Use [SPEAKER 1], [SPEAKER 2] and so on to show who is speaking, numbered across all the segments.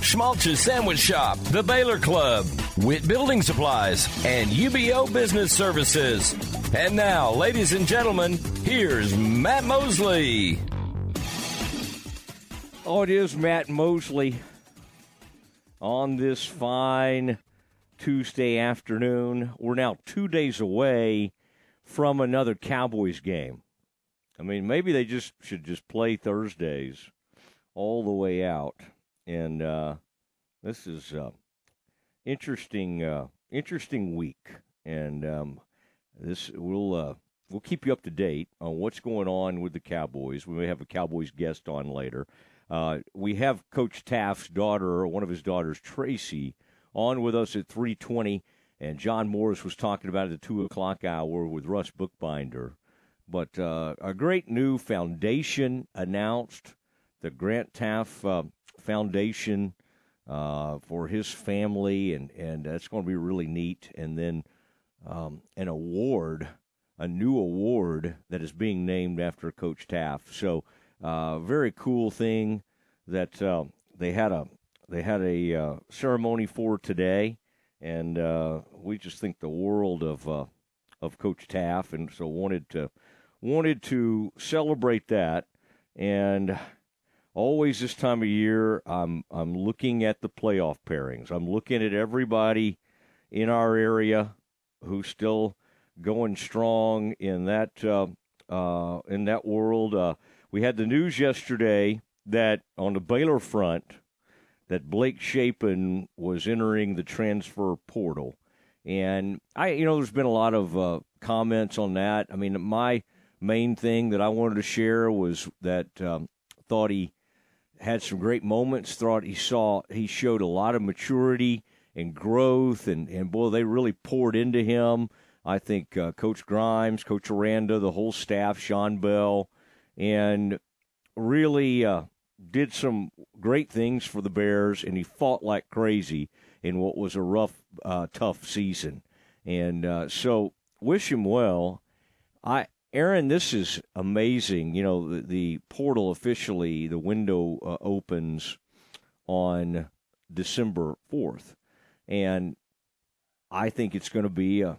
[SPEAKER 1] Schmaltz's Sandwich Shop, The Baylor Club, Witt Building Supplies, and UBO Business Services. And now, ladies and gentlemen, here's Matt Mosley.
[SPEAKER 2] Oh, it is Matt Mosley on this fine Tuesday afternoon. We're now two days away from another Cowboys game. I mean, maybe they just should just play Thursdays all the way out. And uh, this is uh, interesting, uh, interesting week. And um, this we'll uh, we'll keep you up to date on what's going on with the Cowboys. We may have a Cowboys guest on later. Uh, we have Coach Teaff's daughter, one of his daughters, Tracy, on with us at three twenty and John Morris was talking about it at the two o'clock hour with Russ Bookbinder. But uh, a great new foundation announced, the Grant Teaff uh, Foundation uh, for his family, and and that's going to be really neat. And then um, an award, a new award that is being named after Coach Teaff. So uh, very cool thing that uh, they had a they had a uh, ceremony for today and uh, we just think the world of uh, of Coach Teaff, and so wanted to wanted to celebrate that. And always this time of year, I'm I'm looking at the playoff pairings. I'm looking at everybody in our area who's still going strong in that uh, uh in that world. Uh, we had the news yesterday that on the Baylor front that Blake Shapen was entering the transfer portal. And I, you know, there's been a lot of uh, comments on that. I mean, my main thing that I wanted to share was that um, thought he had some great moments. Thought he saw he showed a lot of maturity and growth, and and boy, they really poured into him. I think uh, Coach Grimes, Coach Aranda, the whole staff, Shawn Bell, and really uh, did some great things for the Bears, and he fought like crazy in what was a rough, uh, tough season. And uh, so, wish him well. I, Aaron, this is amazing. You know, the, the portal officially, the window uh, opens on December fourth, and I think it's going to be a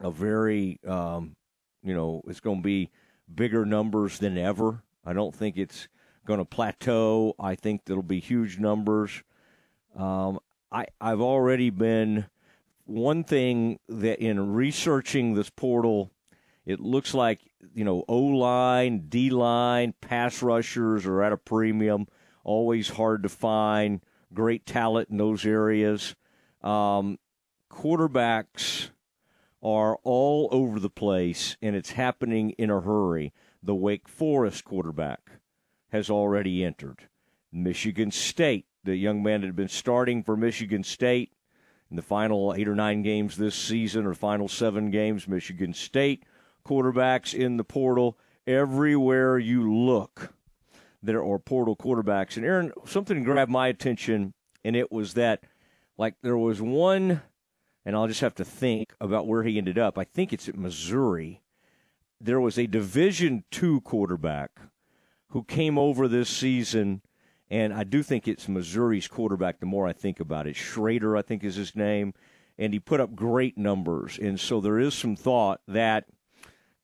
[SPEAKER 2] a very, um, you know, it's going to be bigger numbers than ever. I don't think it's going to plateau. I think there'll be huge numbers. Um, I I've already been one thing that in researching this portal, it looks like you know O line, D line, pass rushers are at a premium. Always hard to find. Great talent in those areas. Um, quarterbacks are all over the place, and it's happening in a hurry. The Wake Forest quarterback has already entered. Michigan State, the young man that had been starting for Michigan State in the final eight or nine games this season, or final seven games, Michigan State quarterbacks in the portal. Everywhere you look, there are portal quarterbacks. And Aaron, something grabbed my attention, and it was that, like, there was one, and I'll just have to think about where he ended up. I think it's at Missouri. There was a Division two quarterback who came over this season, and I do think it's Missouri's quarterback. The more I think about it, Schrader, I think is his name, and he put up great numbers. And so there is some thought that,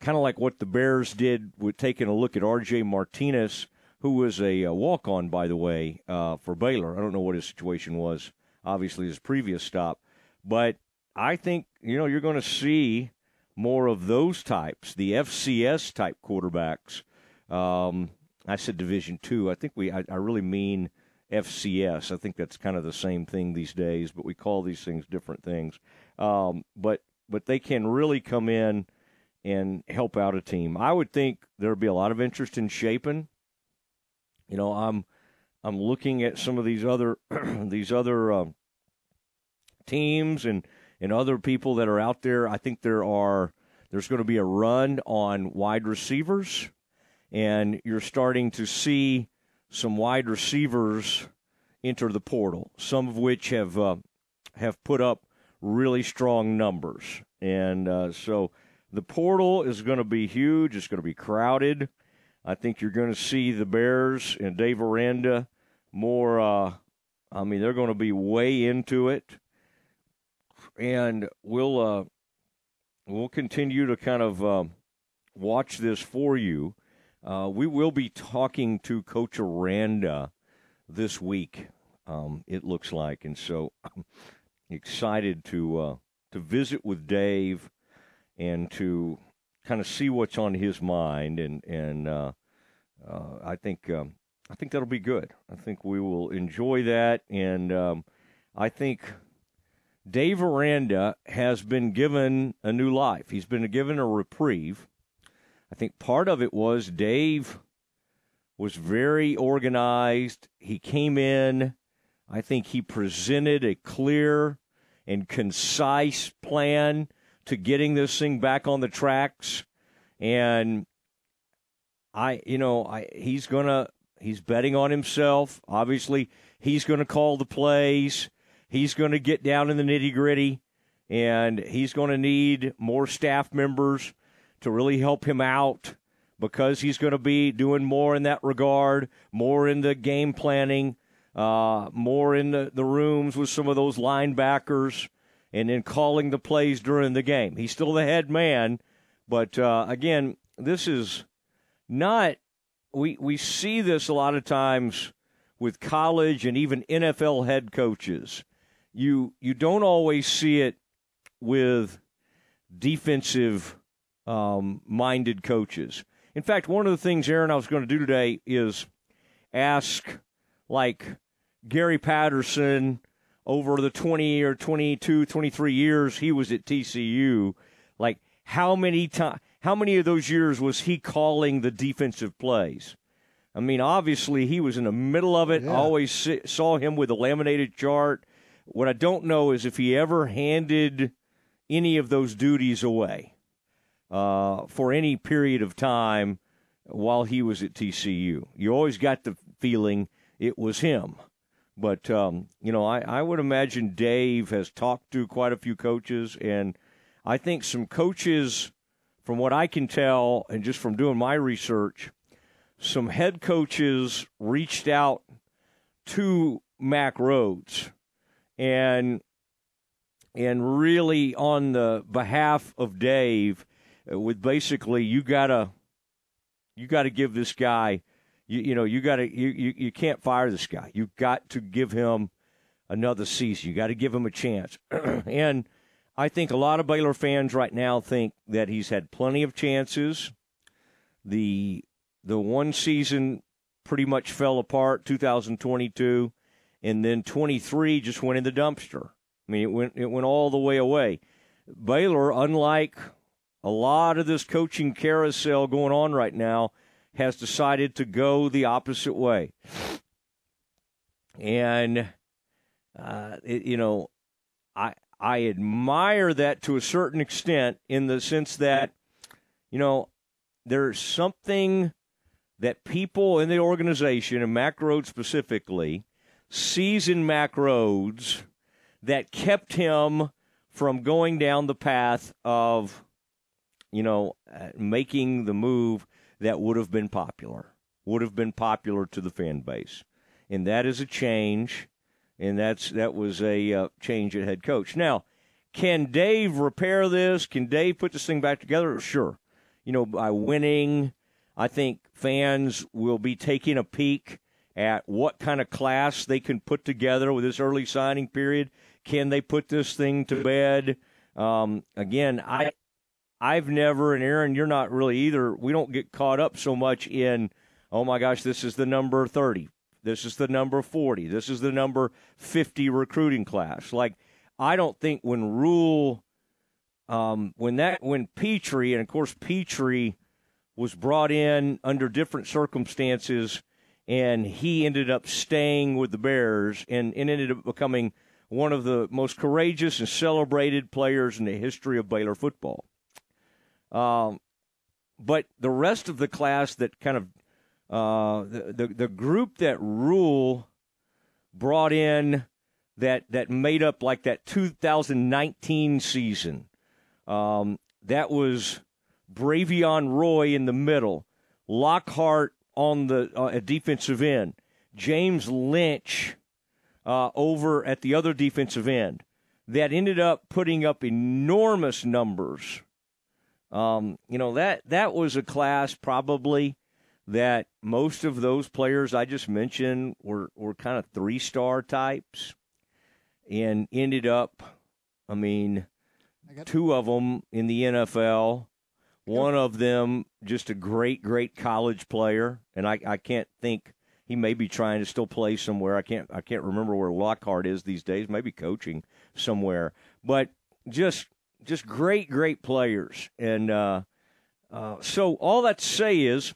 [SPEAKER 2] kind of like what the Bears did with taking a look at R.J. Martinez, who was a, a walk-on, by the way, uh, for Baylor. I don't know what his situation was. Obviously, his previous stop, but I think you know you're going to see more of those types, the FCS type quarterbacks. Um, I said Division Two. I think we I, I, really mean FCS. I think that's kind of the same thing these days, but we call these things different things. Um, but but they can really come in and help out a team. I would think there'd be a lot of interest in Shapen. You know, I'm I'm looking at some of these other these other um, teams and and other people that are out there. I think there are there's going to be a run on wide receivers, and you're starting to see some wide receivers enter the portal. Some of which have uh, have put up really strong numbers, and uh, so the portal is going to be huge. It's going to be crowded. I think you're going to see the Bears and Dave Aranda more. Uh, I mean, they're going to be way into it, and we'll uh, we'll continue to kind of uh, watch this for you. Uh, we will be talking to Coach Aranda this week. Um, it looks like, and so I'm excited to uh, to visit with Dave and to kind of see what's on his mind, and and uh, uh, I think um, I think that'll be good. I think we will enjoy that, and um, I think Dave Aranda has been given a new life. He's been given a reprieve. I think part of it was Dave was very organized. He came in. I think he presented a clear and concise plan to getting this thing back on the tracks. And I, you know, I he's gonna he's betting on himself. Obviously, he's to call the plays. He's to get down in the nitty gritty, and he's to need more staff members to really help him out because he's going to be doing more in that regard, more in the game planning, uh, more in the, the rooms with some of those linebackers and then calling the plays during the game. He's still the head man, but uh, again, this is not. We we see this a lot of times with college and even NFL head coaches. You you don't always see it with defensive um, minded coaches. In fact, one of the things Aaron I was going to do today is ask like Gary Patterson over the 20 or 22, 23 years he was at TCU, like how many times, how many of those years was he calling the defensive plays? I mean, obviously he was in the middle of it. Yeah. I always saw him with a laminated chart. What I don't know is if he ever handed any of those duties away uh, for any period of time while he was at TCU. You always got the feeling it was him. But um, you know, I, I would imagine Dave has talked to quite a few coaches, and I think some coaches, from what I can tell, and just from doing my research, some head coaches reached out to Mack Rhoades, and and really on the behalf of Dave, uh, with basically you gotta you got to give this guy you, you know, you got to you, you you can't fire this guy. You've got to give him another season. You got to give him a chance. and I think a lot of Baylor fans right now think that he's had plenty of chances. The the one season pretty much fell apart, 2022, and then 23 just went in the dumpster. I mean, it went it went all the way away. Baylor, unlike a lot of this coaching carousel going on right now, has decided to go the opposite way. And, uh, it, you know, I, I admire that to a certain extent in the sense that, you know, there's something that people in the organization, and Mack Rhoades specifically, sees in Mack Rhoades that kept him from going down the path of, you know, uh, making the move that would have been popular, would have been popular to the fan base. And that is a change, and that's that was a uh, change at head coach. Now, can Dave repair this? Can Dave put this thing back together? Sure. You know, by winning, I think fans will be taking a peek at what kind of class they can put together with this early signing period. Can they put this thing to bed? Um, again, I I've never, and Aaron, you're not really either. We don't get caught up so much in, oh my gosh, this is the number 30. This is the number 40. This is the number 50 recruiting class. Like, I don't think when Rhule, um, when that, when Pitre, and of course Pitre was brought in under different circumstances, and he ended up staying with the Bears and, and ended up becoming one of the most courageous and celebrated players in the history of Baylor football. Um, but the rest of the class that kind of uh, the, the the group that Rhule brought in that that made up like that 2019 season. Um, that was Bravion Roy in the middle, Lockhart on the uh, defensive end, James Lynch uh, over at the other defensive end. That ended up putting up enormous numbers. Um, you know that that was a class probably that most of those players I just mentioned were were kind of three star types, and ended up, I mean, two of them in the NFL one of them, just a great, great college player, and I, I can't think he may be trying to still play somewhere. I can't I can't remember where Lockhart is these days. Maybe coaching somewhere, but just just great, great players. And uh, uh, so all that to say is,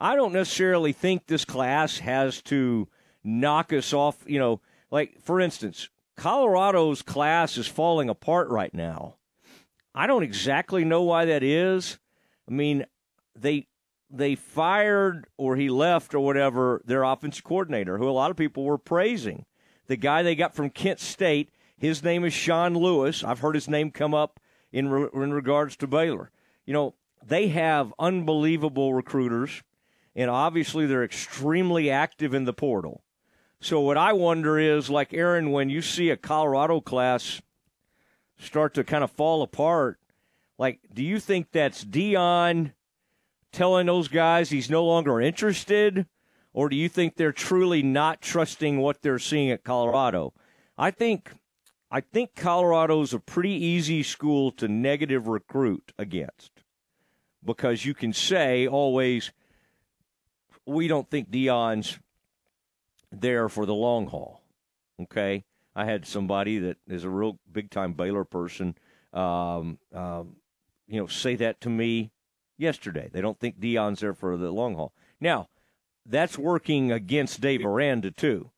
[SPEAKER 2] I don't necessarily think this class has to knock us off. You know, like for instance, Colorado's class is falling apart right now. I don't exactly know why that is. I mean, they they fired or he left or whatever their offensive coordinator, who a lot of people were praising. The guy they got from Kent State, his name is Sean Lewis. I've heard his name come up in re- in regards to Baylor. You know, they have unbelievable recruiters, and obviously they're extremely active in the portal. So what I wonder is, like Aaron, when you see a Colorado class start to kind of fall apart, like, do you think that's Deion telling those guys he's no longer interested? Or do you think they're truly not trusting what they're seeing at Colorado? I think I think Colorado's a pretty easy school to negative recruit against because you can say always we don't think Deion's there for the long haul. Okay, I had somebody that is a real big time Baylor person um, um, you know, say that to me yesterday. They don't think Deion's there for the long haul. Now, that's working against Dave Aranda too.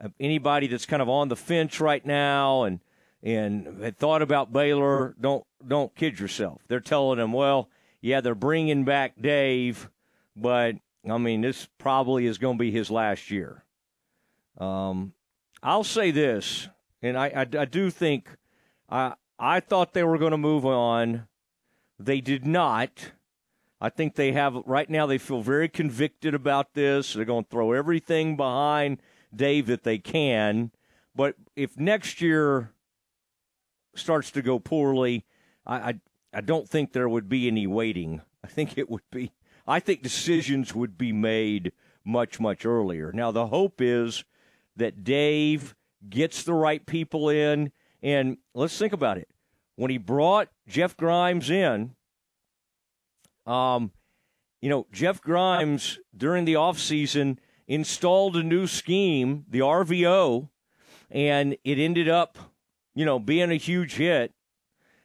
[SPEAKER 2] Uh, anybody that's kind of on the fence right now and and had thought about Baylor, don't don't kid yourself. They're telling him, well, yeah, they're bringing back Dave, but I mean, this probably is going to be his last year. Um, I'll say this, and I, I, I do think I I thought they were going to move on they did not. I think they have right now. They feel very convicted about this. They're going to throw everything behind Dave that they can. But if next year starts to go poorly, I, I, I don't think there would be any waiting. I think it would be. I think decisions would be made much much earlier. Now the hope is that Dave gets the right people in, and let's think about it when he brought Jeff Grimes in, um, you know, Jeff Grimes during the offseason installed a new scheme, the RVO, and it ended up, you know, being a huge hit.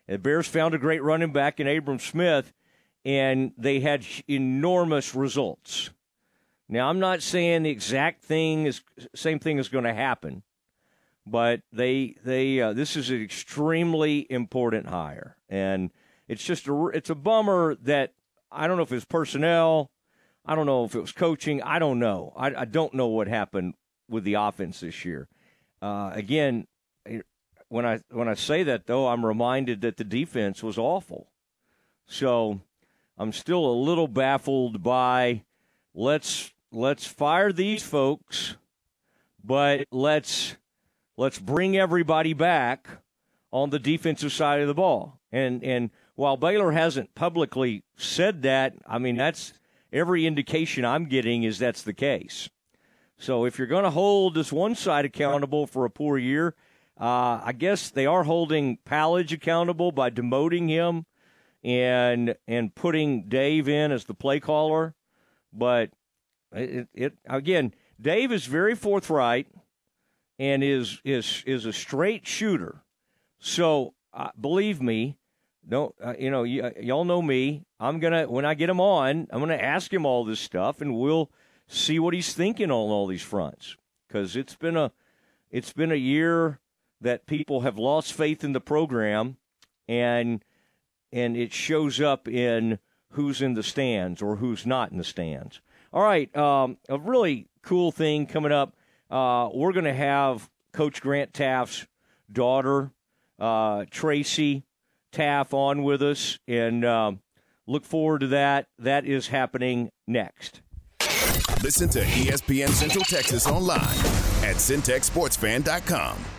[SPEAKER 2] The Bears found a great running back in Abram Smith, and they had enormous results. Now, I'm not saying the exact thing is same thing is going to happen, but they they uh, this is an extremely important hire, and it's just a it's a bummer that I don't know if it's personnel, I don't know if it was coaching, I don't know, I, I don't know what happened with the offense this year. Uh, again, when I when I say that though, I'm reminded that the defense was awful, so I'm still a little baffled by let's let's fire these folks, but let's let's bring everybody back on the defensive side of the ball. And and while Baylor hasn't publicly said that, I mean that's every indication I'm getting is that's the case. So if you're going to hold this one side accountable for a poor year, uh, I guess they are holding Powledge accountable by demoting him and and putting Dave in as the play caller. But it, it again, Dave is very forthright and is is is a straight shooter. So uh, believe me, don't uh, you know? Y- y'all know me. I'm gonna when I get him on, I'm gonna ask him all this stuff, and we'll see what he's thinking on all these fronts. Because it's been a it's been a year that people have lost faith in the program, and and it shows up in who's in the stands or who's not in the stands. All right, um, a really cool thing coming up. Uh, we're going to have Coach Grant Teaff's daughter, uh, Tracy Teaff, on with us, and um, look forward to that. That is happening next.
[SPEAKER 3] Listen to ESPN Central Texas online at centexsportsfan.com.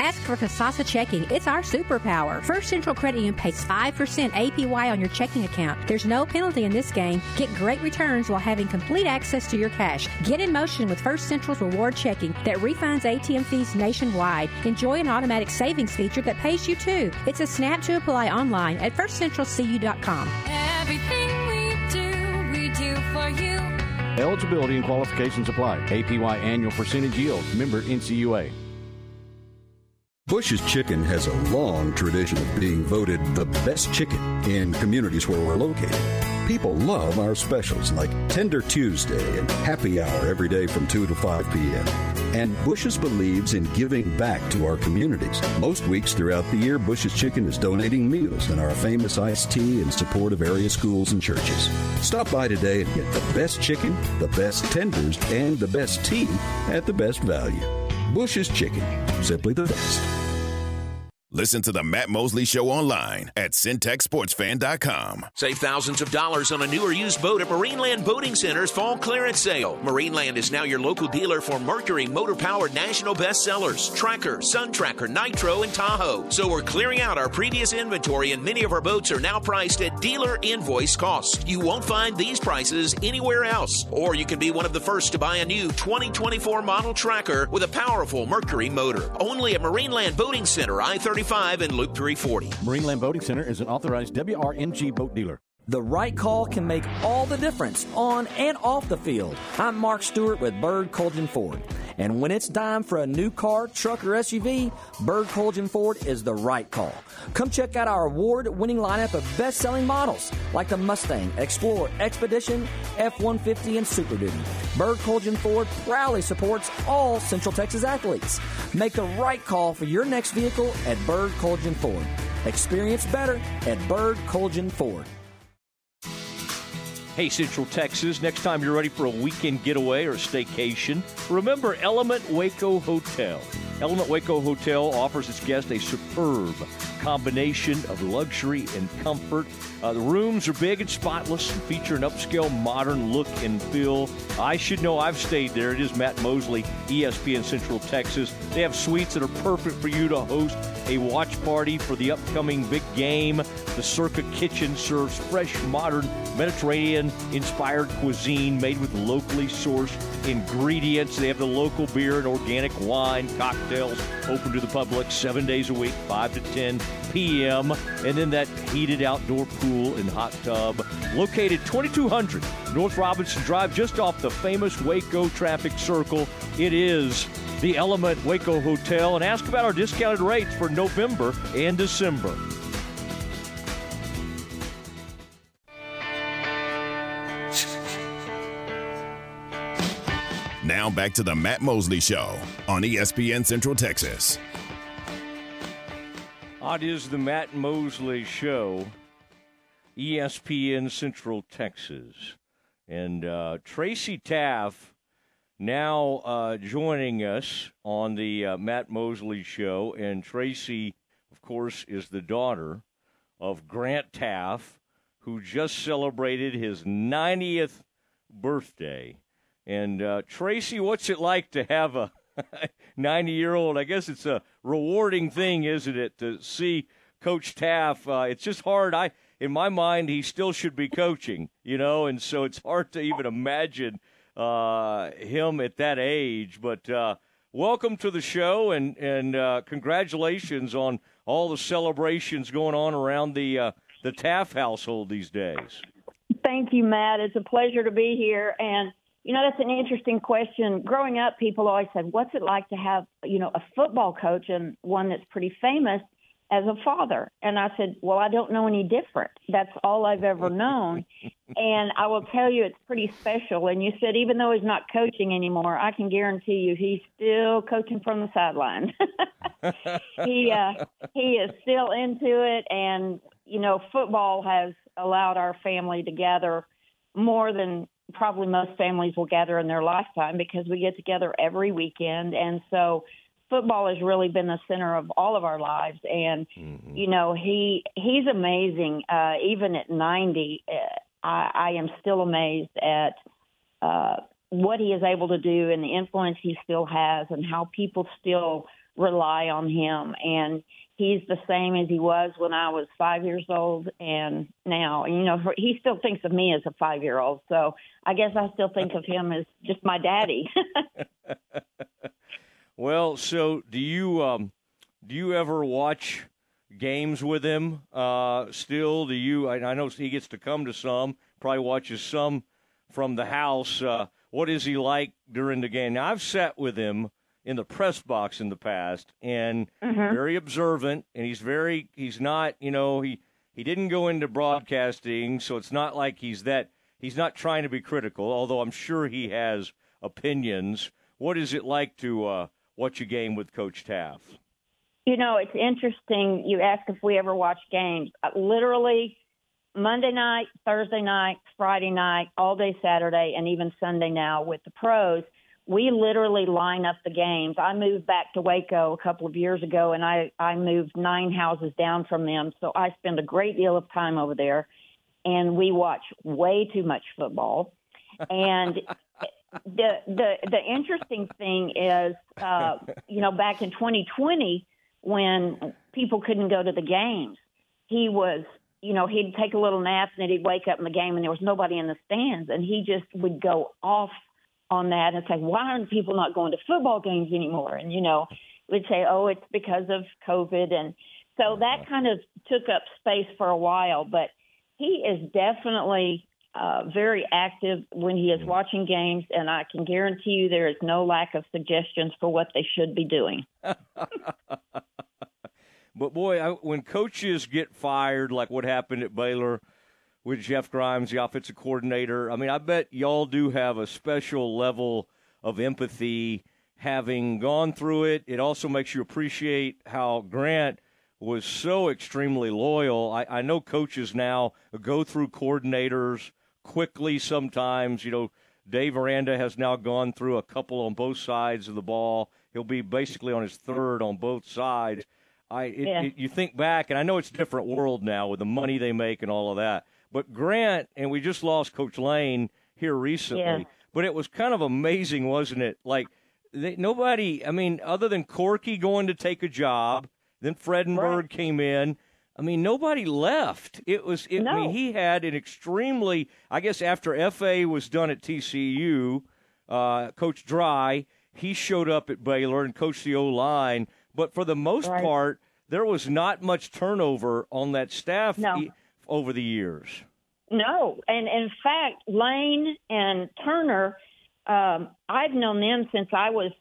[SPEAKER 4] Ask for Kasasa Checking. It's our superpower. First Central Credit Union pays 5% APY on your checking account. There's no penalty in this game. Get great returns while having complete access to your cash. Get in motion with First Central's reward checking that refunds ATM fees nationwide. Enjoy an automatic savings feature that pays you too. It's a snap to apply online at firstcentralcu.com.
[SPEAKER 5] Everything we do, we do for you.
[SPEAKER 6] Eligibility and qualifications apply. APY annual percentage yield. Member NCUA.
[SPEAKER 7] Bush's Chicken has a long tradition of being voted the best chicken in communities where we're located. People love our specials like Tender Tuesday and Happy Hour every day from 2 to 5 p.m. And Bush's believes in giving back to our communities. Most weeks throughout the year, Bush's Chicken is donating meals and our famous iced tea in support of area schools and churches. Stop by today and get the best chicken, the best tenders, and the best tea at the best value. Bush's Chicken, simply the best.
[SPEAKER 3] Listen to the Matt Mosley Show online at centexsportsfan.com.
[SPEAKER 8] Save thousands of dollars on a new or used boat at Marineland Boating Center's fall clearance sale. Marineland is now your local dealer for Mercury motor powered national bestsellers, Tracker, Sun Tracker, Nitro, and Tahoe. So we're clearing out our previous inventory, and many of our boats are now priced at dealer invoice cost. You won't find these prices anywhere else. Or you can be one of the first to buy a new 2024 model Tracker with a powerful Mercury motor. Only at Marineland Boating Center, I 30. 35 and Loop 340.
[SPEAKER 6] Marineland Boating Center is an authorized WRMG boat dealer.
[SPEAKER 9] The right call can make all the difference on and off the field. I'm Mark Stewart with Bird Kultgen Ford. And when it's time for a new car, truck, or SUV, Bird Kultgen Ford is the right call. Come check out our award winning lineup of best selling models like the Mustang, Explorer, Expedition, F 150, and Super Duty. Bird Kultgen Ford proudly supports all Central Texas athletes. Make the right call for your next vehicle at Bird Kultgen Ford. Experience better at Bird Kultgen Ford.
[SPEAKER 2] Hey, Central Texas, next time you're ready for a weekend getaway or staycation, remember Element Waco Hotel. Element Waco Hotel offers its guests a superb combination of luxury and comfort. Uh, the rooms are big and spotless and feature an upscale, modern look and feel. I should know I've stayed there. It is Matt Mosley, ESPN Central Texas. They have suites that are perfect for you to host a watch party for the upcoming big game. The Circa Kitchen serves fresh, modern, Mediterranean inspired cuisine made with locally sourced ingredients. They have the local beer and organic wine, cocktails open to the public seven days a week, 5 to 10 p.m. And then that heated outdoor pool and hot tub located 2200 North Robinson Drive, just off the famous Waco traffic circle. It is the Element Waco Hotel, and ask about our discounted rates for November and December.
[SPEAKER 3] Now back to the Matt Mosley Show on ESPN Central Texas.
[SPEAKER 2] It is the Matt Mosley Show, ESPN Central Texas. And uh, Tracy Teaff now uh, joining us on the uh, Matt Mosley Show. And Tracy, of course, is the daughter of Grant Teaff, who just celebrated his 90th birthday. And uh, Tracy, what's it like to have a 90 year old? I guess it's a rewarding thing, isn't it, to see Coach Teaff? Uh, it's just hard. I, in my mind, he still should be coaching, you know, and so it's hard to even imagine uh, him at that age. But uh, welcome to the show, and and uh, congratulations on all the celebrations going on around the uh, the Teaff household these days.
[SPEAKER 10] Thank you, Matt. It's a pleasure to be here, and you know, that's an interesting question. Growing up, people always said, What's it like to have, you know, a football coach and one that's pretty famous as a father? And I said, Well, I don't know any different. That's all I've ever known. and I will tell you, it's pretty special. And you said, even though he's not coaching anymore, I can guarantee you he's still coaching from the sidelines. he, uh, he is still into it. And, you know, football has allowed our family to gather more than probably most families will gather in their lifetime because we get together every weekend. And so football has really been the center of all of our lives. And, mm-hmm. you know, he he's amazing. Uh, even at 90, uh, I, I am still amazed at uh, what he is able to do and the influence he still has and how people still rely on him. And he's the same as he was when I was five years old and now. You know, he still thinks of me as a five year old. So I guess I still think of him as just my daddy.
[SPEAKER 2] well, so do you um, do you ever watch games with him uh, still? Do you? I, I, know he gets to come to some. Probably watches some from the house. Uh, what is he like during the game? Now I've sat with him in the press box in the past and mm-hmm. very observant and he's very he's not you know he he didn't go into broadcasting so it's not like he's that he's not trying to be critical although i'm sure he has opinions. What is it like to uh, watch a game with coach Teaff?
[SPEAKER 10] You know it's interesting you ask if we ever watch games. Uh, literally monday night thursday night friday night all day saturday and even sunday now with the pros we literally line up the games. I moved back to Waco a couple of years ago, and I I moved nine houses down from them, so I spend a great deal of time over there, and we watch way too much football. And the the the interesting thing is, uh, you know, back in 2020 when people couldn't go to the games, he was. You know, he'd take a little nap and then he'd wake up in the game and there was nobody in the stands and he just would go off on that and say, why aren't people not going to football games anymore? And, you know, we'd say, oh, it's because of COVID. And so that kind of took up space for a while, but he is definitely uh, very active when he is watching games, and I can guarantee you there is no lack of suggestions for what they should be doing.
[SPEAKER 2] but boy, I, when coaches get fired, like what happened at Baylor – with Jeff Grimes, the offensive coordinator. I mean, I bet y'all do have a special level of empathy having gone through it. It also makes you appreciate how Grant was so extremely loyal. I, I know coaches now go through coordinators quickly sometimes. You know, Dave Aranda has now gone through a couple on both sides of the ball. He'll be basically on his third on both sides. I it, yeah. it, you think back, and I know it's a different world now with the money they make and all of that. But Grant, and we just lost Coach Lane here recently, yeah. but it was kind of amazing, wasn't it? Like, they, nobody, I mean, other than Corky going to take a job, then Fredenburg right. came in. I mean, nobody left. It was, it, no. I mean, he had an extremely, I guess, after FA was done at TCU, uh, Coach Dry, he showed up at Baylor and coached the O line. But for the most right. part, there was not much turnover on that staff.
[SPEAKER 10] No.
[SPEAKER 2] He, over the years.
[SPEAKER 10] No, and in fact, Lane and Turner, um, I've known them since I was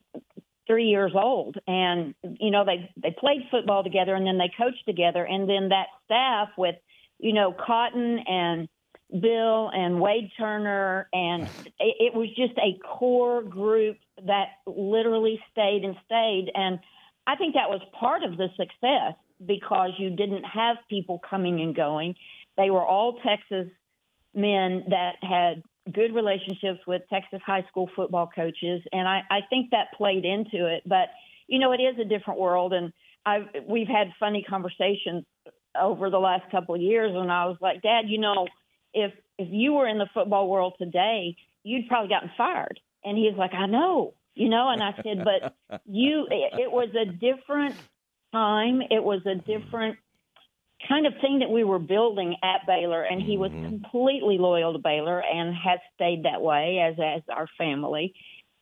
[SPEAKER 10] three years old, and you know they they played football together, and then they coached together, and then that staff with you know Cotton and Bill and Wade Turner, and it, it was just a core group that literally stayed and stayed, and I think that was part of the success because you didn't have people coming and going. They were all Texas men that had good relationships with Texas high school football coaches, and I, I think that played into it. But you know, it is a different world, and I've we've had funny conversations over the last couple of years, and I was like, Dad, you know, if if you were in the football world today, you'd probably gotten fired. And he's like, I know, you know, and I said, but you, it, it was a different time. It was a different kind of thing that we were building at Baylor, and he was completely loyal to Baylor and has stayed that way as as our family.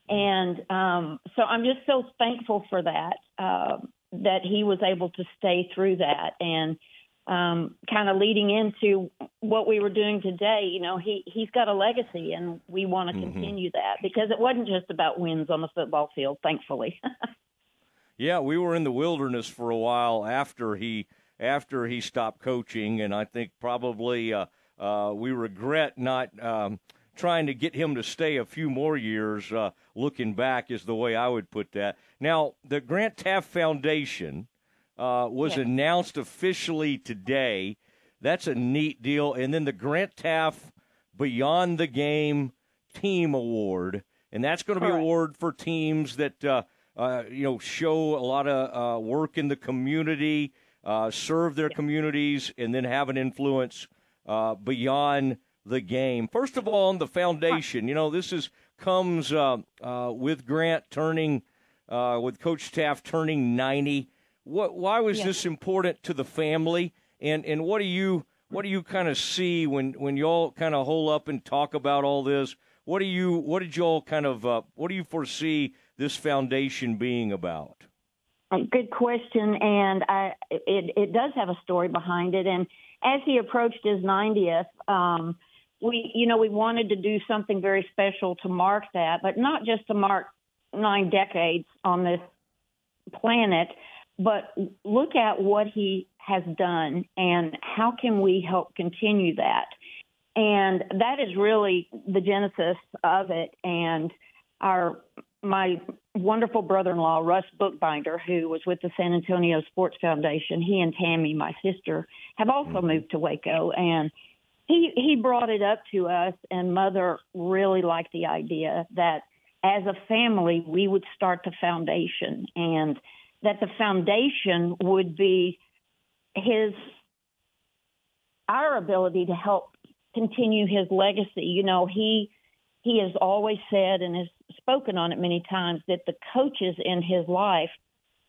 [SPEAKER 10] And um, so I'm just so thankful for that uh, that he was able to stay through that and um, kind of leading into what we were doing today. You know, he he's got a legacy, and we want to
[SPEAKER 2] Mhm.
[SPEAKER 10] continue that because it wasn't just about wins on the football field. Thankfully.
[SPEAKER 2] Yeah, we were in the wilderness for a while after he after he stopped coaching, and I think probably uh, uh, we regret not um, trying to get him to stay a few more years. Uh, looking back, is the way I would put that. Now, the Grant Teaff Foundation uh, was
[SPEAKER 11] Yes.
[SPEAKER 2] announced officially today. That's a neat deal, and then the Grant Teaff Beyond the Game Team Award, and that's going to be
[SPEAKER 11] Correct.
[SPEAKER 2] award for teams that uh, you know show a lot of uh, work in the community, uh, serve their communities, and then have an influence uh, beyond the game. First of all, on the foundation, you know this is comes uh, uh, with Grant turning, uh, with Coach Teaff turning ninety. What? Why was
[SPEAKER 11] Yeah.
[SPEAKER 2] this important to the family? And and what do you what do you kind of see when when y'all kind of hole up and talk about all this? What do you what did y'all kind of uh, what do you foresee this foundation being about?
[SPEAKER 10] Good question, and I, it it does have a story behind it. And as he approached his 90th, um, we you know we wanted to do something very special to mark that, but not just to mark nine decades on this planet, but look at what he has done and how can we help continue that. And that is really the genesis of it. And our my wonderful brother-in-law Russ Bookbinder, who was with the San Antonio Sports Foundation, he and Tammy, my sister, have also mm-hmm. moved to Waco, and he he brought it up to us, and Mother really liked the idea that as a family we would start the foundation, and that the foundation would be his our ability to help continue his legacy. You know, he he has always said and has spoken on it many times that the coaches in his life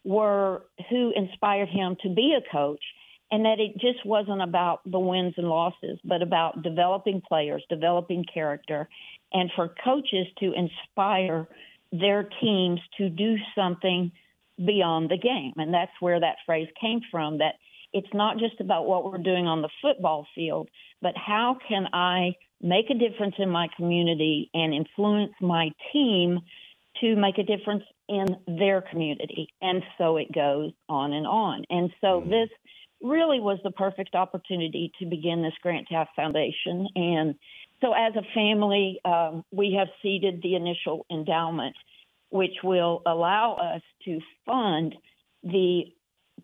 [SPEAKER 10] were who inspired him to be a coach and that it just wasn't about the wins and losses but about developing players developing character and for coaches to inspire their teams to do something beyond the game. And that's where that phrase came from that it's not just about what we're doing on the football field but how can I make a difference in my community and influence my team to make a difference in their community? And so it goes on and on. And so this really was the perfect opportunity to begin this Grant Teaff Foundation. And so as a family, um, we have seeded the initial endowment, which will allow us to fund the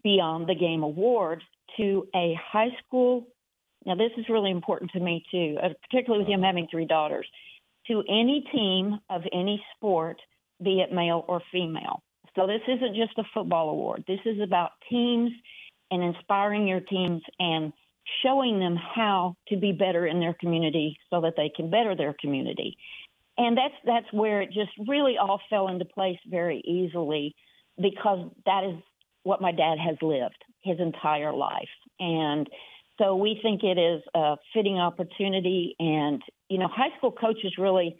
[SPEAKER 10] Beyond the Game Award to a high school now, this is really important to me too, uh, particularly with him having three daughters. To any team of any sport, be it male or female. So this isn't just a football award. This is about teams and inspiring your teams and showing them how to be better in their community so that they can better their community. And that's that's where it just really all fell into place very easily because that is what my dad has lived his entire life. And so we think it is a fitting opportunity. And, you know, high school coaches really,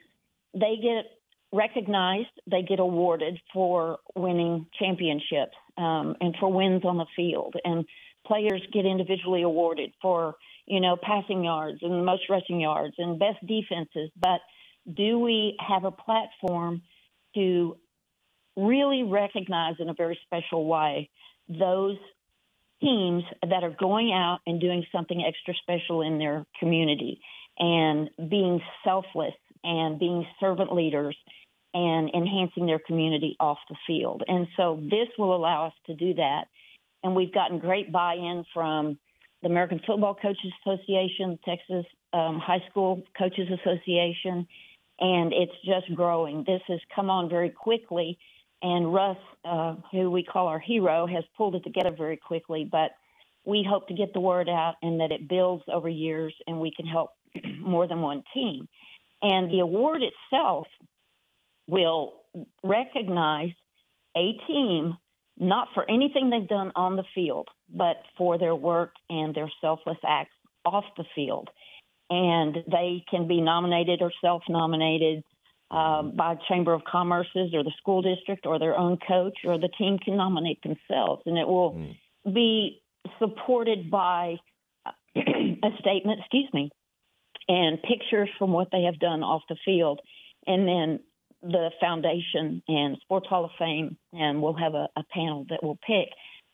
[SPEAKER 10] they get recognized, they get awarded for winning championships um, and for wins on the field. And players get individually awarded for, you know, passing yards and most rushing yards and best defenses. But do we have a platform to really recognize in a very special way those teams that are going out and doing something extra special in their community and being selfless and being servant leaders and enhancing their community off the field. And so this will allow us to do that. And we've gotten great buy in from the American Football Coaches Association, Texas um, High School Coaches Association, and it's just growing. This has come on very quickly, and Russ, uh, who we call our hero, has pulled it together very quickly. But we hope to get the word out and that it builds over years, and we can help more than one team. And the award itself will recognize a team not for anything they've done on the field, but for their work and their selfless acts off the field. And they can be nominated or self nominated um, by Chamber of Commerce's or the school district or their own coach, or the team can nominate themselves. And it will mm. be supported by a statement, excuse me, and pictures from what they have done off the field. And then the foundation and Sports Hall of Fame, and we'll have a, a panel that will pick.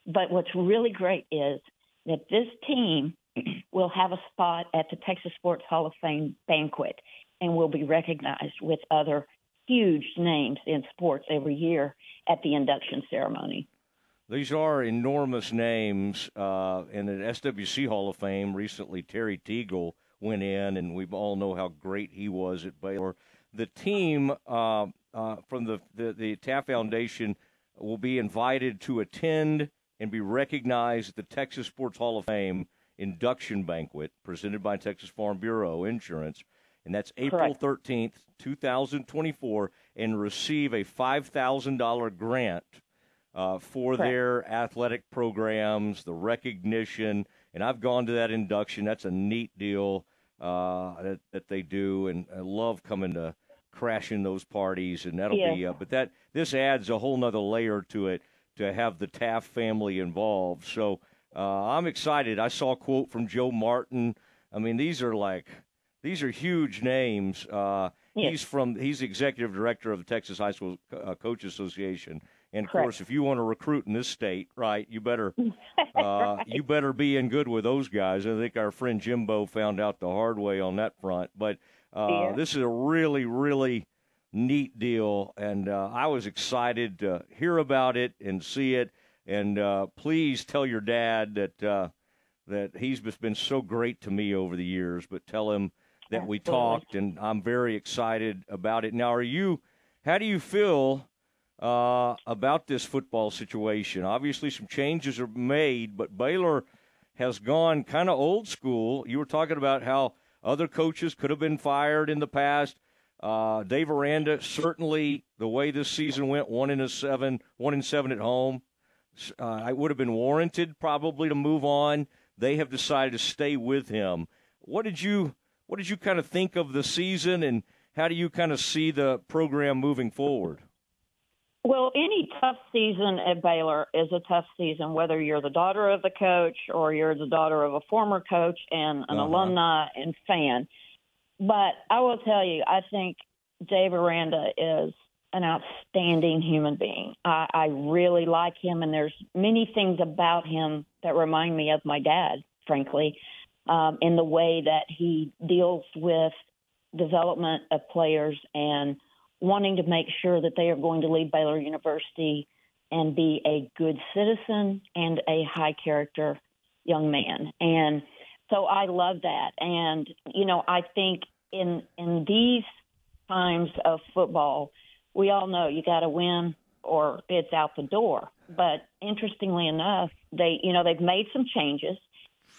[SPEAKER 10] But what's really great is that this team will have a spot at the Texas Sports Hall of Fame banquet and will be recognized with other huge names in sports every year at the induction ceremony.
[SPEAKER 2] These are enormous names. Uh, in the SWC Hall of Fame, recently Terry Teagle went in, and we all know how great he was at Baylor the team uh, uh, from the, the, the Teaff Foundation will be invited to attend and be recognized at the Texas Sports Hall of Fame induction banquet presented by Texas Farm Bureau Insurance. And that's April Correct. 13th, 2024, and receive a $5,000 grant uh, for Correct. their athletic programs, the recognition. And I've gone to that induction. That's a neat deal uh, that, that they do, and I love coming to crashing those parties, and that'll yeah. be. Uh, but that this adds a whole nother layer to it to have the Teaff family involved. So uh, I'm excited. I saw a quote from Joe Martin. I mean, these are like these are huge names. Uh, yeah. He's from he's executive director of the Texas High School uh, Coach Association. And of Correct. course, if you want to recruit in this state, right, you better uh, right. you better be in good with those guys. I think our friend Jimbo found out the hard way on that front. But uh, yeah. this is a really, really neat deal, and uh, I was excited to hear about it and see it. And uh, please tell your dad that uh, that he's been so great to me over the years. But tell him that Absolutely. we talked, and I'm very excited about it. Now, are you? How do you feel? uh, about this football situation. Obviously, some changes are made, but Baylor has gone kind of old school. You were talking about how other coaches could have been fired in the past. Uh, Dave Aranda certainly the way this season went, one in a seven, one in seven at home. Uh, it would have been warranted probably to move on. They have decided to stay with him. What did you What did you kind of think of the season, and how do you kind of see the program moving forward?
[SPEAKER 10] Well, any tough season at Baylor is a tough season, whether you're the daughter of the coach or you're the daughter of a former coach and an uh-huh. alumni and fan. But I will tell you, I think Dave Aranda is an outstanding human being. I, I really like him, and there's many things about him that remind me of my dad, frankly, um, in the way that he deals with development of players and – wanting to make sure that they are going to leave Baylor University and be a good citizen and a high character young man. And so I love that. And, you know, I think in in these times of football, we all know you got to win or it's out the door. But interestingly enough, they, you know, they've made some changes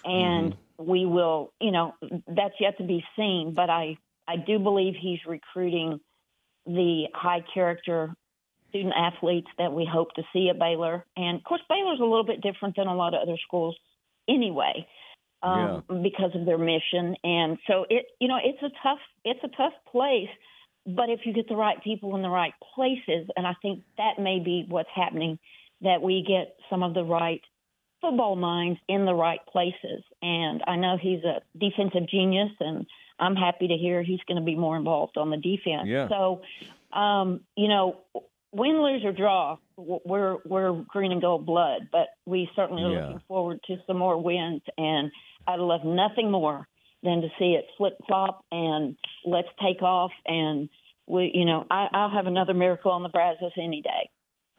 [SPEAKER 10] and mm-hmm. We will, you know, that's yet to be seen, but I I do believe he's recruiting the high character student athletes that we hope to see at Baylor. And of course, Baylor's a little bit different than a lot of other schools anyway. Um, yeah. because of their mission. And so it, you know, it's a tough, it's a tough place, but if you get the right people in the right places, and I think that may be what's happening, that we get some of the right football minds in the right places. And I know he's a defensive genius, and I'm happy to hear he's going to be more involved on the defense.
[SPEAKER 2] Yeah.
[SPEAKER 10] So, um, you know, win, lose or draw, we're we're green and gold blood, but we certainly are
[SPEAKER 2] Yeah.
[SPEAKER 10] looking forward to some more wins. And I'd love nothing more than to see it flip flop and let's take off. And we, you know, I, I'll have another miracle on the Brazos any day.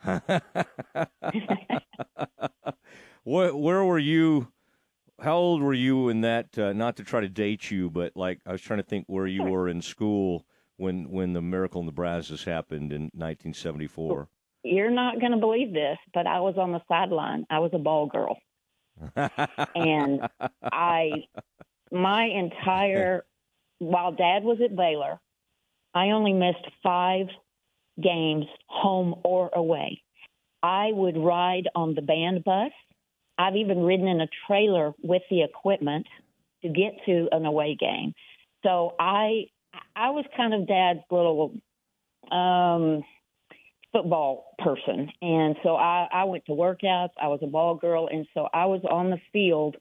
[SPEAKER 2] Where, where were you? How old were you in that? Uh, not to try to date you, but like I was trying to think where you were in school when when the miracle in the Brazos happened in 1974.
[SPEAKER 10] You're not going to believe this, but I was on the sideline. I was a ball girl. and I, my entire, while dad was at Baylor, I only missed five games, home or away. I would ride on the band bus. I've even ridden in a trailer with the equipment to get to an away game. So I, I was kind of dad's little, um, football person. And so I, I went to workouts. I was a ball girl. And so I was on the field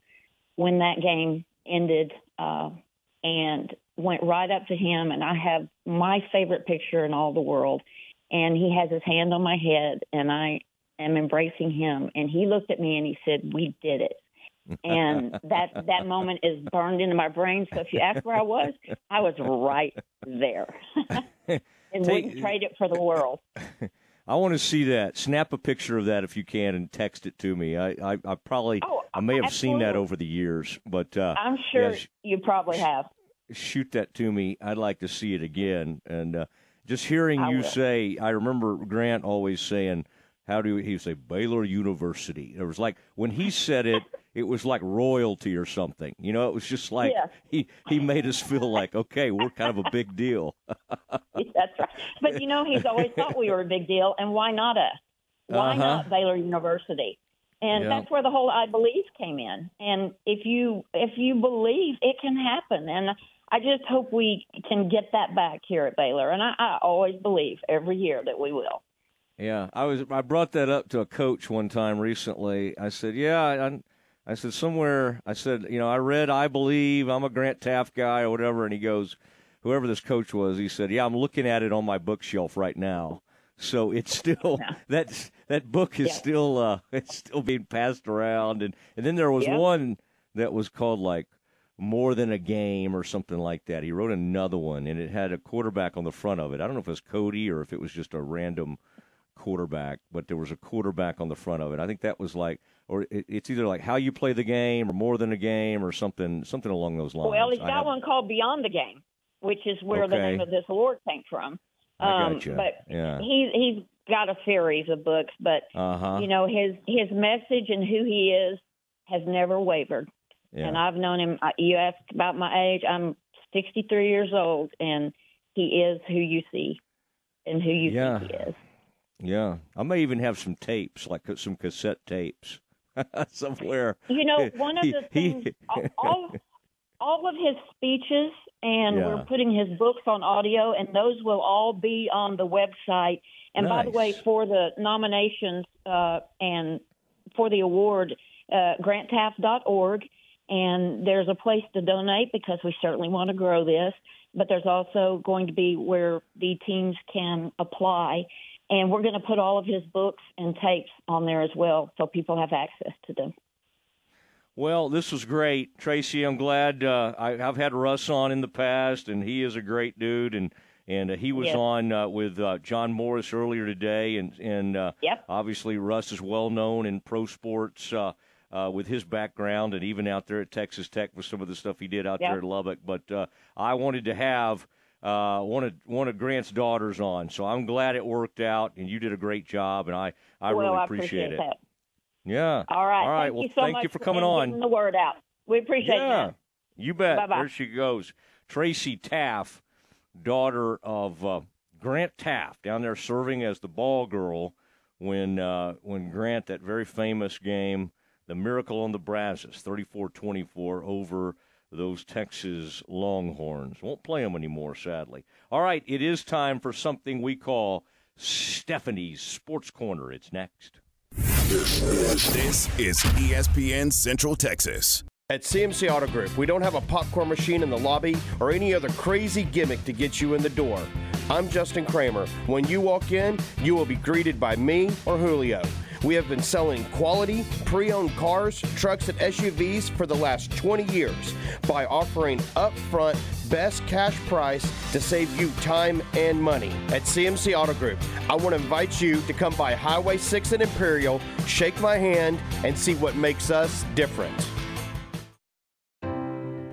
[SPEAKER 10] when that game ended uh, and went right up to him. And I have my favorite picture in all the world. And he has his hand on my head, and I am embracing him. And he looked at me and he said, We did it. and that that moment is burned into my brain. So if you ask where I was, I was right there, and
[SPEAKER 2] Take-
[SPEAKER 10] wouldn't trade it for the world.
[SPEAKER 2] I want to see that. Snap a picture of that if you can and text it to me. I I, I probably I may have seen that over the years, but uh,
[SPEAKER 10] I'm sure you probably have.
[SPEAKER 2] shoot that to me. I'd like to see it again. And uh, just hearing
[SPEAKER 10] I
[SPEAKER 2] you
[SPEAKER 10] will.
[SPEAKER 2] say, I remember Grant always saying, "How do you, he say Baylor University?" It was like when he said it, it was like royalty or something. You know, it was just like
[SPEAKER 10] Yeah.
[SPEAKER 2] he he made us feel like, okay, we're kind of a big deal.
[SPEAKER 10] That's right. But you know, he's always thought we were a big deal, and why not us? Why
[SPEAKER 2] Uh-huh.
[SPEAKER 10] not Baylor University? And
[SPEAKER 2] Yeah.
[SPEAKER 10] that's where the whole I believe came in. And if you if you believe, it can happen. And I just hope we can get that back here at Baylor. And I, I always believe every year that we will.
[SPEAKER 2] Yeah, I was. I brought that up to a coach one time recently. I said, "Yeah, I, I said somewhere. I said, you know, I read I believe I'm a Grant Teaff guy or whatever." And he goes, "Whoever this coach was," he said, "Yeah, I'm looking at it on my bookshelf right now. So it's still that that book is
[SPEAKER 10] Yeah.
[SPEAKER 2] still uh, it's still being passed around." And and then there was
[SPEAKER 10] Yeah.
[SPEAKER 2] one that was called like more than a game or something like that. He wrote another one, and it had a quarterback on the front of it. I don't know if it was Cody or if it was just a random quarterback, but there was a quarterback on the front of it. I think that was like, or it, it's either like how you play the game or more than a game or something, something along those lines.
[SPEAKER 10] Well, he's got
[SPEAKER 2] have-
[SPEAKER 10] one called Beyond the Game, which is where the name of this award came from. Um,
[SPEAKER 2] gotcha.
[SPEAKER 10] But
[SPEAKER 2] Yeah.
[SPEAKER 10] he's he's got a series of books, but
[SPEAKER 2] Uh-huh.
[SPEAKER 10] you know his his message and who he is has never wavered.
[SPEAKER 2] Yeah.
[SPEAKER 10] And I've known him. I- You asked about my age. I'm 63 years old, and he is who you see, and who you
[SPEAKER 2] Yeah.
[SPEAKER 10] think he is.
[SPEAKER 2] Yeah, I may even have some tapes, like some cassette tapes, somewhere.
[SPEAKER 10] You know, one of the things, all, all of his speeches, and
[SPEAKER 2] Yeah.
[SPEAKER 10] we're putting his books on audio, and those will all be on the website. And by the way, for the nominations uh, and for the award, uh, grantteaff.org, and there's a place to donate because we certainly want to grow this. But there's also going to be where the teams can apply. And we're going to put all of his books and tapes on there as well so people have access to them.
[SPEAKER 2] Well, this was great, Tracy. I'm glad uh, I, I've had Russ on in the past, and he is a great dude. And and uh, he was
[SPEAKER 10] Yes.
[SPEAKER 2] on uh, with uh, John Morris earlier today, and and uh,
[SPEAKER 10] Yep.
[SPEAKER 2] obviously Russ is well known in pro sports uh, uh, with his background, and even out there at Texas Tech with some of the stuff he did out
[SPEAKER 10] Yep.
[SPEAKER 2] there at Lubbock. But uh, I wanted to have. Uh, one of one of Grant's daughters on, so I'm glad it worked out, and you did a great job, and I I
[SPEAKER 10] well,
[SPEAKER 2] really
[SPEAKER 10] I
[SPEAKER 2] appreciate, it.
[SPEAKER 10] that.
[SPEAKER 2] Yeah.
[SPEAKER 10] All right.
[SPEAKER 2] All right.
[SPEAKER 10] Thank
[SPEAKER 2] well,
[SPEAKER 10] you so
[SPEAKER 2] thank you for coming on.
[SPEAKER 10] the word out. We appreciate
[SPEAKER 2] Yeah,
[SPEAKER 10] that.
[SPEAKER 2] you bet.
[SPEAKER 10] Bye-bye.
[SPEAKER 2] There she goes. Tracy Teaff, daughter of uh, Grant Teaff, down there serving as the ball girl when uh, when Grant, that very famous game, the Miracle on the Brazos, 34-24 over those Texas Longhorns. Won't play them anymore, sadly. All right, it is time for something we call Stephanie's Sports Corner. It's next.
[SPEAKER 3] This is ESPN Central Texas.
[SPEAKER 11] At CMC Auto Group, we don't have a popcorn machine in the lobby or any other crazy gimmick to get you in the door. I'm Justin Kramer. When you walk in, you will be greeted by me or Julio. We have been selling quality, pre owned cars, trucks, and SUVs for the last 20 years by offering upfront best cash price to save you time and money. At CMC Auto Group, I want to invite you to come by Highway 6 in Imperial, shake my hand, and see what makes us different.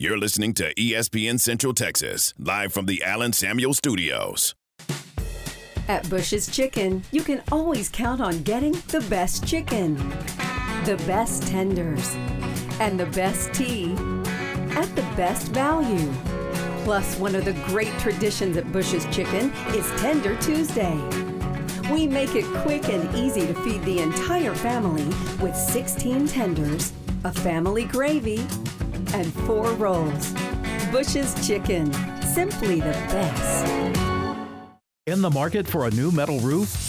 [SPEAKER 3] You're listening to ESPN Central Texas, live from the Allen Samuel Studios.
[SPEAKER 12] At Bush's Chicken, you can always count on getting the best chicken, the best tenders, and the best tea at the best value. Plus, one of the great traditions at Bush's Chicken is Tender Tuesday. We make it quick and easy to feed the entire family with 16 tenders, a family gravy, and four rolls. Bush's Chicken, simply the best.
[SPEAKER 13] In the market for a new metal roof?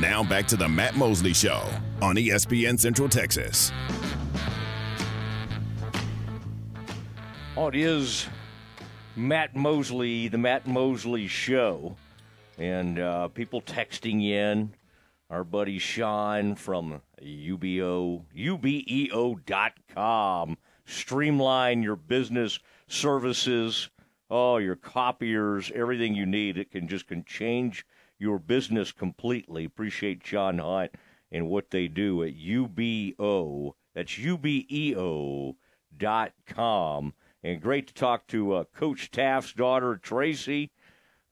[SPEAKER 3] Now back to the Matt Mosley Show on ESPN Central Texas.
[SPEAKER 2] Oh, it is Matt Mosley, the Matt Mosley Show, and uh, people texting in. Our buddy Sean from UBEO, UBEO.com. Streamline your business services oh, your copiers, everything you need. It can just can change your business completely. Appreciate John Hunt and what they do at UBEO. That's UBEO dot com. And great to talk to uh, Coach Teaff's daughter, Tracy.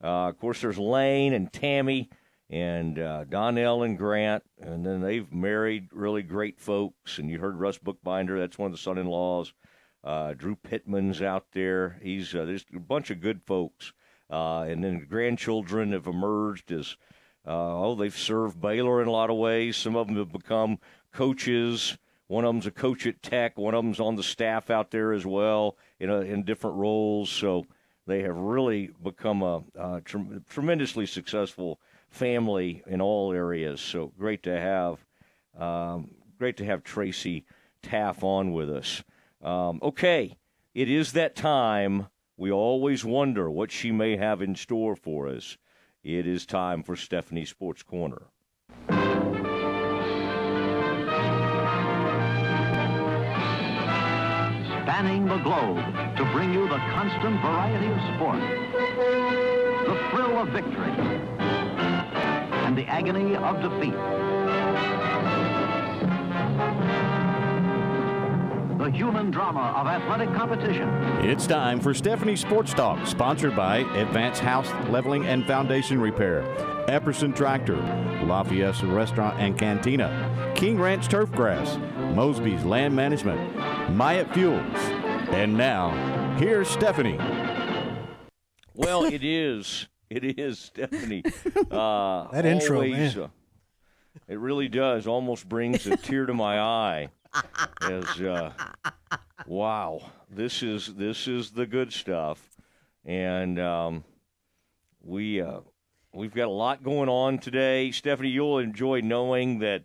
[SPEAKER 2] Uh, of course, there's Lane and Tammy and uh, Donnell and Grant. And then they've married really great folks. And you heard Russ Bookbinder, that's one of the son in laws. Uh, Drew Pittman's out there. He's uh, There's a bunch of good folks. Uh, and then the grandchildren have emerged as, uh, oh, they've served Baylor in a lot of ways. Some of them have become coaches. One of them's a coach at Tech. One of them's on the staff out there as well in, a, in different roles. So they have really become a, a trem- tremendously successful family in all areas. So great to have, um, great to have Tracy Teaff on with us. Um, okay, it is that time. We always wonder what she may have in store for us. It is time for Stephanie Sports Corner.
[SPEAKER 14] spanning the globe to bring you the constant variety of sport, the thrill of victory, and the agony of defeat. The human drama of athletic competition.
[SPEAKER 6] It's time for Stephanie Sports Talk, sponsored by Advanced House Leveling and Foundation Repair, Epperson Tractor, Lafayette Restaurant and Cantina, King Ranch Turfgrass, Mosby's Land Management, Myatt Fuels. And now, here's Stephanie.
[SPEAKER 2] Well, it is. It is Stephanie. Uh,
[SPEAKER 15] That intro,
[SPEAKER 2] always,
[SPEAKER 15] man.
[SPEAKER 2] uh, it really does. Almost brings a tear to my eye. As uh, wow, this is this is the good stuff, and um, we uh, we've got a lot going on today. Stephanie, you'll enjoy knowing that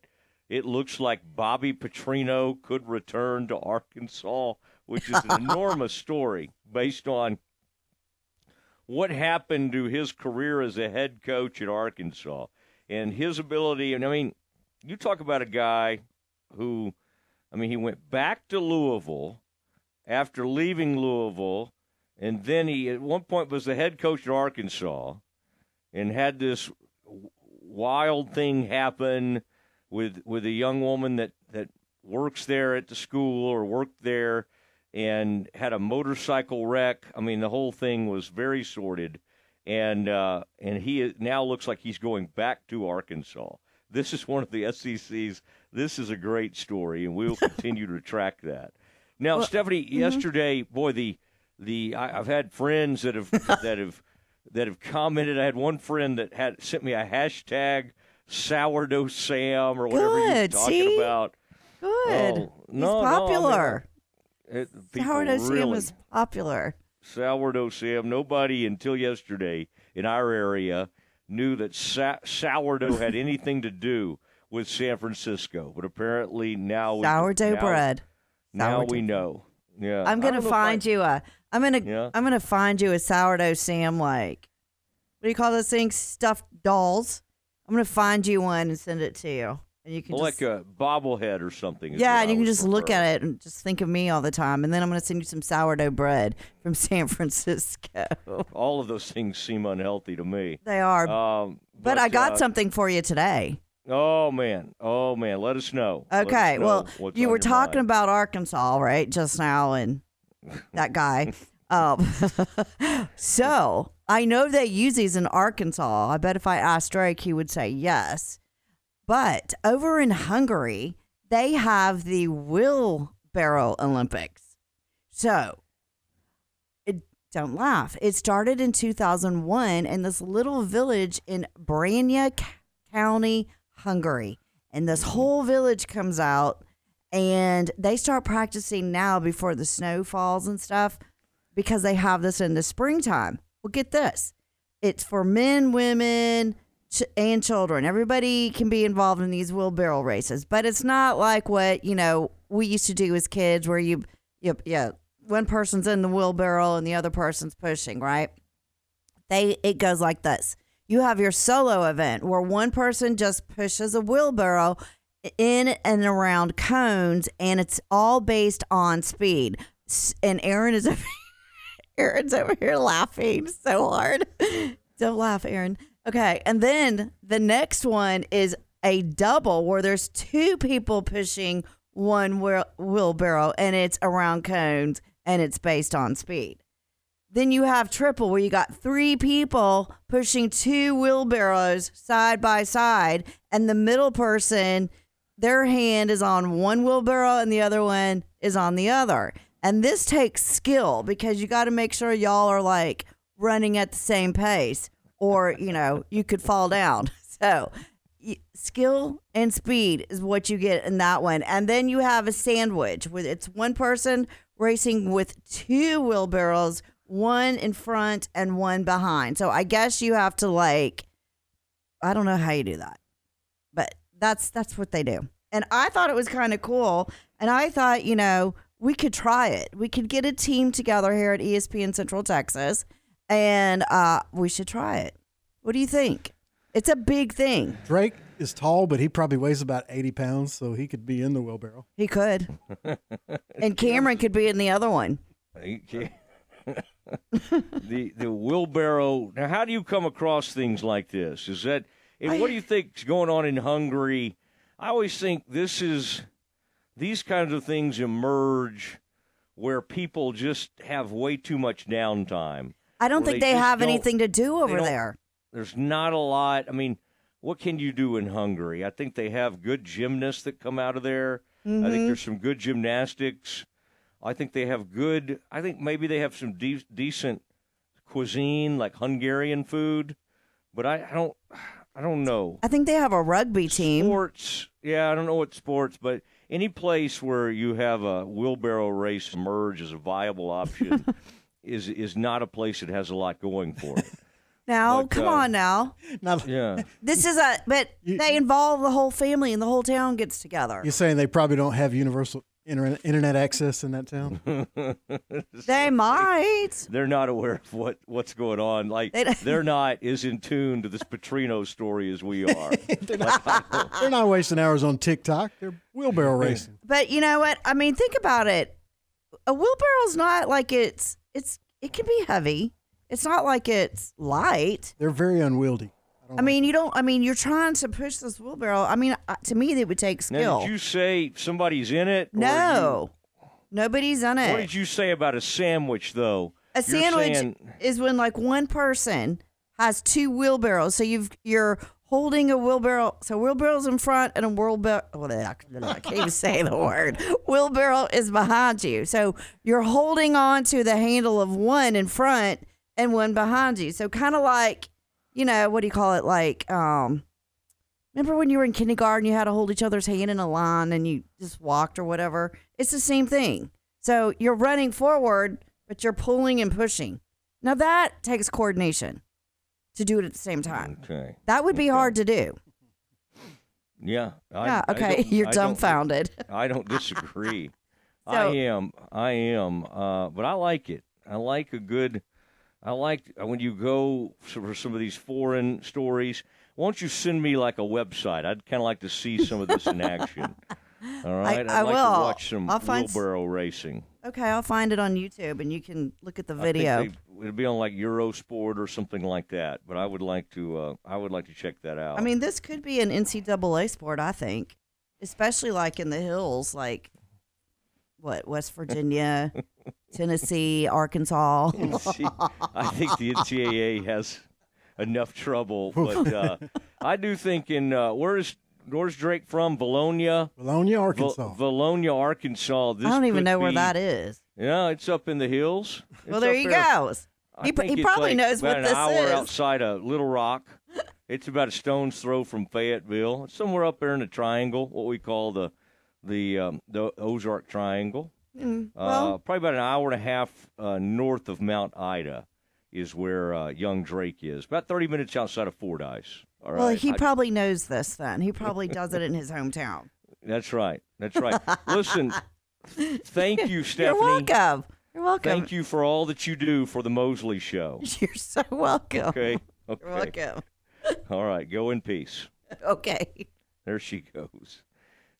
[SPEAKER 2] it looks like Bobby Petrino could return to Arkansas, which is an enormous story based on what happened to his career as a head coach at Arkansas and his ability. And I mean, you talk about a guy who, I mean, he went back to Louisville after leaving Louisville, and then he at one point was the head coach at Arkansas and had this wild thing happen with with a young woman that that works there at the school or worked there and had a motorcycle wreck. I mean, the whole thing was very sordid, and uh, and he now looks like he's going back to Arkansas. This is one of the SEC's. This is a great story, and we'll continue to track that. Now,
[SPEAKER 16] Well,
[SPEAKER 2] Stephanie,
[SPEAKER 16] mhm.
[SPEAKER 2] yesterday, boy, the the I, I've had friends that have that have that have commented. I had one friend that had sent me a hashtag sourdough Sam or whatever was
[SPEAKER 16] Good,
[SPEAKER 2] talking
[SPEAKER 16] see?
[SPEAKER 2] about.
[SPEAKER 16] Good.
[SPEAKER 2] Oh,
[SPEAKER 16] He's
[SPEAKER 2] no, no, I mean,
[SPEAKER 16] popular.
[SPEAKER 2] it,
[SPEAKER 16] Sourdough Sam
[SPEAKER 2] really,
[SPEAKER 16] is popular.
[SPEAKER 2] sourdough Sam. Nobody until yesterday in our area knew that sa- sourdough had anything to do with San Francisco, but apparently now we-
[SPEAKER 16] Sourdough
[SPEAKER 2] now-
[SPEAKER 16] bread.
[SPEAKER 2] Now
[SPEAKER 16] Sourdough.
[SPEAKER 2] we know. Yeah,
[SPEAKER 16] I'm gonna
[SPEAKER 2] if I-
[SPEAKER 16] find you a. I'm gonna.
[SPEAKER 2] Yeah.
[SPEAKER 16] I'm gonna find you a sourdough Sam like. What do you call those things? Stuffed dolls. I'm gonna find you one and send it to you, and you can
[SPEAKER 2] like
[SPEAKER 16] just.
[SPEAKER 2] a bobblehead or something.
[SPEAKER 16] yeah, and you can just look at it and just think of me all the time. And then I'm gonna send you some sourdough bread from San Francisco.
[SPEAKER 2] All of those things seem unhealthy to me.
[SPEAKER 16] They are.
[SPEAKER 2] Um,
[SPEAKER 16] but, I got
[SPEAKER 2] uh,
[SPEAKER 16] something for you today.
[SPEAKER 2] Oh man, oh man, let us know. Let us
[SPEAKER 16] Okay,
[SPEAKER 2] know
[SPEAKER 16] well, you were talking
[SPEAKER 2] mind.
[SPEAKER 16] about Arkansas, right, just now, and that guy. um, so I know they use these in Arkansas. I bet if I asked Drake, he would say yes. But over in Hungary, they have the wheelbarrow Olympics. So it, don't laugh. It started in 2001 in this little village in Baranya County, Hungary. And this mm-hmm. whole village comes out and they start practicing now before the snow falls and stuff because they have this in the springtime. Well, get this it's for men, women, ch- and children. Everybody can be involved in these wheelbarrow races, but it's not like what you know we used to do as kids, where you, yep, yeah, one person's in the wheelbarrow and the other person's pushing, right? They it goes like this. You have your solo event where one person just pushes a wheelbarrow in and around cones, and it's all based on speed. And Aaron is over, Aaron's over here laughing so hard. Don't laugh, Aaron. Okay, and then the next one is a double where there's two people pushing one wheel- wheelbarrow, and it's around cones, and it's based on speed. Then you have triple where you got three people pushing two wheelbarrows side by side, and the middle person, their hand is on one wheelbarrow and the other one is on the other. And this takes skill because you got to make sure y'all are like running at the same pace, or you know you could fall down. So skill and speed is what you get in that one. And then you have a sandwich with it's one person racing with two wheelbarrows, one in front and one behind. So I guess you have to like I don't know how you do that. But that's that's what they do. And I thought it was kind of cool. And I thought, you know, we could try it. We could get a team together here at ESPN Central Texas and uh, we should try it. What do you think? It's a big thing.
[SPEAKER 17] Drake is tall, but he probably weighs about 80 pounds, so he could be in the wheelbarrow.
[SPEAKER 16] He could. and Cameron could be in the other one.
[SPEAKER 2] The the wheelbarrow. Now, how do you come across things like this? Is that and what do you think's going on in Hungary? I always think this is these kinds of things emerge where people just have way too much downtime.
[SPEAKER 16] I don't think they,
[SPEAKER 2] just
[SPEAKER 16] have anything to do over there.
[SPEAKER 2] There's not a lot. I mean, what can you do in Hungary? I think they have good gymnasts that come out of there. I
[SPEAKER 16] Mhm.
[SPEAKER 2] think there's some good gymnastics. I think they have good. I think maybe they have some de- decent cuisine, like Hungarian food. But I, I don't. I don't know.
[SPEAKER 16] I think they have a rugby team.
[SPEAKER 2] Sports. Yeah, I don't know what sports, but any place where you have a wheelbarrow race merge as a viable option is is not a place that has a lot going for it.
[SPEAKER 16] Now,
[SPEAKER 2] But,
[SPEAKER 16] come
[SPEAKER 2] uh,
[SPEAKER 16] on now.
[SPEAKER 2] Yeah.
[SPEAKER 16] This is a but they involve the whole family and the whole town gets together.
[SPEAKER 17] You're saying they probably don't have universal internet, internet access in that town?
[SPEAKER 16] They might.
[SPEAKER 2] They're not aware of what, what's going on. Like
[SPEAKER 16] They don't-
[SPEAKER 2] they're not as in tune to this Petrino story as we are.
[SPEAKER 17] They're not wasting hours on TikTok. They're wheelbarrow racing.
[SPEAKER 16] But you know what? I mean, think about it. A wheelbarrow's not like it's it's it can be heavy. It's not like it's light.
[SPEAKER 17] They're very unwieldy.
[SPEAKER 16] I mean, you don't. I mean, you're trying to push this wheelbarrow. I mean, uh, to me, it would take
[SPEAKER 2] now,
[SPEAKER 16] skill.
[SPEAKER 2] did you say somebody's in it?
[SPEAKER 16] no, nobody's
[SPEAKER 2] in
[SPEAKER 16] it.
[SPEAKER 2] what did you say about a sandwich, though?
[SPEAKER 16] A
[SPEAKER 2] You're
[SPEAKER 16] sandwich
[SPEAKER 2] saying-
[SPEAKER 16] is when like one person has two wheelbarrows. So you've you're holding a wheelbarrow. So wheelbarrow's in front and a wheelbarrow. Well, I can't even say the word. Wheelbarrow is behind you. So you're holding on to the handle of one in front and one behind you. So kind of like, you know, what do you call it? Like, um, remember when you were in kindergarten, you had to hold each other's hand in a line and you just walked or whatever? It's the same thing. So you're running forward, but you're pulling and pushing. Now that takes coordination to do it at the same time.
[SPEAKER 2] Okay.
[SPEAKER 16] That would be hard to do.
[SPEAKER 2] Yeah. I,
[SPEAKER 16] Yeah, okay,
[SPEAKER 2] don't-
[SPEAKER 16] you're
[SPEAKER 2] I don't-
[SPEAKER 16] dumbfounded.
[SPEAKER 2] I don't disagree. I am. I am. Uh, but I like it. I like a good. I like when you go for some of these foreign stories. Won't you send me like a website? I'd kind of like to see some of this in action. All right. I'd
[SPEAKER 16] I
[SPEAKER 2] like
[SPEAKER 16] will.
[SPEAKER 2] to watch some
[SPEAKER 16] I'll find s-
[SPEAKER 2] wheelbarrow racing.
[SPEAKER 16] Okay, I'll find it on YouTube and you can look at the
[SPEAKER 2] I think
[SPEAKER 16] video.
[SPEAKER 2] they- it'd be on like Eurosport or something like that. But I would like to. Uh, I would like to check that out.
[SPEAKER 16] I mean, this could be an NCAA sport, I think, especially like in the hills, like what West Virginia, Tennessee, Arkansas.
[SPEAKER 2] See, I think the NCAA has enough trouble, but uh, I do think in uh, where's where's Drake from? Bologna,
[SPEAKER 17] Bologna,
[SPEAKER 2] Vo-
[SPEAKER 17] Arkansas.
[SPEAKER 2] Bologna, Arkansas. This
[SPEAKER 16] I don't even
[SPEAKER 2] could
[SPEAKER 16] know where that is.
[SPEAKER 2] Yeah, it's up in the hills.
[SPEAKER 16] Well,
[SPEAKER 2] It's
[SPEAKER 16] there he
[SPEAKER 2] there.
[SPEAKER 16] goes.
[SPEAKER 2] I
[SPEAKER 16] He, pr- he probably
[SPEAKER 2] like
[SPEAKER 16] knows
[SPEAKER 2] about
[SPEAKER 16] what
[SPEAKER 2] an
[SPEAKER 16] this
[SPEAKER 2] hour
[SPEAKER 16] is.
[SPEAKER 2] outside of Little Rock. It's about a stone's throw from Fayetteville. It's somewhere up there in the triangle, what we call the the um, the Ozark Triangle.
[SPEAKER 16] Mm,
[SPEAKER 2] Uh, probably about an hour and a half uh, north of Mount Ida is where uh, young Drake is. About 30 minutes outside of Fordyce. All
[SPEAKER 16] Well,
[SPEAKER 2] right.
[SPEAKER 16] he
[SPEAKER 2] I-
[SPEAKER 16] probably knows this then. He probably does it in his hometown.
[SPEAKER 2] that's right. That's right. Listen, thank you, Stephanie.
[SPEAKER 16] You're welcome. You're welcome.
[SPEAKER 2] Thank you for all that you do for the Mosley Show.
[SPEAKER 16] You're so welcome.
[SPEAKER 2] Okay. Okay.
[SPEAKER 16] You're welcome.
[SPEAKER 2] All right. Go in peace.
[SPEAKER 16] Okay.
[SPEAKER 2] There she goes.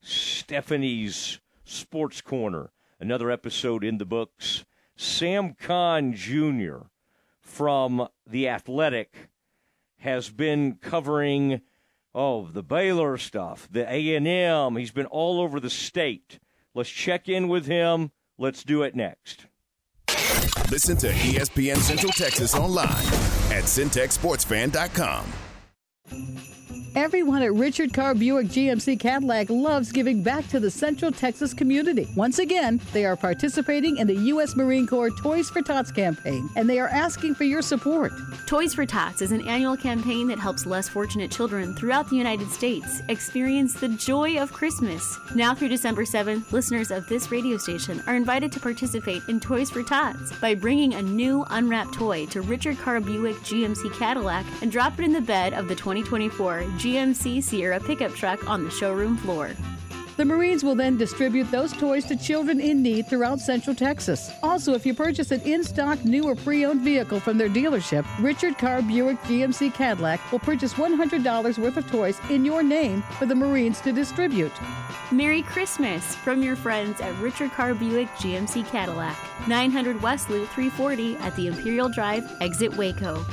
[SPEAKER 2] Stephanie's Sports Corner. Another episode in the books. Sam Kahn Jr. from The Athletic has been covering oh the Baylor stuff, the A&M. He's been all over the state. Let's check in with him. Let's do it next.
[SPEAKER 3] Listen to ESPN Central Texas online at centexsportsfan.com.
[SPEAKER 18] Everyone at Richard Carr Buick GMC Cadillac loves giving back to the Central Texas community. Once again, they are participating in the U.S. Marine Corps Toys for Tots campaign, and they are asking for your support.
[SPEAKER 19] Toys for Tots is an annual campaign that helps less fortunate children throughout the United States experience the joy of Christmas. Now through December 7th, listeners of this radio station are invited to participate in Toys for Tots by bringing a new unwrapped toy to Richard Carr Buick GMC Cadillac and drop it in the bed of the 2024 GMC Sierra pickup truck on the showroom floor.
[SPEAKER 18] The Marines will then distribute those toys to children in need throughout Central Texas. Also, if you purchase an in stock, new, or pre owned vehicle from their dealership, Richard Carr Buick GMC Cadillac will purchase $100 worth of toys in your name for the Marines to distribute.
[SPEAKER 19] Merry Christmas from your friends at Richard Carr Buick GMC Cadillac, 900 West Loop 340 at the Imperial Drive, exit Waco.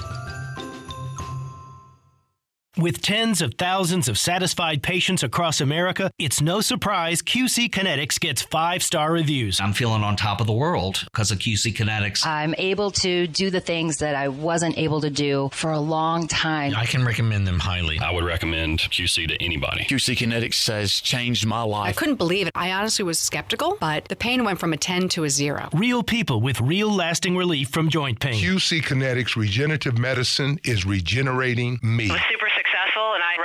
[SPEAKER 15] With tens of thousands of satisfied patients across America, it's no surprise QC Kinetics gets five star reviews.
[SPEAKER 20] I'm feeling on top of the world because of QC Kinetics.
[SPEAKER 21] I'm able to do the things that I wasn't able to do for a long time.
[SPEAKER 22] I can recommend them highly. I would recommend QC to anybody. QC Kinetics has changed my life.
[SPEAKER 23] I couldn't believe it. I honestly was skeptical, but the pain went from a 10 to a 0.
[SPEAKER 15] Real people with real lasting relief from joint pain.
[SPEAKER 24] QC Kinetics Regenerative Medicine is regenerating me.
[SPEAKER 25] was super successful, and I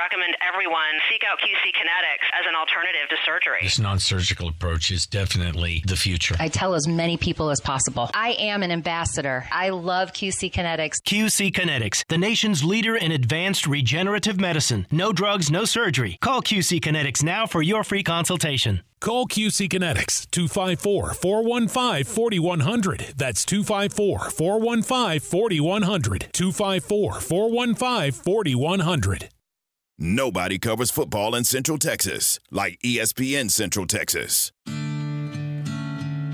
[SPEAKER 25] recommend everyone seek out QC Kinetics as an alternative to surgery.
[SPEAKER 22] This non surgical approach is definitely the future.
[SPEAKER 21] I tell as many people as possible. I am an ambassador. I love QC Kinetics.
[SPEAKER 15] QC Kinetics, the nation's leader in advanced regenerative medicine. No drugs, no surgery. Call QC Kinetics now for your free consultation.
[SPEAKER 26] Call QC Kinetics 254 415 4100. That's 254 415 4100. 254 415 4100.
[SPEAKER 3] Nobody covers football in Central Texas like ESPN Central Texas.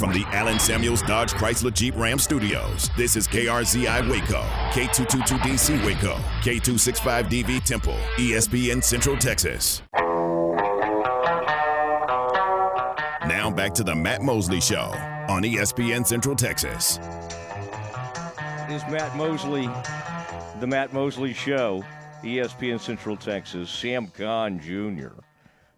[SPEAKER 3] From the Allen Samuels Dodge Chrysler Jeep Ram Studios, this is KRZI Waco, K222DC Waco, K265DV Temple, ESPN Central Texas. Now back to the Matt Mosley Show on ESPN Central Texas.
[SPEAKER 2] is Matt Mosley, the Matt Mosley Show, ESPN Central Texas. Sam Kahn Jr.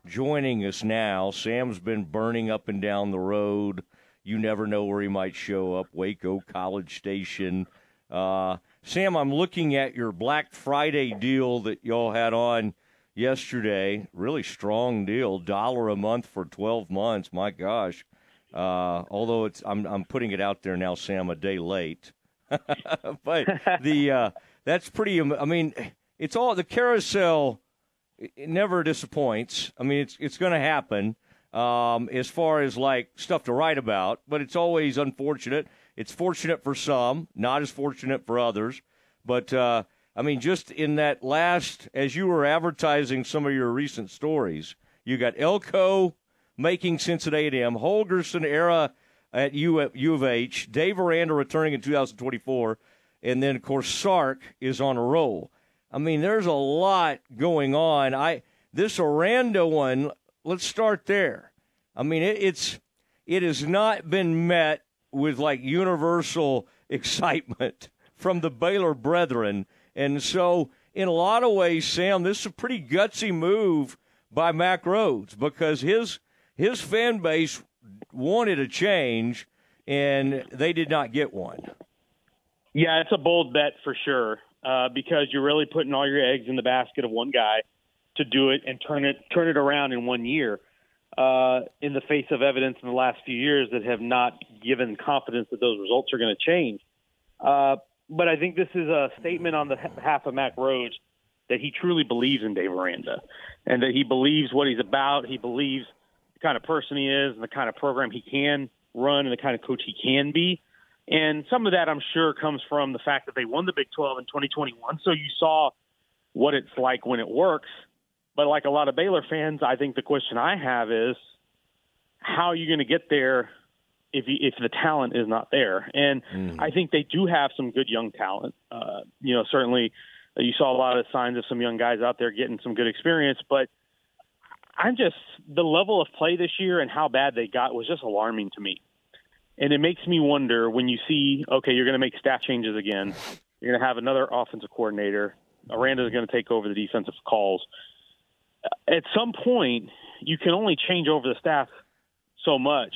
[SPEAKER 2] joining us now. Sam's been burning up and down the road. You never know where he might show up. Waco College Station. Uh, Sam, I'm looking at your Black Friday deal that y'all had on yesterday. Really strong deal. Dollar a month for 12 months. My gosh. Uh, although it's, I'm, I'm putting it out there now, Sam, a day late. but the uh, that's pretty. I mean, it's all the carousel. It never disappoints. I mean, it's it's going to happen um, as far as like stuff to write about, but it's always unfortunate. It's fortunate for some, not as fortunate for others. But uh, I mean, just in that last, as you were advertising some of your recent stories, you got Elko making sense at A&M, Holgorsen era at U, U of H, Dave Aranda returning in 2024, and then of course Sark is on a roll. I mean, there's a lot going on. I this Aranda one. Let's start there. I mean, it, it's it has not been met with like universal excitement from the Baylor brethren, and so in a lot of ways, Sam, this is a pretty gutsy move by Mack Rhoades because his his fan base wanted a change, and they did not get one.
[SPEAKER 27] Yeah, it's a bold bet for sure uh, because you're really putting all your eggs in the basket of one guy to do it and turn it turn it around in one year. Uh, in the face of evidence in the last few years that have not given confidence that those results are going to change. Uh, but I think this is a statement on the behalf of Mack Rhoades that he truly believes in Dave Aranda and that he believes what he's about. He believes the kind of person he is and the kind of program he can run and the kind of coach he can be. And some of that, I'm sure, comes from the fact that they won the Big 12 in 2021. So you saw what it's like when it works. But like a lot of Baylor fans, I think the question I have is, how are you going to get there if you, if the talent is not there? And I think they do have some good young talent. Uh, you know, certainly uh, you saw a lot of signs of some young guys out there getting some good experience, but I'm just the level of play this year and how bad they got was just alarming to me. And it makes me wonder when you see, okay, you're going to make staff changes again. You're going to have another offensive coordinator. Aranda is going to take over the defensive calls. At some point, you can only change over the staff so much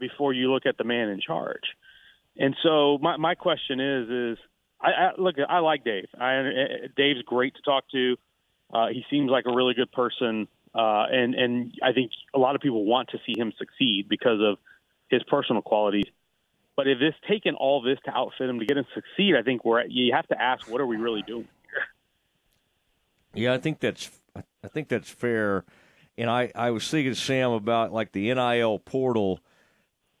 [SPEAKER 27] before you look at the man in charge. And so my my question is is I, I look I like Dave. I Dave's great to talk to. Uh, he seems like a really good person, uh, and and I think a lot of people want to see him succeed because of his personal qualities. But if it's taken all this to outfit him to get him to succeed, I think we're you have to ask what are we really doing?
[SPEAKER 2] Yeah, I think that's I think that's fair. And I, I was thinking, Sam, about like the NIL portal.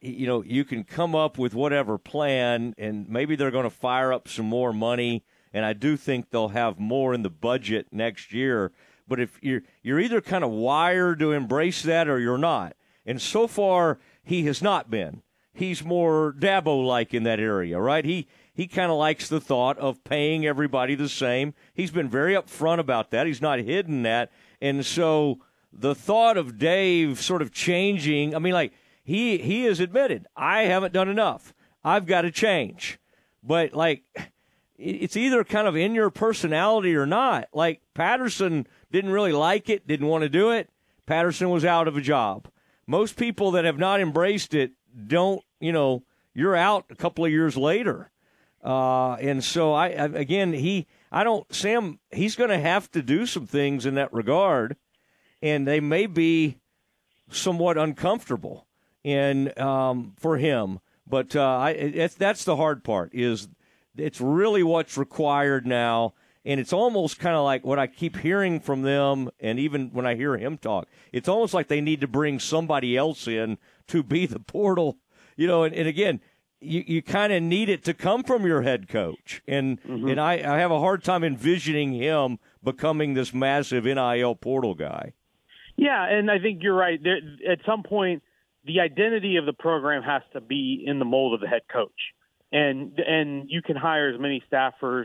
[SPEAKER 2] You know, you can come up with whatever plan, and maybe they're going to fire up some more money. And I do think they'll have more in the budget next year. But if you're you're either kind of wired to embrace that or you're not. And so far, he has not been. He's more Dabo like in that area, right? He he kind of likes the thought of paying everybody the same. He's been very upfront about that. He's not hidden that. And so the thought of Dave sort of changing, I mean like he he has admitted, I haven't done enough. I've got to change. But like it's either kind of in your personality or not. Like Patterson didn't really like it, didn't want to do it. Patterson was out of a job. Most people that have not embraced it don't, you know, you're out a couple of years later. Uh, and so I, I again he I don't Sam he's going to have to do some things in that regard, and they may be somewhat uncomfortable and um, for him. But uh, I, that's the hard part is it's really what's required now, and it's almost kind of like what I keep hearing from them, and even when I hear him talk, it's almost like they need to bring somebody else in to be the portal, you know. And, and again, you, you kind of need it to come from your head coach, and mm-hmm. and I, I have a hard time envisioning him becoming this massive NIL portal guy.
[SPEAKER 27] Yeah, and I think you're right. There, at some point, the identity of the program has to be in the mold of the head coach, and and you can hire as many staffers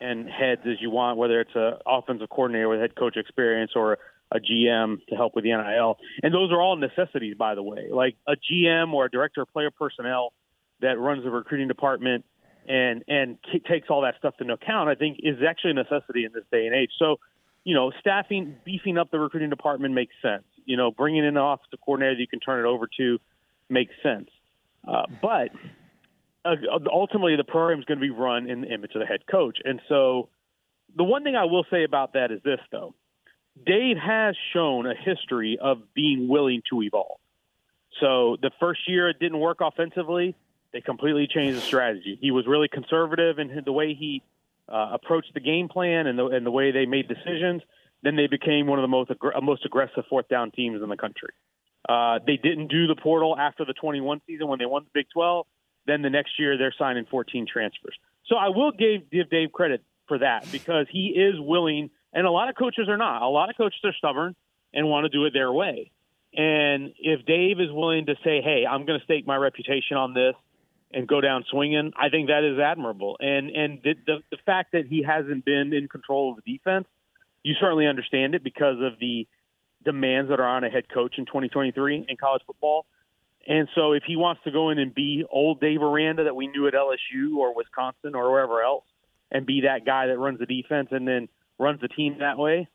[SPEAKER 27] and heads as you want, whether it's a offensive coordinator with head coach experience or a GM to help with the NIL. And those are all necessities, by the way. Like a GM or a director of player personnel that runs the recruiting department and and takes all that stuff into account, I think is actually a necessity in this day and age. So, you know, staffing, beefing up the recruiting department makes sense. You know, bringing in an offensive coordinator that you can turn it over to makes sense. Uh, but uh, ultimately, the program is going to be run in the image of the head coach. And so, the one thing I will say about that is this, though. Dave has shown a history of being willing to evolve. So the first year it didn't work offensively, they completely changed the strategy. He was really conservative in the way he uh, approached the game plan and the, and the way they made decisions. Then they became one of the most most aggressive fourth down teams in the country. Uh, they didn't do the portal after the 21 season when they won the Big 12. Then the next year they're signing 14 transfers. So I will give give Dave credit for that because he is willing, and a lot of coaches are not. A lot of coaches are stubborn and want to do it their way. And if Dave is willing to say, "Hey, I'm going to stake my reputation on this," and go down swinging, I think that is admirable. And and the, the the fact that he hasn't been in control of the defense, you certainly understand it because of the demands that are on a head coach in 2023 in college football. And so if he wants to go in and be old Dave Aranda that we knew at LSU or Wisconsin or wherever else and be that guy that runs the defense and then runs the team that way,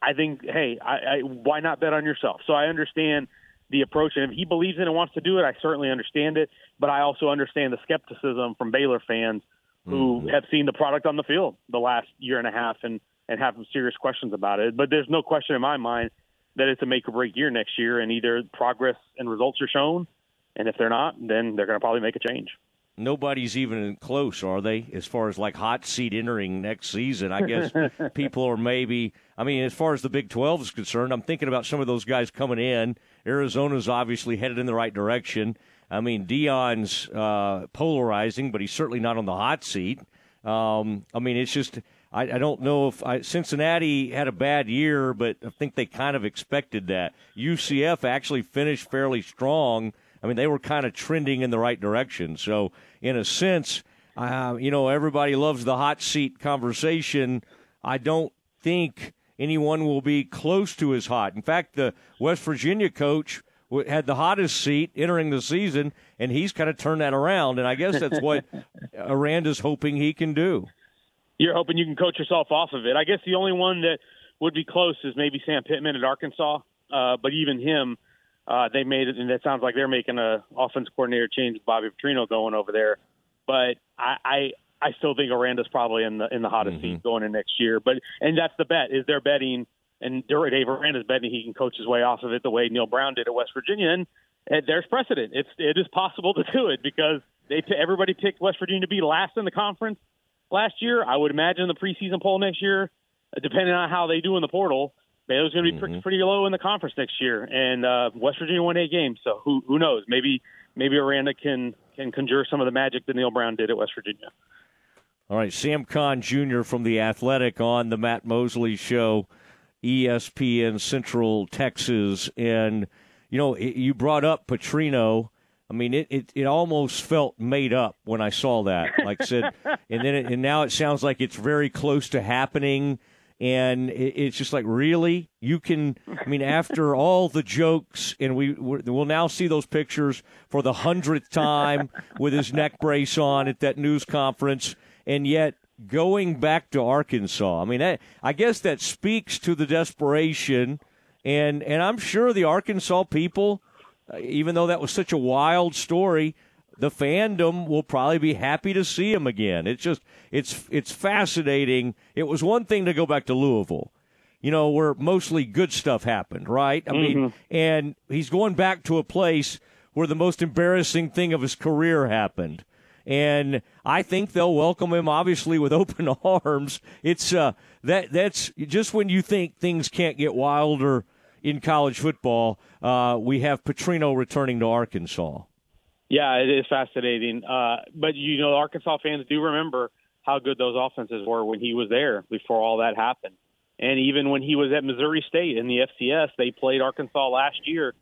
[SPEAKER 27] I think, hey, I, I, why not bet on yourself? So I understand the approach. And if he believes in it and wants to do it, I certainly understand it. But I also understand the skepticism from Baylor fans who
[SPEAKER 2] Mm-hmm.
[SPEAKER 27] have seen the product on the field the last year and a half and, and have some serious questions about it. But there's no question in my mind that it's a make or break year next year, and either progress and results are shown, and if they're not, then they're going to probably make a change.
[SPEAKER 2] Nobody's even close, are they? As far as like hot seat entering next season, I guess people are maybe. I mean, as far as the Big Twelve is concerned, I'm thinking about some of those guys coming in. Arizona's obviously headed in the right direction. I mean, Deion's uh, polarizing, but he's certainly not on the hot seat. Um, I mean, it's just I, I don't know if I, Cincinnati had a bad year, but I think they kind of expected that. UCF actually finished fairly strong. I mean, they were kind of trending in the right direction. So, in a sense, uh, you know, everybody loves the hot seat conversation. I don't think anyone will be close to as hot. In fact, the West Virginia coach had the hottest seat entering the season, and he's kind of turned that around. And I guess that's what Aranda's hoping he can do.
[SPEAKER 27] You're hoping you can coach yourself off of it. I guess the only one that would be close is maybe Sam Pittman at Arkansas. Uh, but even him, uh, they made it, and it sounds like they're making a offense coordinator change with Bobby Petrino going over there. But I, I, I still think Aranda's probably in the in the hottest seat going in next year. But and that's the bet is they're betting, and Dave Aranda's betting he can coach his way off of it the way Neal Brown did at West Virginia. And, and there's precedent. It's it is possible to do it because they everybody picked West Virginia to be last in the conference last year. I would imagine the preseason poll next year, depending on how they do in the portal, Baylor's going to be pretty, pretty low in the conference next year. And uh, West Virginia won eight games, so who who knows? Maybe maybe Aranda can can conjure some of the magic that Neal Brown did at West Virginia.
[SPEAKER 2] All right, Sam Khan Jr. from The Athletic on the Matt Mosley Show, ESPN Central Texas. And, you know, it, you brought up Petrino. I mean, it, it, it almost felt made up when I saw that. Like I said, and then it, and now it sounds like it's very close to happening. And it's just like, really? You can, I mean, after all the jokes, and we, we'll now see those pictures for the hundredth time with his neck brace on at that news conference and yet going back to Arkansas. I mean, that, I guess that speaks to the desperation, and and I'm sure the Arkansas people, uh, even though that was such a wild story, the fandom will probably be happy to see him again. It's just it's it's fascinating. It was one thing to go back to Louisville. You know, where mostly good stuff happened, right? I mean, and he's going back to a place where the most embarrassing thing of his career happened and I think they'll welcome him obviously with open arms. It's uh that that's just when you think things can't get wilder in college football. Uh, we have Petrino returning to Arkansas.
[SPEAKER 27] Yeah, it is fascinating. Uh, but you know, Arkansas fans do remember how good those offenses were when he was there before all that happened. And even when he was at Missouri State in the FCS, they played Arkansas last year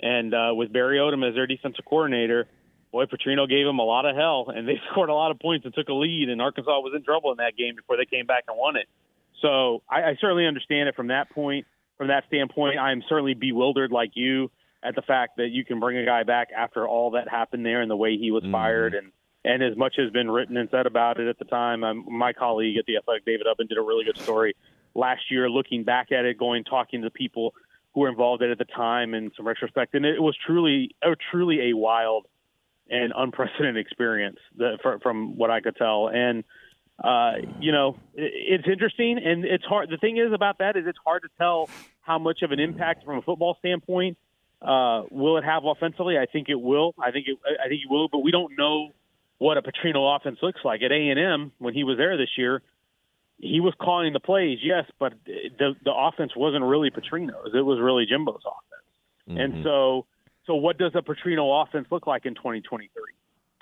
[SPEAKER 27] And uh, with Barry Odom as their defensive coordinator, boy, Petrino gave them a lot of hell, and they scored a lot of points and took a lead. And Arkansas was in trouble in that game before they came back and won it. So I, I certainly understand it from that point. From that standpoint, I'm certainly bewildered, like you, at the fact that you can bring a guy back after all that happened there and the way he was
[SPEAKER 2] Mm-hmm.
[SPEAKER 27] fired and and as much has been written and said about it at the time. Um, my colleague at the Athletic, David Ubben, did a really good story last year, looking back at it, going talking to people who were involved in it at the time, and some retrospect, and it was truly, uh, truly a wild and unprecedented experience that, from, from what I could tell. And uh, you know, it, it's interesting, and it's hard. The thing is about that is it's hard to tell how much of an impact from a football standpoint uh, will it have offensively. I think it will. I think it. I think it will, but we don't know what a Petrino offense looks like at A and M when he was there this year. He was calling the plays, yes, but the the offense wasn't really Petrino's. It was really Jimbo's offense. And so, so what does a Petrino offense look like in 2023?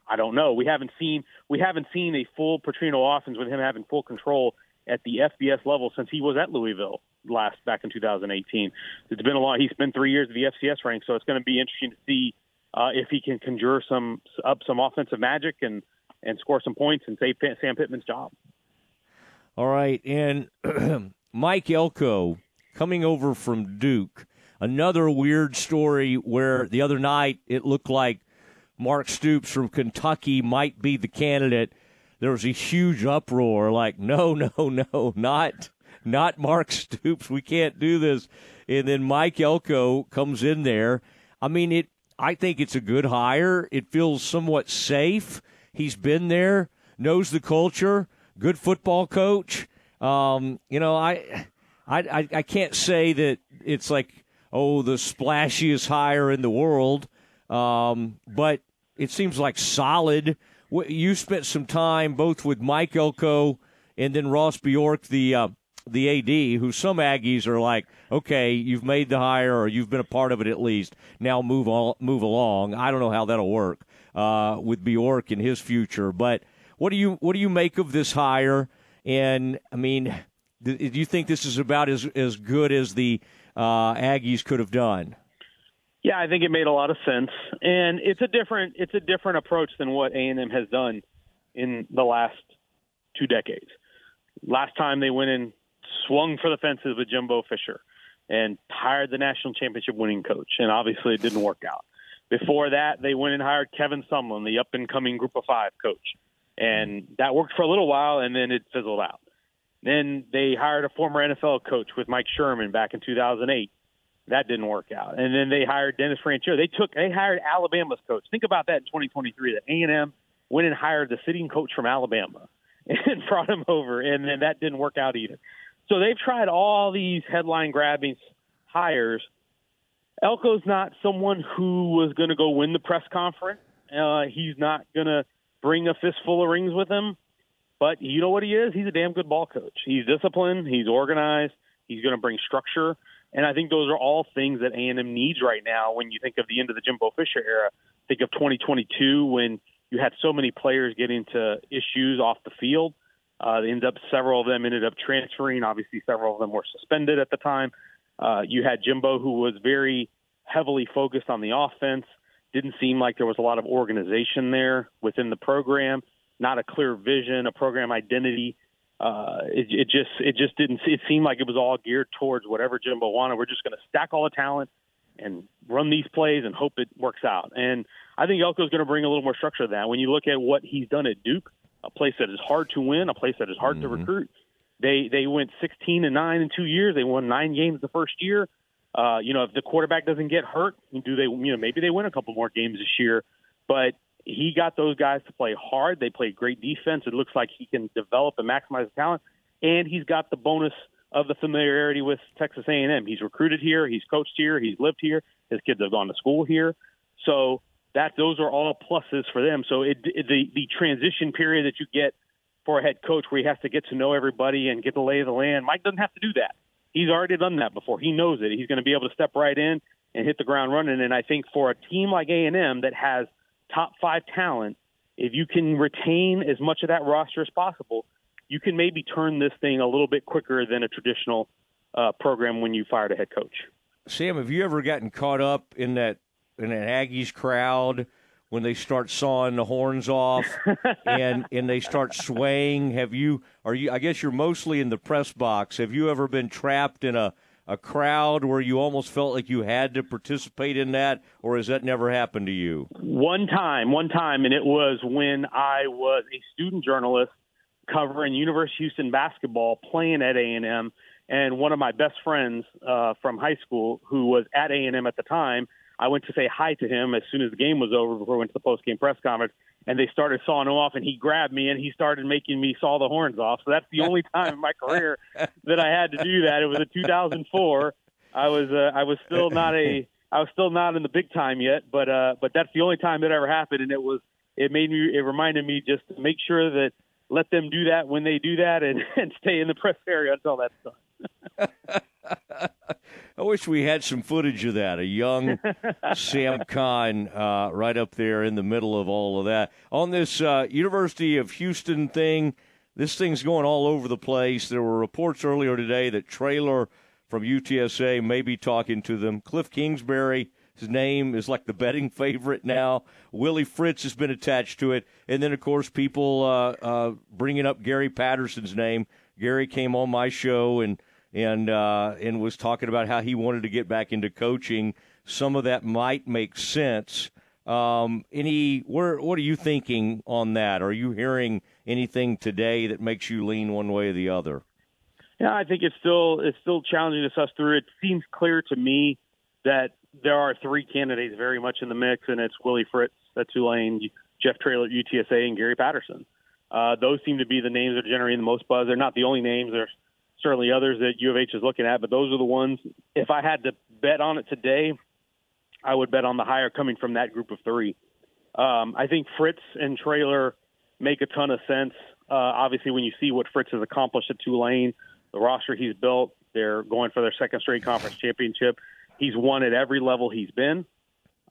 [SPEAKER 27] I don't know. We haven't seen we haven't seen a full Petrino offense with him having full control at the FBS level since he was at Louisville last back in 2018. It's been a lot. He's been three years at the FCS rank, so it's going to be interesting to see uh, if he can conjure some up some offensive magic and and score some points and save Sam Pittman's job.
[SPEAKER 2] All right, and Mike Elko coming over from Duke. Another weird story where the other night it looked like Mark Stoops from Kentucky might be the candidate. There was a huge uproar, like, no, no, no, not not Mark Stoops. We can't do this. And then Mike Elko comes in there. I mean, it. I think it's a good hire. It feels somewhat safe. He's been there, knows the culture, good football coach. Um, you know, I, I, I, can't say that it's like oh the splashiest hire in the world, um, but it seems like solid. You spent some time both with Mike Elko and then Ross Bjork, the uh, the AD, who some Aggies are like, okay, you've made the hire or you've been a part of it at least. Now move on, move along. I don't know how that'll work uh, with Bjork and his future, but what do you what do you make of this hire? And I mean, do you think this is about as as good as the uh, Aggies could have done?
[SPEAKER 27] Yeah, I think it made a lot of sense, and it's a different it's a different approach than what A and M has done in the last two decades. Last time they went and swung for the fences with Jimbo Fisher and hired the national championship winning coach, and obviously it didn't work out. Before that, they went and hired Kevin Sumlin, the up and coming Group of Five coach, and that worked for a little while, and then it fizzled out. Then they hired a former NFL coach with Mike Sherman back in 2008. That didn't work out. And then they hired Dennis Franchione. They took they hired Alabama's coach. Think about that in 2023. That A and M went and hired the sitting coach from Alabama and brought him over, and then that didn't work out either. So they've tried all these headline grabbing hires. Elko's not someone who was going to go win the press conference. Uh, he's not going to bring a fistful of rings with him. But you know what he is? He's a damn good ball coach. He's disciplined. He's organized. He's going to bring structure. And I think those are all things that A&M needs right now when you think of the end of the Jimbo Fisher era. Think of 2022 when you had so many players get into issues off the field. Uh, they ended up several of them ended up transferring. Obviously, several of them were suspended at the time. Uh, you had Jimbo, who was very heavily focused on the offense. Didn't seem like there was a lot of organization there within the program. Not a clear vision, a program identity. Uh, it, it just it just didn't. It seemed like it was all geared towards whatever Jimbo wanted. We're just going to stack all the talent and run these plays and hope it works out. And I think Elko's going to bring a little more structure to that. When you look at what he's done at Duke, a place that is hard to win, a place that is hard to recruit. They they went 16 and nine in two years. They won nine games the first year. Uh, you know, if the quarterback doesn't get hurt, do they? You know, maybe they win a couple more games this year. But he got those guys to play hard. They played great defense. It looks like he can develop and maximize the talent, and he's got the bonus of the familiarity with Texas A&M. He's recruited here. He's coached here. He's lived here. His kids have gone to school here. So that those are all pluses for them. So it, it, the the transition period that you get for a head coach where he has to get to know everybody and get the lay of the land, Mike doesn't have to do that. He's already done that before. He knows it. He's going to be able to step right in and hit the ground running. And I think for a team like A&M that has top five talent, if you can retain as much of that roster as possible, you can maybe turn this thing a little bit quicker than a traditional uh, program when you fired a head coach.
[SPEAKER 2] Sam, have you ever gotten caught up in that in an Aggies crowd when they start sawing the horns off and and they start swaying? Have you? Are you? I guess you're mostly in the press box. Have you ever been trapped in a a crowd where you almost felt like you had to participate in that, or has that never happened to you?
[SPEAKER 27] One time, one time, and it was when I was a student journalist covering University of Houston basketball, playing at A and M, and one of my best friends uh, from high school, who was at A and M at the time, I went to say hi to him as soon as the game was over before we went to the post game press conference, and they started sawing him off, and he grabbed me and he started making me saw the horns off. So that's the only time in my career that I had to do that. It was in 2004. I was uh, I was still not a I was still not in the big time yet, but uh, but that's the only time that ever happened, and it was it made me it reminded me just to make sure that let them do that when they do that, and, and stay in the press area until that's done.
[SPEAKER 2] I wish we had some footage of that. A young Sam Khan uh, right up there in the middle of all of that. On this uh, University of Houston thing, this thing's going all over the place. There were reports earlier today that Traylor from UTSA may be talking to them. Cliff Kingsbury, his name is like the betting favorite now. Willie Fritz has been attached to it. And then, of course, people uh, uh bringing up Gary Patterson's name. Gary came on my show and – and uh, and was talking about how he wanted to get back into coaching. Some of that might make sense. Um, any, where, what are you thinking on that? Are you hearing anything today that makes you lean one way or the other?
[SPEAKER 27] Yeah, I think it's still it's still challenging to suss through. It seems clear to me that there are three candidates very much in the mix, and it's Willie Fritz at Tulane, Jeff Traylor at UTSA, and Gary Patterson. Uh, those seem to be the names that are generating the most buzz. They're not the only names. There's certainly others that U of H is looking at, but those are the ones. If I had to bet on it today, I would bet on the hire coming from that group of three. Um, I think Fritz and Traylor make a ton of sense. Uh, obviously, when you see what Fritz has accomplished at Tulane, the roster he's built, they're going for their second straight conference championship. He's won at every level he's been.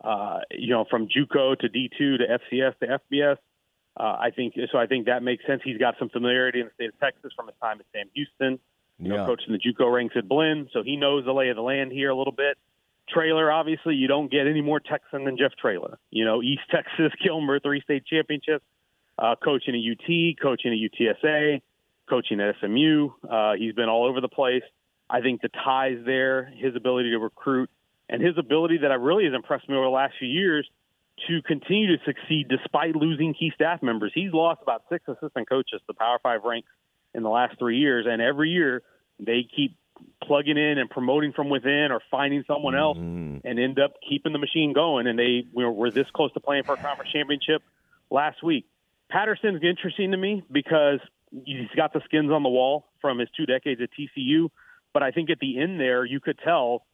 [SPEAKER 27] Uh, you know, from JUCO to D2 to FCS to FBS. Uh, I think so. I think that makes sense. He's got some familiarity in the state of Texas from his time at Sam Houston you know, coaching the JUCO ranks at Blinn, so he knows the lay of the land here a little bit. Traylor, obviously, you don't get any more Texan than Jeff Traylor. You know, East Texas, Gilmer, three state championships, uh, coaching at UT, coaching at UTSA, coaching at SMU. Uh, he's been all over the place. I think the ties there, his ability to recruit, and his ability that I really has impressed me over the last few years to continue to succeed despite losing key staff members. He's lost about six assistant coaches to the Power Five ranks in the last three years, and every year they keep plugging in and promoting from within or finding someone else mm-hmm. and end up keeping the machine going. And they were, were this close to playing for a conference championship last week. Patterson's interesting to me because he's got the skins on the wall from his two decades at TCU. But I think at the end there, you could tell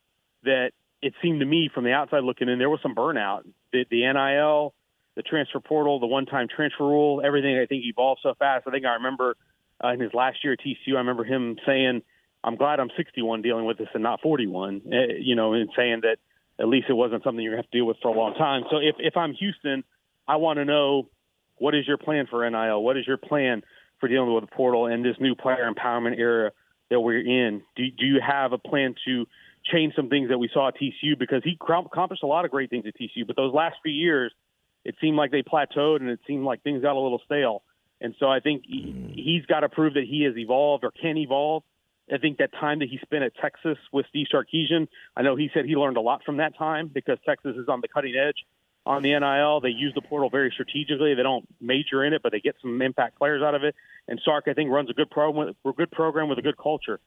[SPEAKER 27] that it seemed to me from the outside looking in, there was some burnout. The, the NIL, the transfer portal, the one time transfer rule, everything I think evolved so fast. I think I remember uh, in his last year at TCU, I remember him saying, "I'm glad I'm 61 dealing with this and not 41." Uh, you know, and saying that at least it wasn't something you're gonna have to deal with for a long time. So if if I'm Houston, I want to know what is your plan for NIL? What is your plan for dealing with the portal and this new player empowerment era that we're in? Do do you have a plan to change some things that we saw at TCU because he accomplished a lot of great things at TCU, but those last few years, it seemed like they plateaued and it seemed like things got a little stale. And so I think he's got to prove that he has evolved or can evolve. I think that time that he spent at Texas with Steve Sarkisian, I know he said he learned a lot from that time because Texas is on the cutting edge on the NIL. They use the portal very strategically. They don't major in it, but they get some impact players out of it. And Sark, I think, runs a good program, a good program with a good culture.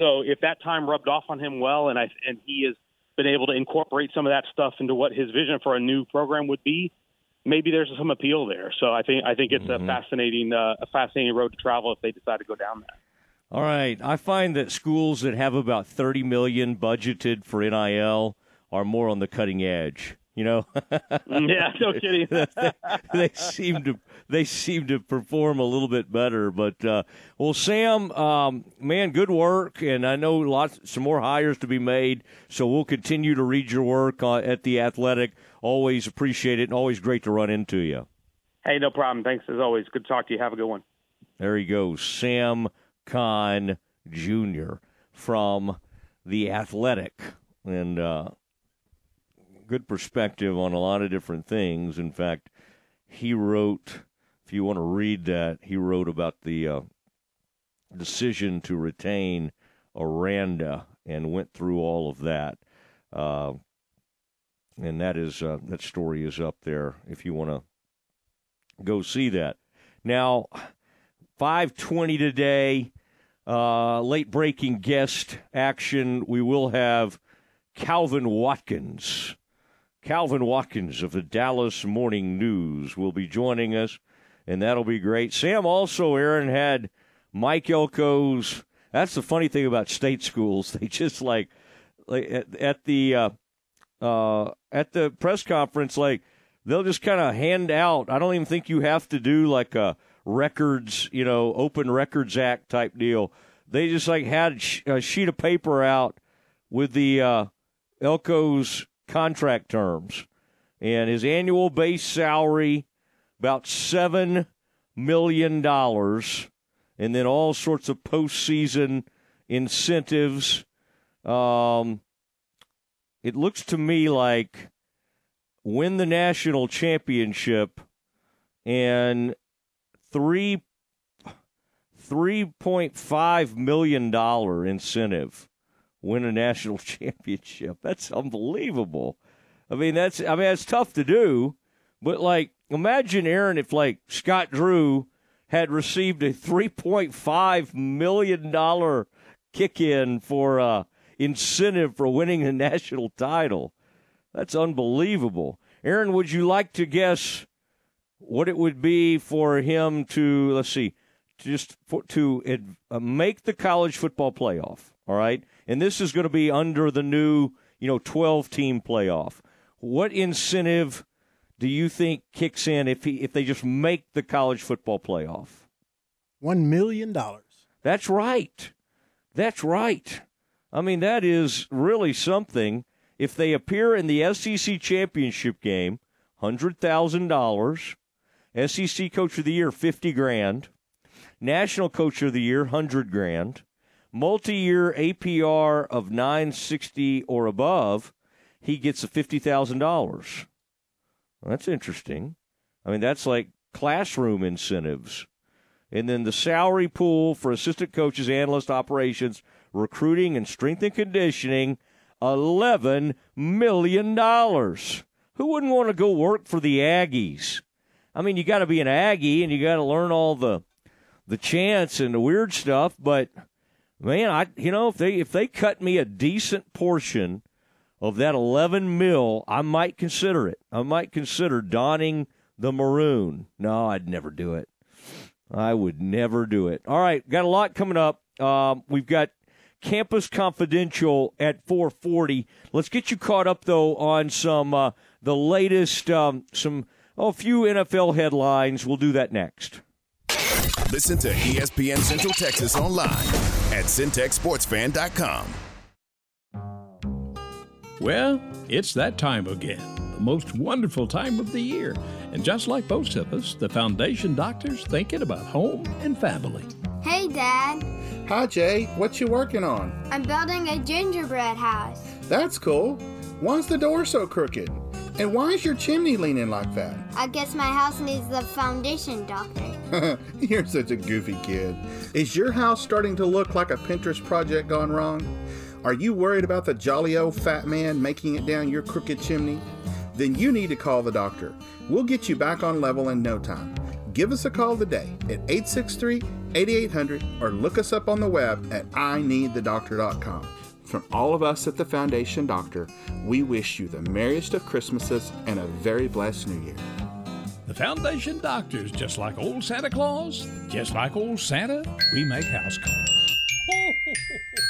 [SPEAKER 27] So if that time rubbed off on him well, and I and he has been able to incorporate some of that stuff into what his vision for a new program would be, maybe there's some appeal there. So I think I think it's mm-hmm. a fascinating uh, a fascinating road to travel if they decide to go down that.
[SPEAKER 2] All right, I find that schools that have about 30 million budgeted for NIL are more on the cutting edge. You know,
[SPEAKER 27] yeah, no kidding.
[SPEAKER 2] they, they, seem to they seem to perform a little bit better. But uh, well, Sam, um, man, good work, and I know lots some more hires to be made. So we'll continue to read your work uh, at the Athletic. Always appreciate it, and always great to run into you.
[SPEAKER 27] Hey, no problem. Thanks as always. Good to talk to you. Have a good one.
[SPEAKER 2] There you go, Sam Khan Jr. from the Athletic, and. Uh, good perspective on a lot of different things. In fact, he wrote, if you want to read that, he wrote about the uh, decision to retain Aranda and went through all of that. Uh, and that is uh, that story is up there if you want to go see that. Now, 5:20 today, uh, late breaking guest action. We will have Calvin Watkins. Calvin Watkins of the Dallas Morning News will be joining us, and that'll be great. Sam also, Aaron, had Mike Elko's. That's the funny thing about state schools. They just like, like at, at the uh, uh, at the press conference, like they'll just kind of hand out. I don't even think you have to do like a records, you know, open records act type deal. They just like had a sheet of paper out with the uh, Elko's contract terms. And his annual base salary about seven million dollars, and then all sorts of postseason incentives. Um, it looks to me like win the national championship and three three point five million dollar incentive win a national championship. That's unbelievable. I mean that's I mean that's tough to do, but like imagine Aaron if like Scott Drew had received a three point five million dollar kick in for uh incentive for winning a national title. That's unbelievable. Aaron, would you like to guess what it would be for him to let's see, just for, to uh, make the college football playoff? All right, and this is going to be under the new you know twelve team playoff. What incentive do you think kicks in if he if they just make the college football playoff?
[SPEAKER 17] One million dollars.
[SPEAKER 2] That's right. That's right. I mean, that is really something. If they appear in the SEC championship game, hundred thousand dollars. SEC Coach of the Year, fifty grand. National Coach of the Year, hundred grand. Multi-year APR of nine sixty or above, he gets a fifty thousand dollars. That's interesting. I mean, that's like classroom incentives. And then the salary pool for assistant coaches, analyst operations, recruiting, and strength and conditioning, $11 million. Who wouldn't want to go work for the Aggies? I mean, you got to be an Aggie and you got to learn all the the chants and the weird stuff, but man, I you know if they if they cut me a decent portion of that 11 mil, I might consider it. I might consider donning the maroon. No, I'd never do it. I would never do it. All right, got a lot coming up. Um, we've got Campus Confidential at 440. Let's get you caught up though on some uh, the latest um, some oh, a few NFL headlines. We'll do that next.
[SPEAKER 3] Listen to ESPN Central Texas online at centexsportsfan.com.
[SPEAKER 28] Well, it's that time again, the most wonderful time of the year. And just like most of us, the Foundation Doctor's thinking about home and family.
[SPEAKER 29] Hey, Dad.
[SPEAKER 30] Hi, Jay. What you working on?
[SPEAKER 29] I'm building a gingerbread house.
[SPEAKER 30] That's cool. Why's the door so crooked? And why is your chimney leaning like that?
[SPEAKER 29] I guess my house needs the foundation, Doctor.
[SPEAKER 30] You're such a goofy kid. Is your house starting to look like a Pinterest project gone wrong? Are you worried about the jolly old fat man making it down your crooked chimney? Then you need to call the doctor. We'll get you back on level in no time. Give us a call today at 863 8800 or look us up on the web at ineedthedoctor.com. From all of us at the Foundation Doctor, we wish you the merriest of Christmases and a very blessed New Year.
[SPEAKER 28] The Foundation Doctors, just like old Santa Claus, just like old Santa, we make house calls.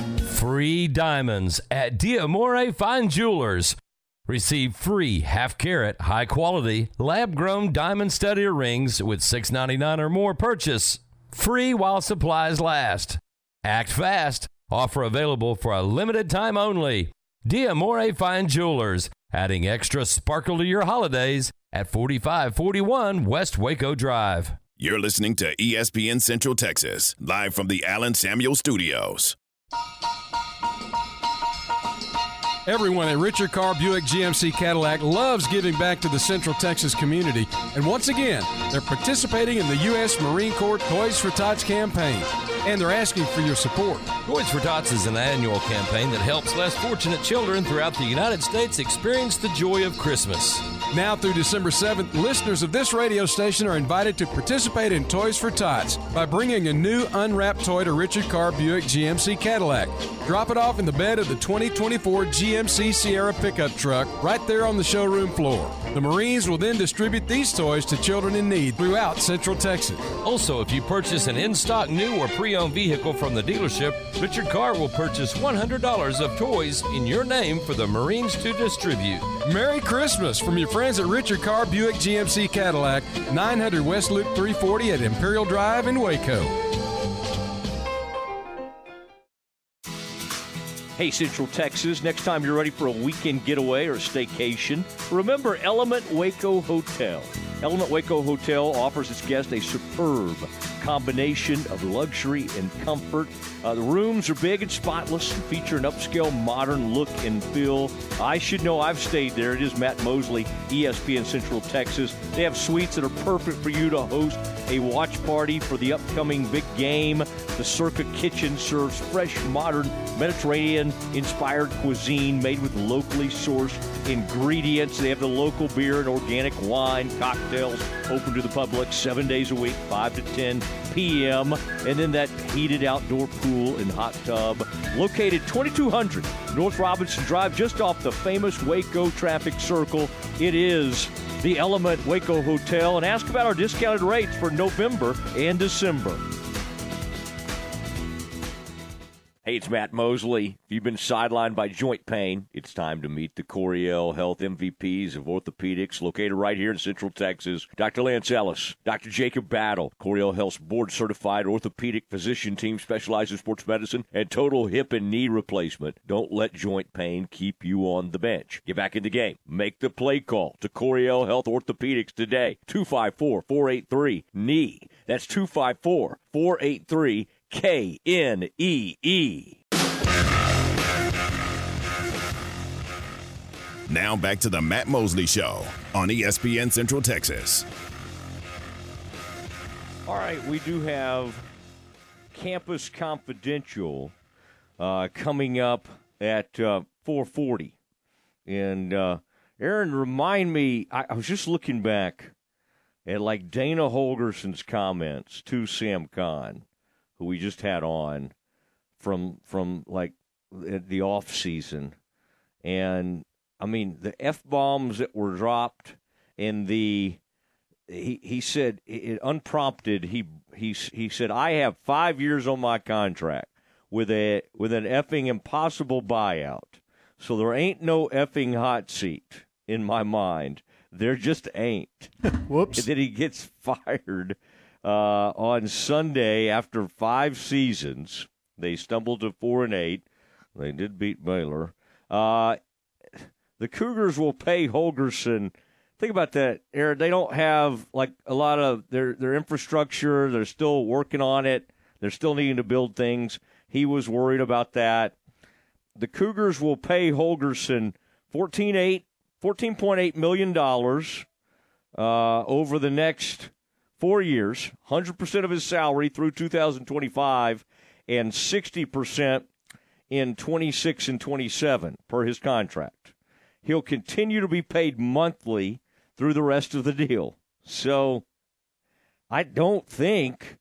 [SPEAKER 31] Free diamonds at Diamore Fine Jewelers. Receive free half carat, high quality, lab grown diamond stud earrings with $6.99 or more purchase. Free while supplies last. Act fast. Offer available for a limited time only. Diamore Fine Jewelers, adding extra sparkle to your holidays at 4541 West Waco Drive.
[SPEAKER 3] You're listening to ESPN Central Texas, live from the Allen Samuel Studios you
[SPEAKER 32] Everyone at Richard Carr Buick GMC Cadillac loves giving back to the Central Texas community, and once again, they're participating in the U.S. Marine Corps Toys for Tots campaign, and they're asking for your support.
[SPEAKER 31] Toys for Tots is an annual campaign that helps less fortunate children throughout the United States experience the joy of Christmas.
[SPEAKER 32] Now through December 7th, listeners of this radio station are invited to participate in Toys for Tots by bringing a new unwrapped toy to Richard Carr Buick GMC Cadillac. Drop it off in the bed of the 2024 GMC Sierra pickup truck right there on the showroom floor. The Marines will then distribute these toys to children in need throughout Central Texas.
[SPEAKER 31] Also, if you purchase an in stock new or pre owned vehicle from the dealership, Richard Carr will purchase $100 of toys in your name for the Marines to distribute.
[SPEAKER 32] Merry Christmas from your friends at Richard Carr Buick GMC Cadillac, 900 West Loop 340 at Imperial Drive in Waco.
[SPEAKER 2] Hey, Central Texas, next time you're ready for a weekend getaway or staycation, remember Element Waco Hotel. Element Waco Hotel offers its guests a superb combination of luxury and comfort. Uh, the rooms are big and spotless and feature an upscale modern look and feel. I should know I've stayed there. It is Matt Mosley, ESPN Central Texas. They have suites that are perfect for you to host a watch party for the upcoming big game. The Circa Kitchen serves fresh, modern Mediterranean inspired cuisine made with locally sourced ingredients. They have the local beer and organic wine, cocktails open to the public seven days a week, 5 to 10 p.m. And then that heated outdoor pool and hot tub. Located 2200 North Robinson Drive, just off the famous Waco traffic circle. It is the Element Waco Hotel. And ask about our discounted rates for November and December. Hey, it's Matt Mosley. If you've been sidelined by joint pain, it's time to meet the Coryell Health MVPs of orthopedics, located right here in Central Texas. Dr. Lance Ellis, Dr. Jacob Battle, Coryell Health's board certified orthopedic physician team specializes in sports medicine and total hip and knee replacement. Don't let joint pain keep you on the bench. Get back in the game. Make the play call to Coryell Health Orthopedics today. 254 483 knee. That's 254 483 K N E E.
[SPEAKER 3] Now back to the Matt Mosley Show on ESPN Central Texas.
[SPEAKER 2] All right, we do have Campus Confidential uh, coming up at uh, 4:40, and uh, Aaron, remind me. I, I was just looking back at like Dana Holgorsen's comments to Sam Khan who we just had on from from like the off season, and I mean the f bombs that were dropped and the he he said it, unprompted he he he said I have five years on my contract with a with an effing impossible buyout, so there ain't no effing hot seat in my mind. There just ain't.
[SPEAKER 17] Whoops.
[SPEAKER 2] And then he gets fired uh, on Sunday after five seasons. They stumbled to four and eight. They did beat Baylor. Uh, the Cougars will pay Holgorsen. Think about that, Aaron. They don't have like a lot of their their infrastructure. They're still working on it. They're still needing to build things. He was worried about that. The Cougars will pay Holgorsen $14.8 million uh, over the next four years, 100% of his salary through 2025, and 60% in 26 and 27 per his contract. He'll continue to be paid monthly through the rest of the deal. So I don't think,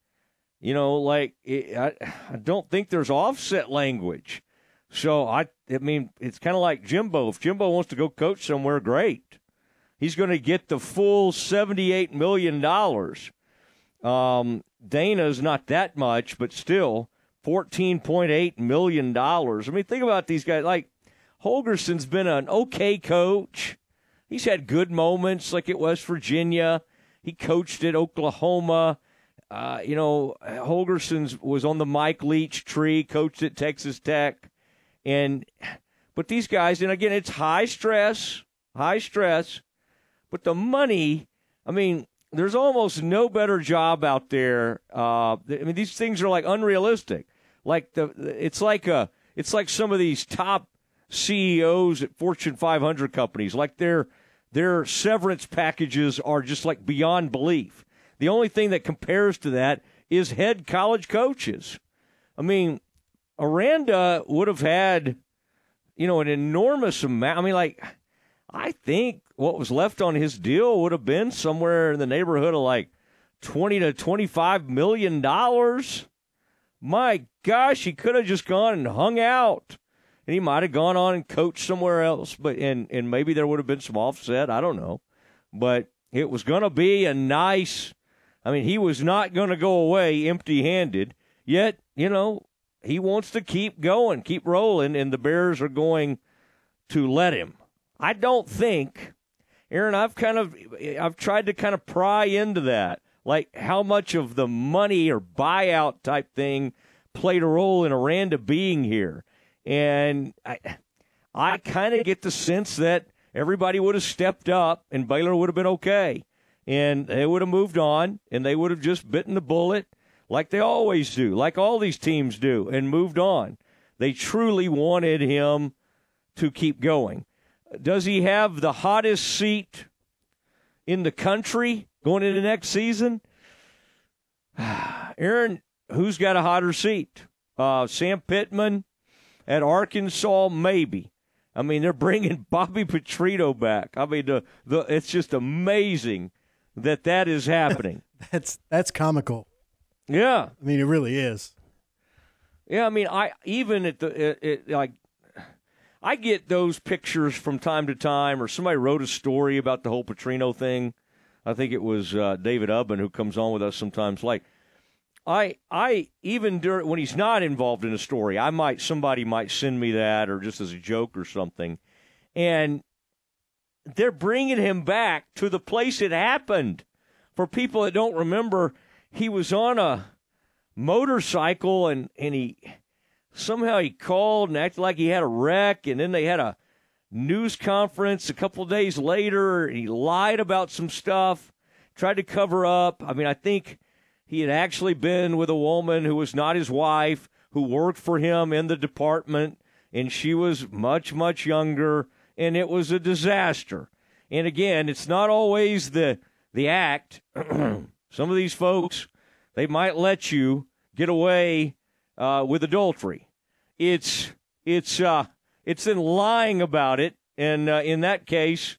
[SPEAKER 2] you know, like I, I don't think there's offset language. So I, I mean, it's kind of like Jimbo. If Jimbo wants to go coach somewhere, great. He's going to get the full seventy-eight million dollars. Um, Dana's not that much, but still fourteen point eight million dollars. I mean, think about these guys. Like Holgorsen's been an okay coach. He's had good moments, like at West Virginia. He coached at Oklahoma. Uh, you know, Holgorsen's was on the Mike Leach tree, coached at Texas Tech. And but these guys, and again, it's high stress, high stress. But the money, I mean, there's almost no better job out there. Uh, I mean, these things are like unrealistic. Like the, it's like a, it's like some of these top CEOs at Fortune 500 companies. Like their their severance packages are just like beyond belief. The only thing that compares to that is head college coaches. I mean, Aranda would have had, you know, an enormous amount. I mean, like, I think what was left on his deal would have been somewhere in the neighborhood of like 20 to 25 million dollars. My gosh, he could have just gone and hung out. And he might have gone on and coached somewhere else, but and and maybe there would have been some offset, I don't know. But it was going to be a nice I mean, he was not going to go away empty-handed. Yet, you know, he wants to keep going, keep rolling, and the Bears are going to let him. I don't think, Aaron. I've kind of, I've tried to kind of pry into that, like how much of the money or buyout type thing played a role in Aranda being here, and I, I kind of get the sense that everybody would have stepped up and Baylor would have been okay, and they would have moved on, and they would have just bitten the bullet like they always do, like all these teams do, and moved on. They truly wanted him to keep going. Does he have the hottest seat in the country going into next season? Aaron, who's got a hotter seat? Uh, Sam Pittman at Arkansas, maybe. I mean, they're bringing Bobby Petrino back. I mean, the, the it's just amazing that that is happening.
[SPEAKER 17] that's that's comical.
[SPEAKER 2] Yeah,
[SPEAKER 17] I mean, it really is.
[SPEAKER 2] Yeah, I mean, I even at the it, it, like I get those pictures from time to time, or somebody wrote a story about the whole Petrino thing. I think it was uh, David Ubben who comes on with us sometimes. Like, I I even during when he's not involved in a story, I might somebody might send me that or just as a joke or something, and they're bringing him back to the place it happened. For people that don't remember, he was on a motorcycle and and he somehow he called and acted like he had a wreck and then they had a news conference a couple days later and he lied about some stuff tried to cover up. I mean i think he had actually been with a woman who was not his wife who worked for him in the department and she was much much younger and it was a disaster. And again it's not always the the act. Some of these folks, they might let you get away uh, with adultery. It's it's uh, it's in lying about it, and uh, in that case,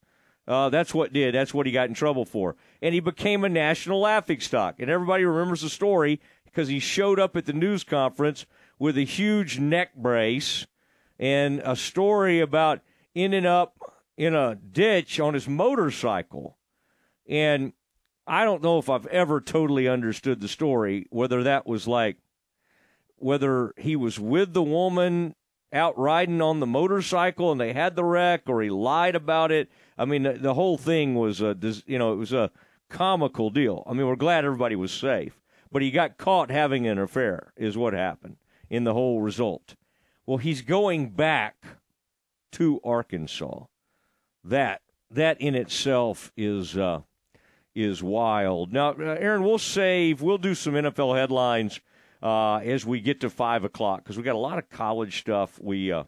[SPEAKER 2] uh, that's what did. That's what he got in trouble for, and he became a national laughingstock. And everybody remembers the story because he showed up at the news conference with a huge neck brace and a story about ending up in a ditch on his motorcycle. And I don't know if I've ever totally understood the story, whether that was like whether he was with the woman out riding on the motorcycle and they had the wreck or he lied about it. I mean, the, the whole thing was a, you know, it was a comical deal. I mean, we're glad everybody was safe, but he got caught having an affair is what happened in the whole result. Well, he's going back to Arkansas. That that in itself is uh, is wild. Now, uh, Aaron, we'll save, we'll do some NFL headlines uh, as we get to five o'clock because we got a lot of college stuff we uh,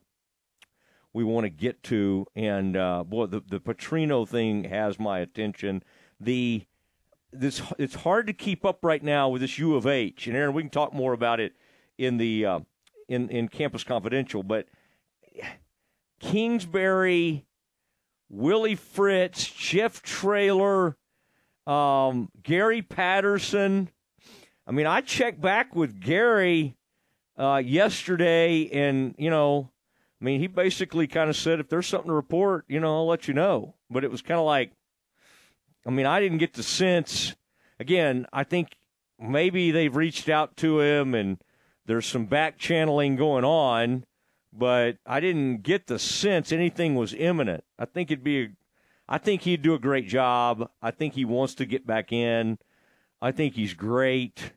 [SPEAKER 2] we want to get to, and uh, boy, the the Petrino thing has my attention. The this it's hard to keep up right now with this U of H, and Aaron, we can talk more about it in the uh, in in Campus Confidential, but Kingsbury, Willie Fritz, Jeff Traylor, um, Gary Patterson. I mean, I checked back with Gary uh, yesterday, and you know, I mean, he basically kind of said, if there's something to report, you know, I'll let you know. But it was kind of like, I mean, I didn't get the sense. Again, I think maybe they've reached out to him and there's some back channeling going on, but I didn't get the sense anything was imminent. I think it'd be, a, I think he'd do a great job. I think he wants to get back in. I think he's great.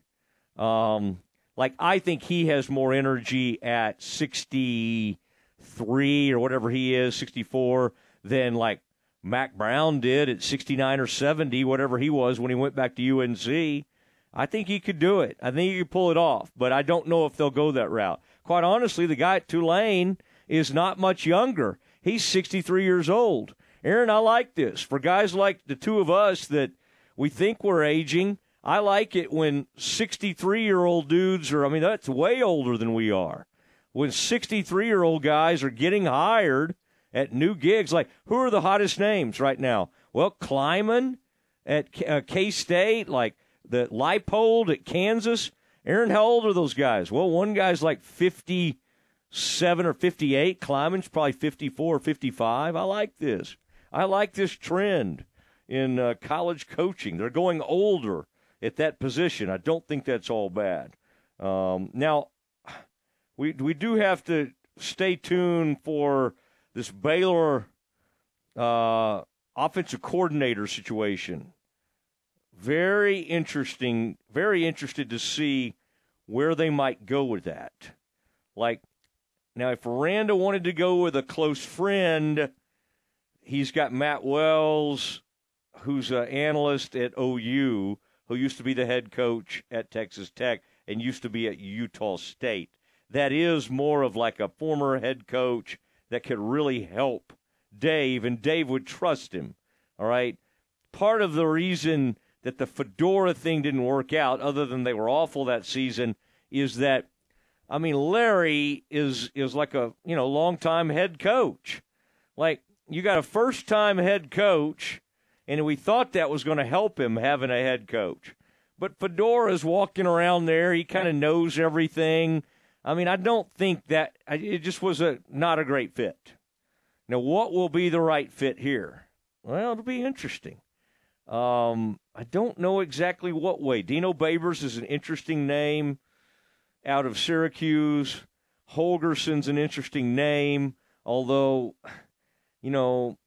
[SPEAKER 2] Um, like I think he has more energy at 63 or whatever he is, 64, than like Mack Brown did at 69 or 70, whatever he was when he went back to UNC. I think he could do it. I think he could pull it off, but I don't know if they'll go that route. Quite honestly, the guy at Tulane is not much younger. He's 63 years old. Aaron, I like this. For guys like the two of us that we think we're aging, I like it when 63 year old dudes are, I mean, that's way older than we are. When 63 year old guys are getting hired at new gigs, like who are the hottest names right now? Well, Klieman at K State, like the Leipold at Kansas. Aaron, how old are those guys? Well, one guy's like 57 or 58. Klieman's probably 54 or 55. I like this. I like this trend in uh, college coaching. They're going older at that position. I don't think that's all bad. Um, now, we we do have to stay tuned for this Baylor uh, offensive coordinator situation very interesting, very interested to see where they might go with that. Like, now, if Aranda wanted to go with a close friend, he's got Matt Wells, who's an analyst at OU, who used to be the head coach at Texas Tech and used to be at Utah State. That is more of like a former head coach that could really help Dave, and Dave would trust him. All right. Part of the reason that the Fedora thing didn't work out, other than they were awful that season, is that I mean Larry is is like a you know longtime head coach. Like you got a first time head coach, and we thought that was going to help him having a head coach. But Fedora's walking around there; he kind of knows everything. I mean, I don't think that it just was a not a great fit. Now, what will be the right fit here? Well, it'll be interesting. Um, I don't know exactly what way. Dino Babers is an interesting name out of Syracuse. Holgorsen's an interesting name, although, you know,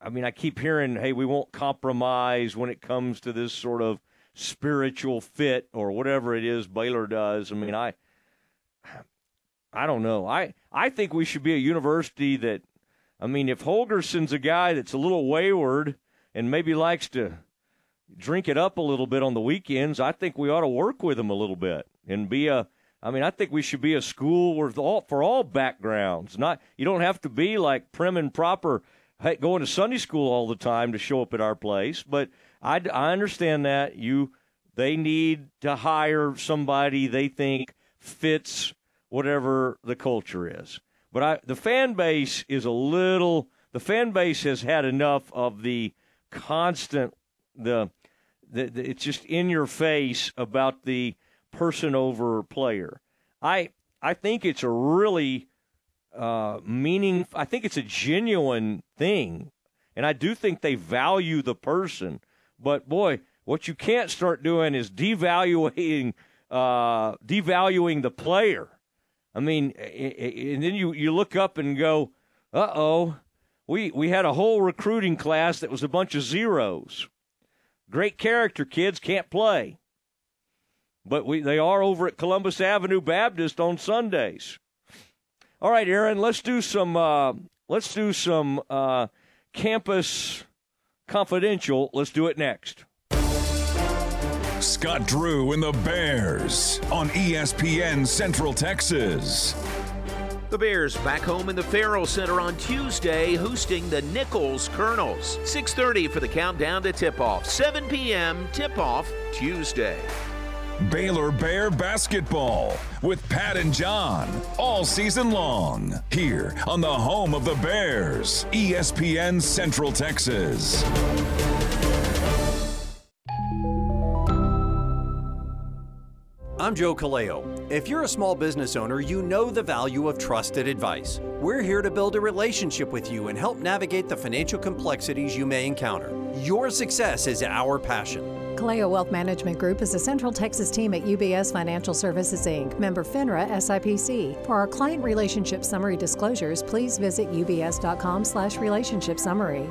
[SPEAKER 2] I mean, I keep hearing, hey, we won't compromise when it comes to this sort of spiritual fit or whatever it is Baylor does. I mean, I, I don't know. I I think we should be a university that, I mean, if Holgorsen's a guy that's a little wayward and maybe likes to drink it up a little bit on the weekends, I think we ought to work with him a little bit and be a. I mean, I think we should be a school with all for all backgrounds. Not you don't have to be like prim and proper, going to Sunday school all the time to show up at our place. But I, I understand that you they need to hire somebody they think fits whatever the culture is. But I, the fan base is a little. The fan base has had enough of the constant the the, the, it's just in your face about the person over player. I I think it's a really uh, meaning. I think it's a genuine thing, and I do think they value the person. But boy, what you can't start doing is devaluing uh, devaluing the player. I mean, and then you, you look up and go, uh oh, we, we had a whole recruiting class that was a bunch of zeros. Great character kids can't play. But we they are over at Columbus Avenue Baptist on Sundays. All right, Aaron, let's do some uh, let's do some uh, campus confidential. Let's do it next.
[SPEAKER 33] Scott Drew and the Bears on ESPN Central Texas.
[SPEAKER 34] The Bears back home in the Ferrell Center on Tuesday hosting the Nicholls Colonels. 6:30 for the countdown to tip-off. 7 p.m. tip-off Tuesday.
[SPEAKER 33] Baylor Bear Basketball with Pat and John all season long here on the home of the Bears, ESPN Central Texas.
[SPEAKER 35] I'm Joe Kaleo. If you're a small business owner, you know the value of trusted advice. We're here to build a relationship with you and help navigate the financial complexities you may encounter. Your success is our passion.
[SPEAKER 36] Kaleo Wealth Management Group is a Central Texas team at UBS Financial Services Inc., member FINRA SIPC. For our client relationship summary disclosures, please visit ubs.com/slash relationship summary.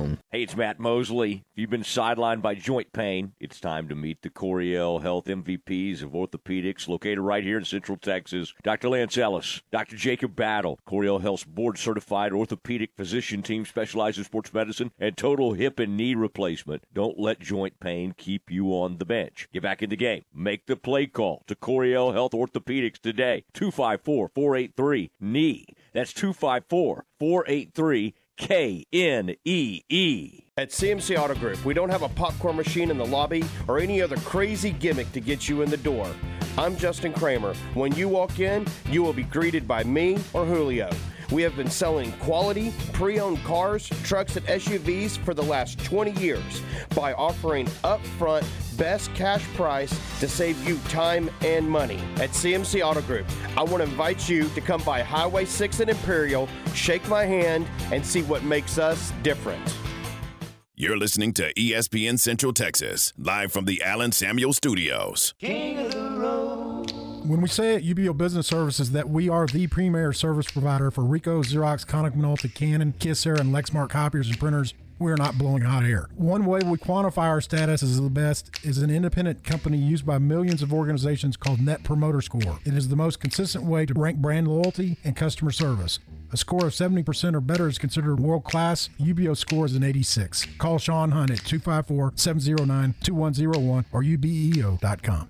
[SPEAKER 2] Hey, it's Matt Mosley. If you've been sidelined by joint pain, it's time to meet the Coryell Health MVPs of orthopedics, located right here in Central Texas. Dr. Lance Ellis, Dr. Jacob Battle, Coryell Health's board certified orthopedic physician team specializes in sports medicine and total hip and knee replacement. Don't let joint pain keep you on the bench. Get back in the game. Make the play call to Coryell Health Orthopedics today. 254 483 knee. That's 254 483 K N E E.
[SPEAKER 11] At CMC Auto Group, we don't have a popcorn machine in the lobby or any other crazy gimmick to get you in the door. I'm Justin Kramer. When you walk in, you will be greeted by me or Julio. We have been selling quality, pre owned cars, trucks, and SUVs for the last 20 years by offering upfront best cash price to save you time and money. At CMC Auto Group, I want to invite you to come by Highway 6 in Imperial, shake my hand, and see what makes us different.
[SPEAKER 3] You're listening to ESPN Central Texas, live from the Allen Samuels Studios.
[SPEAKER 17] When we say at UBEO Business Services that we are the premier service provider for Ricoh, Xerox, Konica Minolta, Canon, Kyocera, and Lexmark copiers and printers, we're not blowing hot air. One way we quantify our status as the best is an independent company used by millions of organizations called Net Promoter Score. It is the most consistent way to rank brand loyalty and customer service. A score of 70% or better is considered world class. UBEO score is an 86. Call Sean Hunt at 254 709 2101 or ubeo.com.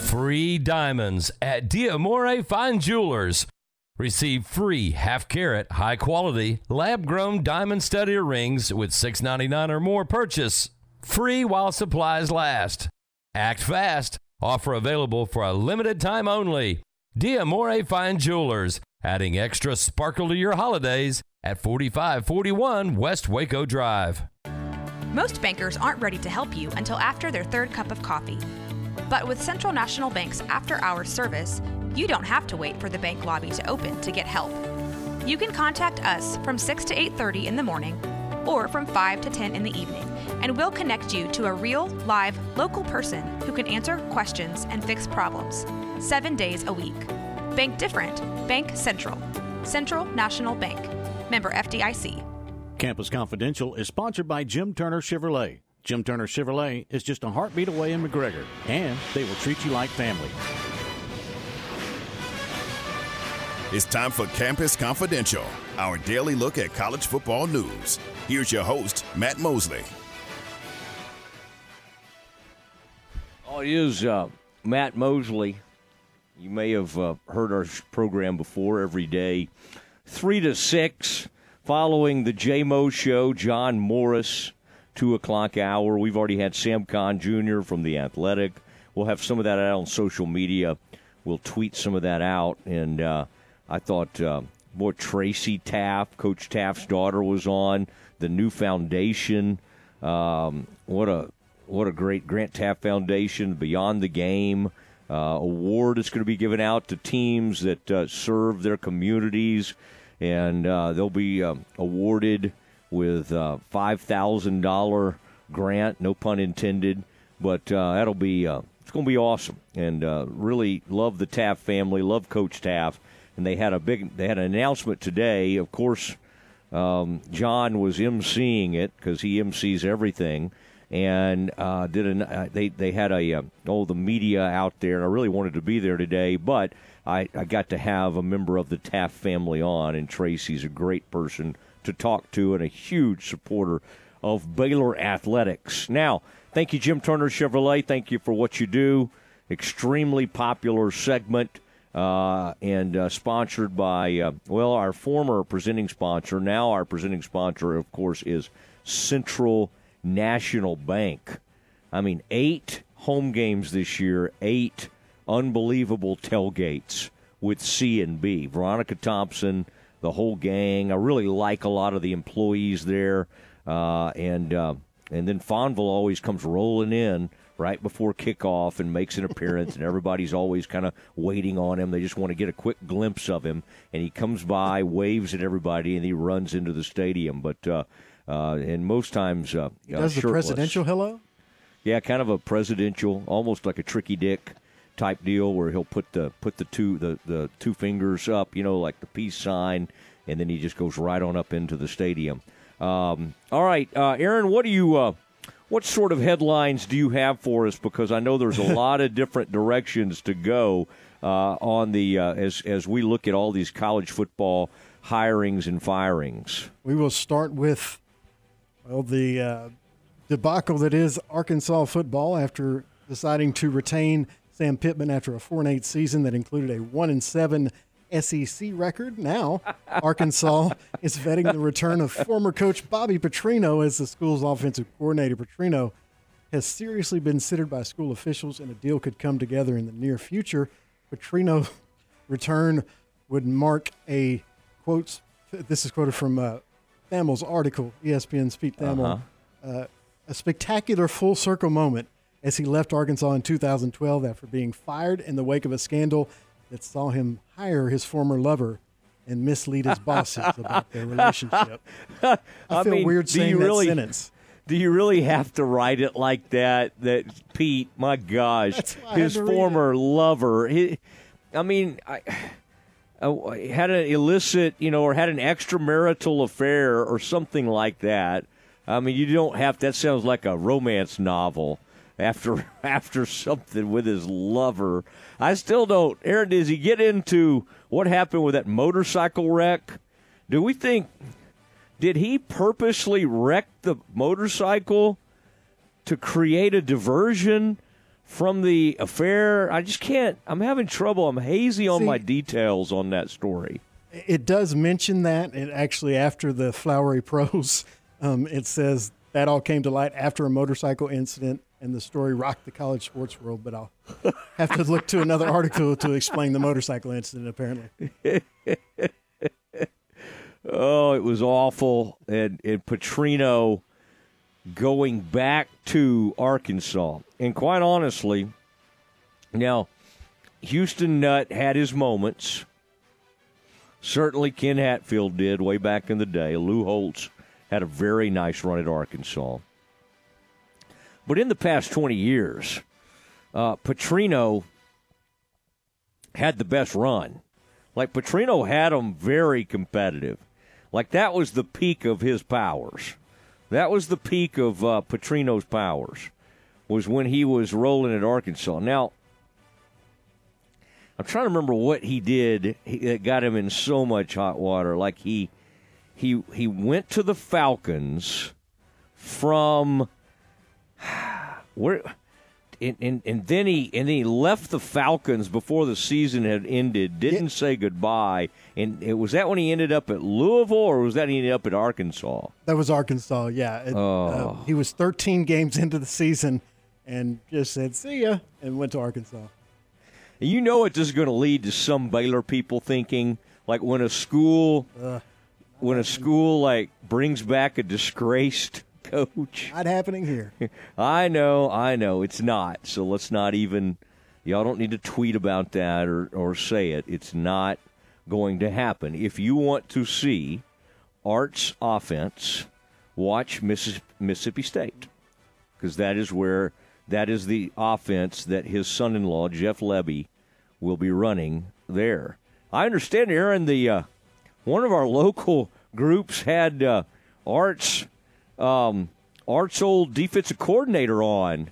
[SPEAKER 31] Free diamonds at Diamore Fine Jewelers. Receive free half carat, high quality, lab grown diamond stud earrings with $6.99 or more purchase. Free while supplies last. Act fast. Offer available for a limited time only. Diamore Fine Jewelers, adding extra sparkle to your holidays at 4541 West Waco Drive.
[SPEAKER 37] Most bankers aren't ready to help you until after their third cup of coffee. But with Central National Bank's after hours service, you don't have to wait for the bank lobby to open to get help. You can contact us from 6 to 8:30 in the morning or from 5 to 10 in the evening, and we'll connect you to a real, live, local person who can answer questions and fix problems 7 days a week. Bank different. Bank Central. Central National Bank. Member FDIC.
[SPEAKER 38] Campus Confidential is sponsored by Jim Turner Chevrolet. Jim Turner Chevrolet is just a heartbeat away in McGregor, and they will treat you like family.
[SPEAKER 3] It's time for Campus Confidential, our daily look at college football news. Here's your host, Matt Mosley.
[SPEAKER 2] Oh, it is uh, Matt Mosley. You may have uh, heard our program before every day, 3 to 6, following the JMO show, John Morris, 2 o'clock hour. We've already had Sam Khan Jr. from The Athletic. We'll have some of that out on social media. We'll tweet some of that out. And uh, I thought uh, more Tracy Teaff, Coach Teaff's daughter, was on. The new foundation. Um, what a what a great Grant Teaff Foundation Beyond the Game uh, award is going to be given out to teams that uh, serve their communities, and uh, they'll be um, awarded with five thousand dollar grant, no pun intended, but uh, that'll be uh, it's going to be awesome, and uh, really love the Teaff family, love Coach Teaff, and they had a big they had an announcement today. Of course, um, John was emceeing it because he emcees everything. And uh, did an, uh, they they had a uh, oh the media out there and I really wanted to be there today but I, I got to have a member of the Teaff family on and Tracy's a great person to talk to and a huge supporter of Baylor athletics. Now, thank you, Jim Turner Chevrolet. Thank you for what you do. Extremely popular segment uh, and uh, sponsored by, uh, well, our former presenting sponsor. Now, our presenting sponsor, of course, is Central National Bank. I mean, eight home games this year, eight unbelievable tailgates with C and B. Veronica Thompson, the whole gang. I really like a lot of the employees there, uh, and uh, and then Fonville always comes rolling in right before kickoff and makes an appearance, and everybody's always kind of waiting on him. They just want to get a quick glimpse of him, and he comes by, waves at everybody, and he runs into the stadium. But uh, uh, and most times, uh,
[SPEAKER 17] does the presidential hello?
[SPEAKER 2] Yeah, kind of a presidential, almost like a tricky dick type deal, where he'll put the put the two the, the two fingers up, you know, like the peace sign, and then he just goes right on up into the stadium. Um, all right, uh, Aaron, what do you? Uh, what sort of headlines do you have for us? Because I know there's a lot of different directions to go uh, on the uh, as as we look at all these college football hirings and firings.
[SPEAKER 17] We will start with well the uh, debacle that is Arkansas football after deciding to retain Sam Pittman after a four and eight season that included a one and seven SEC record. Now Arkansas is vetting the return of former coach Bobby Petrino as the school's offensive coordinator. Petrino has seriously been considered by school officials, and a deal could come together in the near future. Petrino return would mark a quotes. This is quoted from uh, Thamel's article, ESPN's Pete Thamel. uh a spectacular full circle moment as he left Arkansas in 2012 after being fired in the wake of a scandal that saw him hire his former lover and mislead his bosses about their relationship. I, feel
[SPEAKER 2] mean,
[SPEAKER 17] weird saying that
[SPEAKER 2] really,
[SPEAKER 17] sentence.
[SPEAKER 2] Do you really have to write it like that? That Pete, my gosh,
[SPEAKER 17] That's why I had
[SPEAKER 2] his former lover. He, I mean, I, oh, I had an illicit, you know, or had an extramarital affair or something like that. I mean, you don't have. That sounds like a romance novel. After after something with his lover, I still don't. Aaron, does he get into what happened with that motorcycle wreck? Do we think did he purposely wreck the motorcycle to create a diversion from the affair? I just can't. I'm having trouble. I'm hazy on
[SPEAKER 17] See-
[SPEAKER 2] my details on that story.
[SPEAKER 17] It does mention that, and actually, after the Flowery prose, um, it says that all came to light after a motorcycle incident, and the story rocked the college sports world. But I'll have to look to another article to explain the motorcycle incident. Apparently,
[SPEAKER 2] Oh, it was awful. And, and Petrino going back to Arkansas. And quite honestly, now, Houston Nutt had his moments. Certainly Ken Hatfield did way back in the day. Lou Holtz had a very nice run at Arkansas. But in the past 20 years, uh, Petrino had the best run. Like Petrino had them very competitive. Like that was the peak of his powers. That was the peak of uh, Petrino's powers. Was when he was rolling at Arkansas. Now, I'm trying to remember what he did that got him in so much hot water. Like he he he went to the Falcons from where and, and, and then he and then he left the Falcons before the season had ended. Didn't say goodbye. And it was that when he ended up at Louisville, or was that he ended up at Arkansas?
[SPEAKER 17] that was Arkansas. Yeah, It-
[SPEAKER 2] Oh.
[SPEAKER 17] uh, he was 13 games into the season and just said "see ya" and went to Arkansas.
[SPEAKER 2] And you know it is going to lead to some Baylor people thinking like when a school
[SPEAKER 17] Uh,
[SPEAKER 2] when a school like brings back a disgraced coach.
[SPEAKER 17] Not happening here.
[SPEAKER 2] I know, I know. It's not. So let's not even. Y'all don't need to tweet about that or, or say it. It's not going to happen. If you want to see Art's offense, watch Missis- Mississippi State because that is where that is the offense that his son-in-law Jeff Lebby will be running there. I understand, Aaron. The uh, one of our local groups had uh, Art's um, old defensive coordinator on.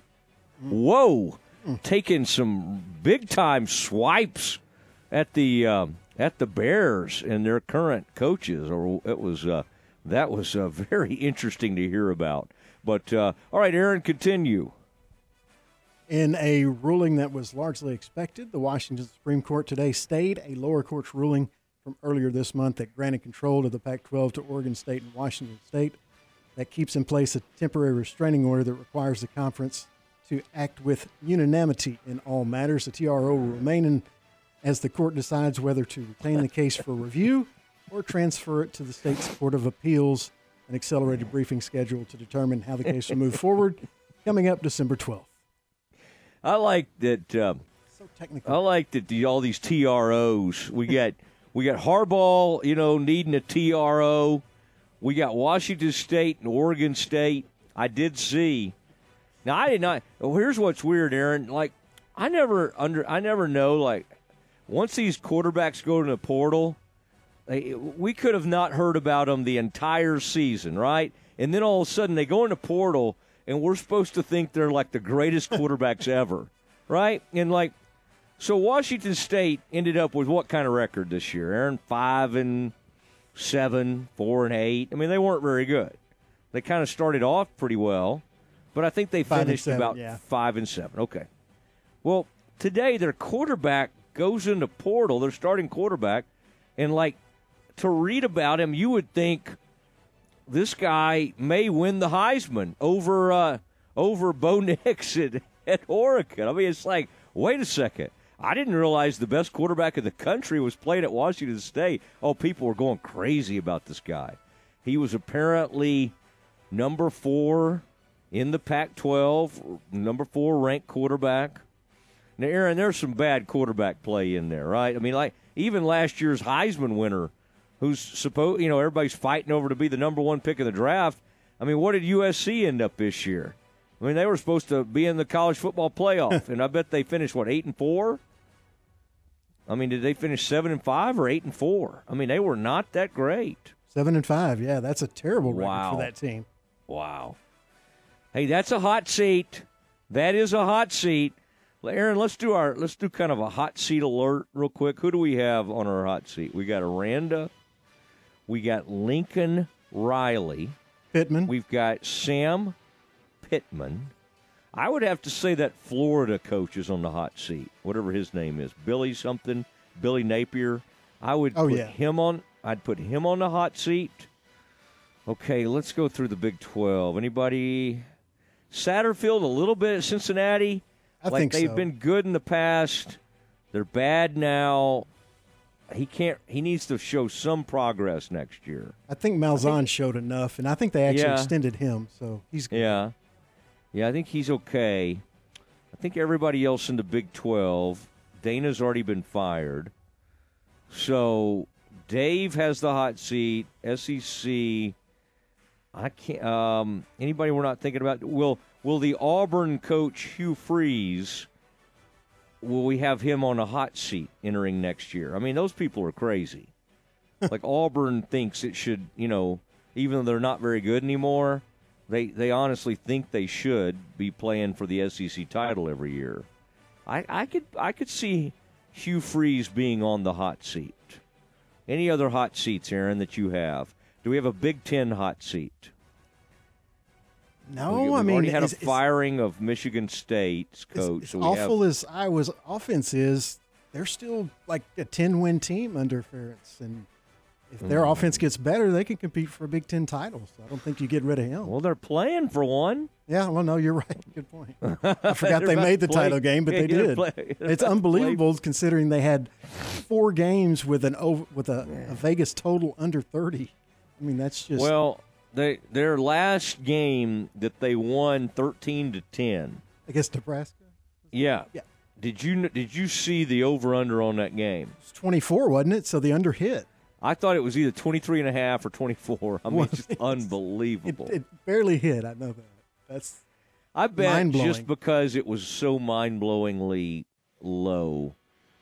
[SPEAKER 2] Whoa, taking some big time swipes at the um, at the Bears and their current coaches. Or it was uh, that was uh, very interesting to hear about. But uh, all right, Aaron, continue.
[SPEAKER 17] In a ruling that was largely expected, the Washington Supreme Court today stayed a lower court's ruling from earlier this month that granted control of the Pac 12 to Oregon State and Washington State. That keeps in place a temporary restraining order that requires the conference to act with unanimity in all matters. The TRO will remain in as the court decides whether to retain the case for review or transfer it to the state's Court of Appeals. An accelerated briefing schedule to determine how the case will move forward coming up December 12th.
[SPEAKER 2] I like that. Uh,
[SPEAKER 17] so technical.
[SPEAKER 2] I like that the, all these TROs. We got we got Harbaugh, you know, needing a TRO. We got Washington State and Oregon State. I did see. Now I did not. Well, here's what's weird, Aaron. Like I never under. I never know. Like once these quarterbacks go to the portal, they, we could have not heard about them the entire season, right? And then all of a sudden they go in the portal, and we're supposed to think they're like the greatest quarterbacks ever, right? And like, so Washington State ended up with what kind of record this year, Aaron? Five and seven, four and eight. I mean, they weren't very good. They kind of started off pretty well, but I think they
[SPEAKER 17] Five
[SPEAKER 2] finished
[SPEAKER 17] seven,
[SPEAKER 2] about
[SPEAKER 17] yeah.
[SPEAKER 2] five and seven. Okay. Well, today their quarterback goes into portal, their starting quarterback, and like to read about him, you would think this guy may win the Heisman over uh, over Bo Nix at, at Oregon. I mean, it's like, wait a second. I didn't realize the best quarterback in the country was playing at Washington State. Oh, people were going crazy about this guy. He was apparently number four in the Pac 12, number four ranked quarterback. Now, Aaron, there's some bad quarterback play in there, right? I mean, like even last year's Heisman winner, who's supposed, you know, everybody's fighting over to be the number one pick in the draft. I mean, what did USC end up this year? I mean, they were supposed to be in the college football playoff, and I bet they finished what eight and four. I mean, did they finish seven and five or eight and four? I mean, they were not that great.
[SPEAKER 17] Seven and five. Yeah, that's a terrible record
[SPEAKER 2] Wow.
[SPEAKER 17] for that team.
[SPEAKER 2] Wow. Hey, that's a hot seat. That is a hot seat. Aaron, let's do our let's do kind of a hot seat alert real quick. Who do we have on our hot seat? We got Aranda. We got Lincoln Riley.
[SPEAKER 17] Pittman.
[SPEAKER 2] We've got Sam Pittman. I would have to say that Florida coach is on the hot seat, whatever his name is, Billy something, Billy Napier. I would
[SPEAKER 17] Oh,
[SPEAKER 2] put
[SPEAKER 17] yeah.
[SPEAKER 2] him on. I'd put him on the hot seat. Okay, let's go through the Big Twelve. Anybody? Satterfield a little bit. Cincinnati.
[SPEAKER 17] I
[SPEAKER 2] like
[SPEAKER 17] think
[SPEAKER 2] they've
[SPEAKER 17] so.
[SPEAKER 2] been good in the past. They're bad now. He can't. He needs to show some progress next year.
[SPEAKER 17] I think Malzahn showed enough, and I think they actually
[SPEAKER 2] Yeah.
[SPEAKER 17] extended him, so he's good.
[SPEAKER 2] Yeah. Yeah, I think he's okay. I think everybody else in the Big 12, Dana's already been fired. So Dave has the hot seat. SEC, I can't. Um, anybody we're not thinking about? Will Will the Auburn coach Hugh Freeze? Will we have him on a hot seat entering next year? I mean, those people are crazy. like Auburn thinks it should, you know, even though they're not very good anymore, they they honestly think they should be playing for the SEC title every year. I, I could I could see Hugh Freeze being on the hot seat. Any other hot seats, Aaron, that you have? Do we have a Big Ten hot seat?
[SPEAKER 17] No,
[SPEAKER 2] we,
[SPEAKER 17] I mean,
[SPEAKER 2] already had a firing of Michigan State's coach.
[SPEAKER 17] As
[SPEAKER 2] so we have-
[SPEAKER 17] awful as Iowa's offense is, they're still like a ten-win team under Ferentz, and if their
[SPEAKER 2] Mm.
[SPEAKER 17] offense gets better, they can compete for a Big Ten title. So I don't think you get rid of him.
[SPEAKER 2] Well, they're playing for one.
[SPEAKER 17] Yeah, well, no, you're right. Good point. I forgot they made the
[SPEAKER 2] play-
[SPEAKER 17] title game, but
[SPEAKER 2] Yeah,
[SPEAKER 17] they did.
[SPEAKER 2] play-
[SPEAKER 17] it's
[SPEAKER 2] to play-
[SPEAKER 17] unbelievable considering they had four games with an over, with a, a Vegas total under thirty. I mean, that's just
[SPEAKER 2] Well, They their last game that they won thirteen to ten.
[SPEAKER 17] Against Nebraska?
[SPEAKER 2] Yeah.
[SPEAKER 17] Yeah.
[SPEAKER 2] Did you did you see the over under on that game?
[SPEAKER 17] It's 24, wasn't it? So the under hit.
[SPEAKER 2] I thought it was either 23 and a half or 24. I mean, just unbelievable.
[SPEAKER 17] It barely hit. I know that. That's
[SPEAKER 2] I bet just because it was so mind blowingly low,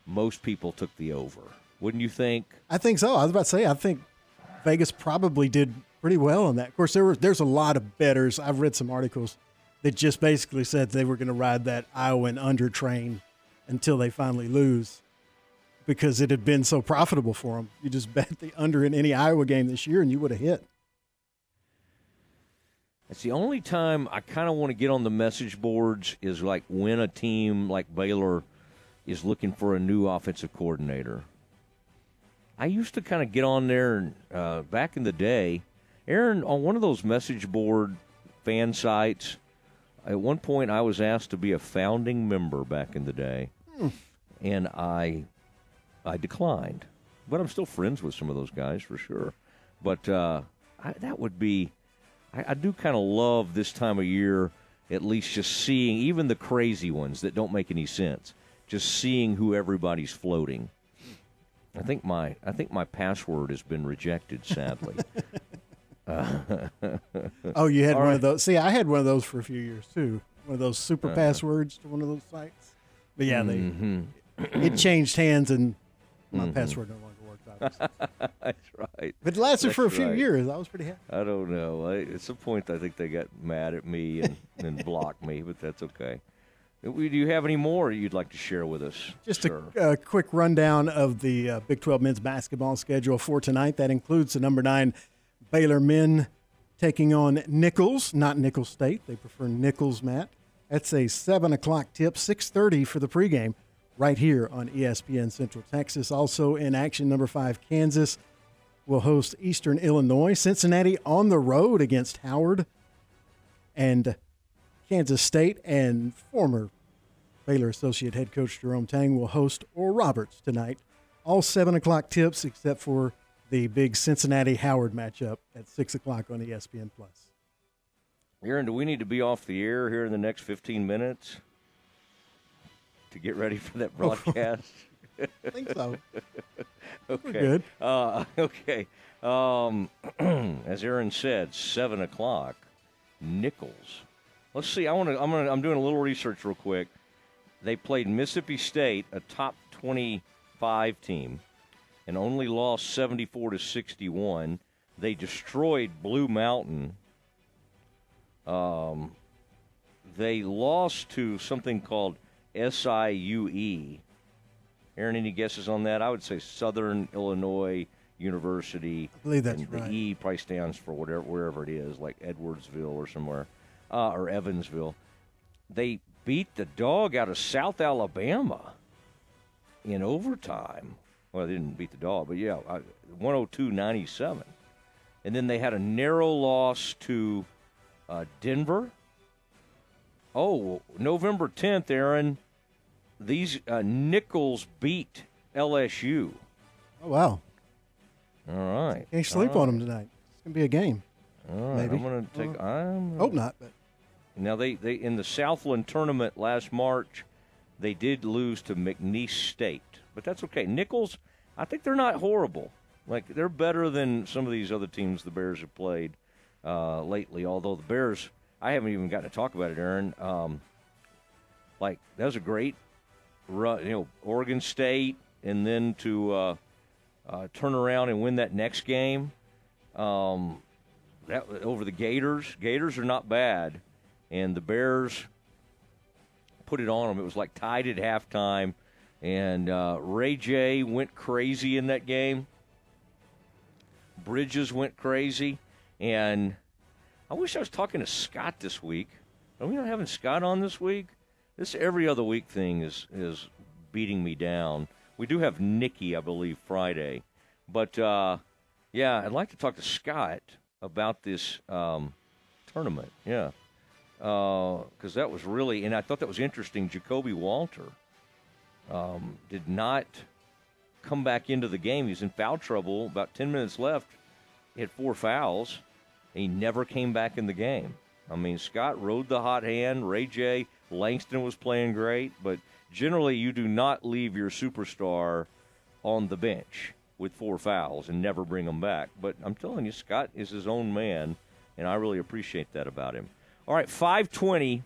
[SPEAKER 2] most people took the over. Wouldn't you think?
[SPEAKER 17] I think so. I was about to say. I think Vegas probably did pretty well on that. Of course, there were there's a lot of betters. I've read some articles that just basically said they were going to ride that Iowan under train until they finally lose because it had been so profitable for them. You just bet the under in any Iowa game this year, and you would have hit.
[SPEAKER 2] It's the only time I kind of want to get on the message boards is like when a team like Baylor is looking for a new offensive coordinator. I used to kind of get on there and uh, back in the day, Aaron, on one of those message board fan sites. At one point, I was asked to be a founding member back in the day,
[SPEAKER 17] Hmm.
[SPEAKER 2] and I I declined. But I'm still friends with some of those guys for sure. But uh, I, that would be I, I do kind of love this time of year, at least just seeing even the crazy ones that don't make any sense, just seeing who everybody's floating. I think my I think my password has been rejected, sadly. Uh,
[SPEAKER 17] Oh, you had one
[SPEAKER 2] right.
[SPEAKER 17] of those. See, I had one of those for a few years too. One of those super
[SPEAKER 2] Uh-huh.
[SPEAKER 17] passwords to one of those sites. But yeah,
[SPEAKER 2] Mhm.
[SPEAKER 17] they it changed hands and my
[SPEAKER 2] Mhm.
[SPEAKER 17] password no longer worked. Obviously.
[SPEAKER 2] That's right.
[SPEAKER 17] But it lasted for a few
[SPEAKER 2] right.
[SPEAKER 17] years. I was pretty happy.
[SPEAKER 2] I don't know. I, at some point, I think they got mad at me and, and blocked me, but that's okay. Uh, Do you have any more you'd like to share with us?
[SPEAKER 17] Just
[SPEAKER 2] sir?
[SPEAKER 17] a, a quick rundown of the uh, Big 12 men's basketball schedule for tonight. That includes the number nine Baylor men taking on Nicholls, not Nicholls State. They prefer Nicholls, Matt. That's a seven o'clock tip, six thirty for the pregame, right here on ESPN Central Texas. Also in action, number five Kansas will host Eastern Illinois. Cincinnati on the road against Howard, and Kansas State and former Baylor associate head coach Jerome Tang will host Oral Roberts tonight. All seven o'clock tips except for the big Cincinnati Howard matchup at six o'clock on ESPN Plus.
[SPEAKER 2] Aaron, do we need to be off the air here in the next 15 minutes to get ready for that broadcast?
[SPEAKER 17] I think so.
[SPEAKER 2] okay.
[SPEAKER 17] good.
[SPEAKER 2] Uh, okay. Um, as Aaron said, seven o'clock. Nicholls. Let's see. I want to. I'm gonna. I'm doing a little research real quick. They played Mississippi State, a top 25 team, and only lost 74 to 61. They destroyed Blue Mountain. Um, they lost to something called SIUE. E. Aaron, any guesses on that? I would say Southern Illinois University.
[SPEAKER 17] I believe that's
[SPEAKER 2] and
[SPEAKER 17] right.
[SPEAKER 2] The E probably stands for whatever wherever it is, like Edwardsville or somewhere, uh, or Evansville. They beat the dog out of South Alabama in overtime. Well, they didn't beat the dog, but yeah, I- 102-97. And then they had a narrow loss to uh, Denver. Oh, November 10th, Aaron. These uh, Nicholls beat LSU.
[SPEAKER 17] Oh wow!
[SPEAKER 2] All right.
[SPEAKER 17] Can't sleep
[SPEAKER 2] All
[SPEAKER 17] on them tonight. It's gonna be a game.
[SPEAKER 2] All right,
[SPEAKER 17] Maybe.
[SPEAKER 2] I'm going to take. I'm
[SPEAKER 17] Hope not, but
[SPEAKER 2] Now they, they in the Southland tournament last March, they did lose to McNeese State, but that's okay. Nicholls, I think they're not horrible. Like they're better than some of these other teams the Bears have played uh, lately. Although the Bears, I haven't even gotten to talk about it, Aaron. Um, like that was a great run, you know, Oregon State, and then to uh, uh, turn around and win that next game. Um, that over the Gators. Gators are not bad, and the Bears put it on them. It was like tied at halftime, and uh, Ray J went crazy in that game. Bridges went crazy, and I wish I was talking to Scott this week. Are we not having Scott on this week? This every other week thing is is beating me down. We do have Nikki, I believe, Friday, but uh, yeah, I'd like to talk to Scott about this um, tournament. Yeah, because that was really, and I thought that was interesting. Ja'Kobe Walter um, did not come back into the game. He was in foul trouble. About ten minutes left, he had four fouls, He never came back in the game. I mean, Scott rode the hot hand. Ray J. Langston was playing great, but generally you do not leave your superstar on the bench with four fouls and never bring them back. But I'm telling you, Scott is his own man, and I really appreciate that about him. All right, 520,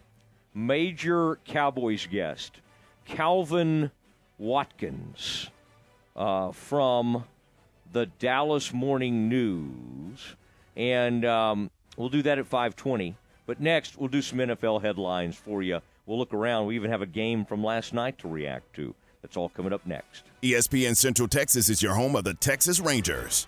[SPEAKER 2] major Cowboys guest, Calvin Watkins uh, from the Dallas Morning News. And um, we'll do that at 520. But next, we'll do some NFL headlines for you. We'll look around. We even have a game from last night to react to. That's all coming up next.
[SPEAKER 3] ESPN Central Texas is your home of the Texas Rangers.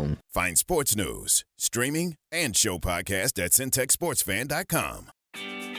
[SPEAKER 3] Find sports news, streaming, and show podcast at centexsportsfan.com.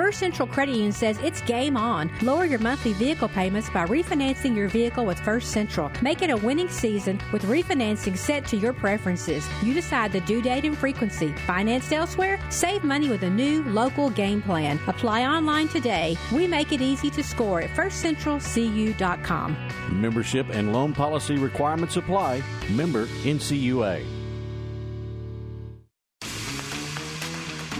[SPEAKER 4] First Central Credit Union says it's game on. Lower your monthly vehicle payments by refinancing your vehicle with First Central. Make it a winning season with refinancing set to your preferences. You decide the due date and frequency. Financed elsewhere? Save money with a new local game plan. Apply online today. We make it easy to score at firstcentralcu.com.
[SPEAKER 39] Membership and loan policy requirements apply. Member NCUA.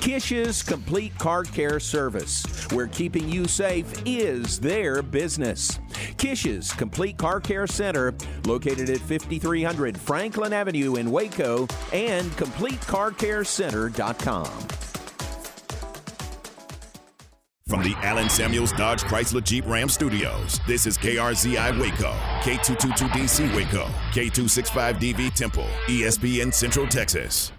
[SPEAKER 40] Kish's Complete Car Care Service, where keeping you safe is their business. Kish's Complete Car Care Center, located at 5300 Franklin Avenue in Waco, and CompleteCarCareCenter.com.
[SPEAKER 3] From the Allen Samuels Dodge Chrysler Jeep Ram Studios, this is KRZI Waco, K222DC Waco, K265DV Temple, ESPN Central Texas.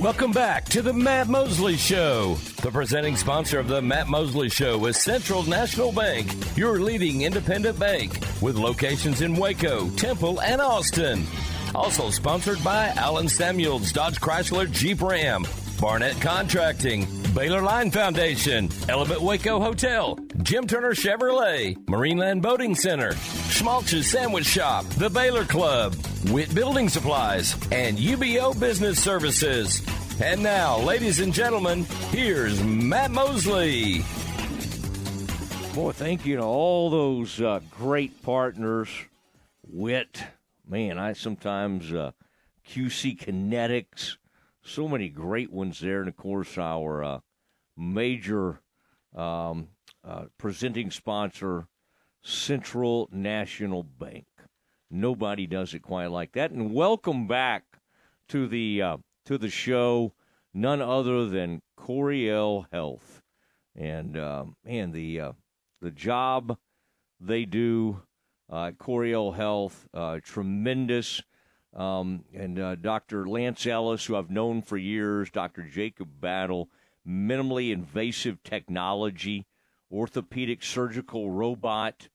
[SPEAKER 31] Welcome back to the Matt Mosley Show. The presenting sponsor of the Matt Mosley Show is Central National Bank, your leading independent bank with locations in Waco, Temple, and Austin. Also sponsored by Allen Samuels Dodge Chrysler Jeep Ram, Barnett Contracting, Baylor Line Foundation, Element Waco Hotel, Jim Turner Chevrolet, Marineland Boating Center, Schmaltz's Sandwich Shop, The Baylor Club, Witt Building Supplies, and UBEO Business Services. And now, ladies and gentlemen, here's Matt Mosley.
[SPEAKER 2] Boy, thank you to all those uh, great partners. Wit, man, I sometimes uh, QC Kinetix, so many great ones there, and of course our uh, major um, uh, presenting sponsor, Central National Bank. Nobody does it quite like that. And welcome back to the uh, to the show, none other than Coryell Health, and uh, man, the uh, the job they do uh, Coryell Health, uh, tremendous. Um, and uh, Dr. Lance Ellis, who I've known for years, Dr. Jacob Battle, minimally invasive technology, orthopedic surgical robot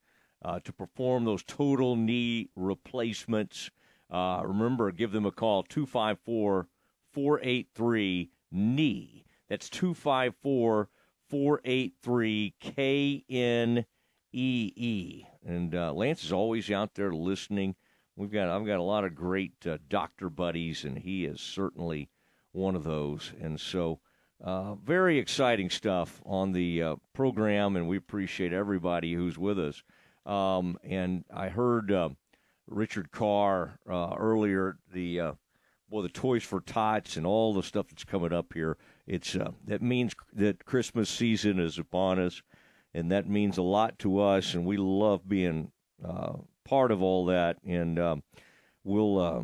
[SPEAKER 2] uh, to perform those total knee replacements. Uh, remember, give them a call 254 483 knee. That's 254 483 KNEE. And uh, Lance is always out there listening. We've got I've got a lot of great uh, doctor buddies, and he is certainly one of those. And so, uh, very exciting stuff on the uh, program, and we appreciate everybody who's with us. Um, and I heard uh, Richard Carr uh, earlier. The uh, well, the Toys for Tots and all the stuff that's coming up here. It's uh, that means that Christmas season is upon us, and that means a lot to us. And we love being uh, part of all that. And um, we'll uh,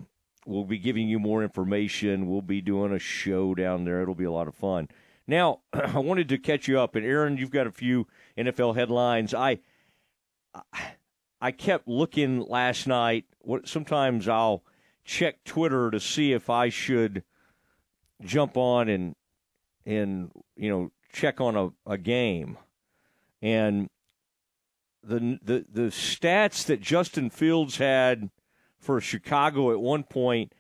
[SPEAKER 2] we'll be giving you more information. We'll be doing a show down there. It'll be a lot of fun. Now, I wanted to catch you up, and Aaron, you've got a few NFL headlines. I I kept looking last night. What sometimes I'll check Twitter to see if I should jump on and and you know check on a, a game, and the the the stats that Justin Fields had for Chicago at one point,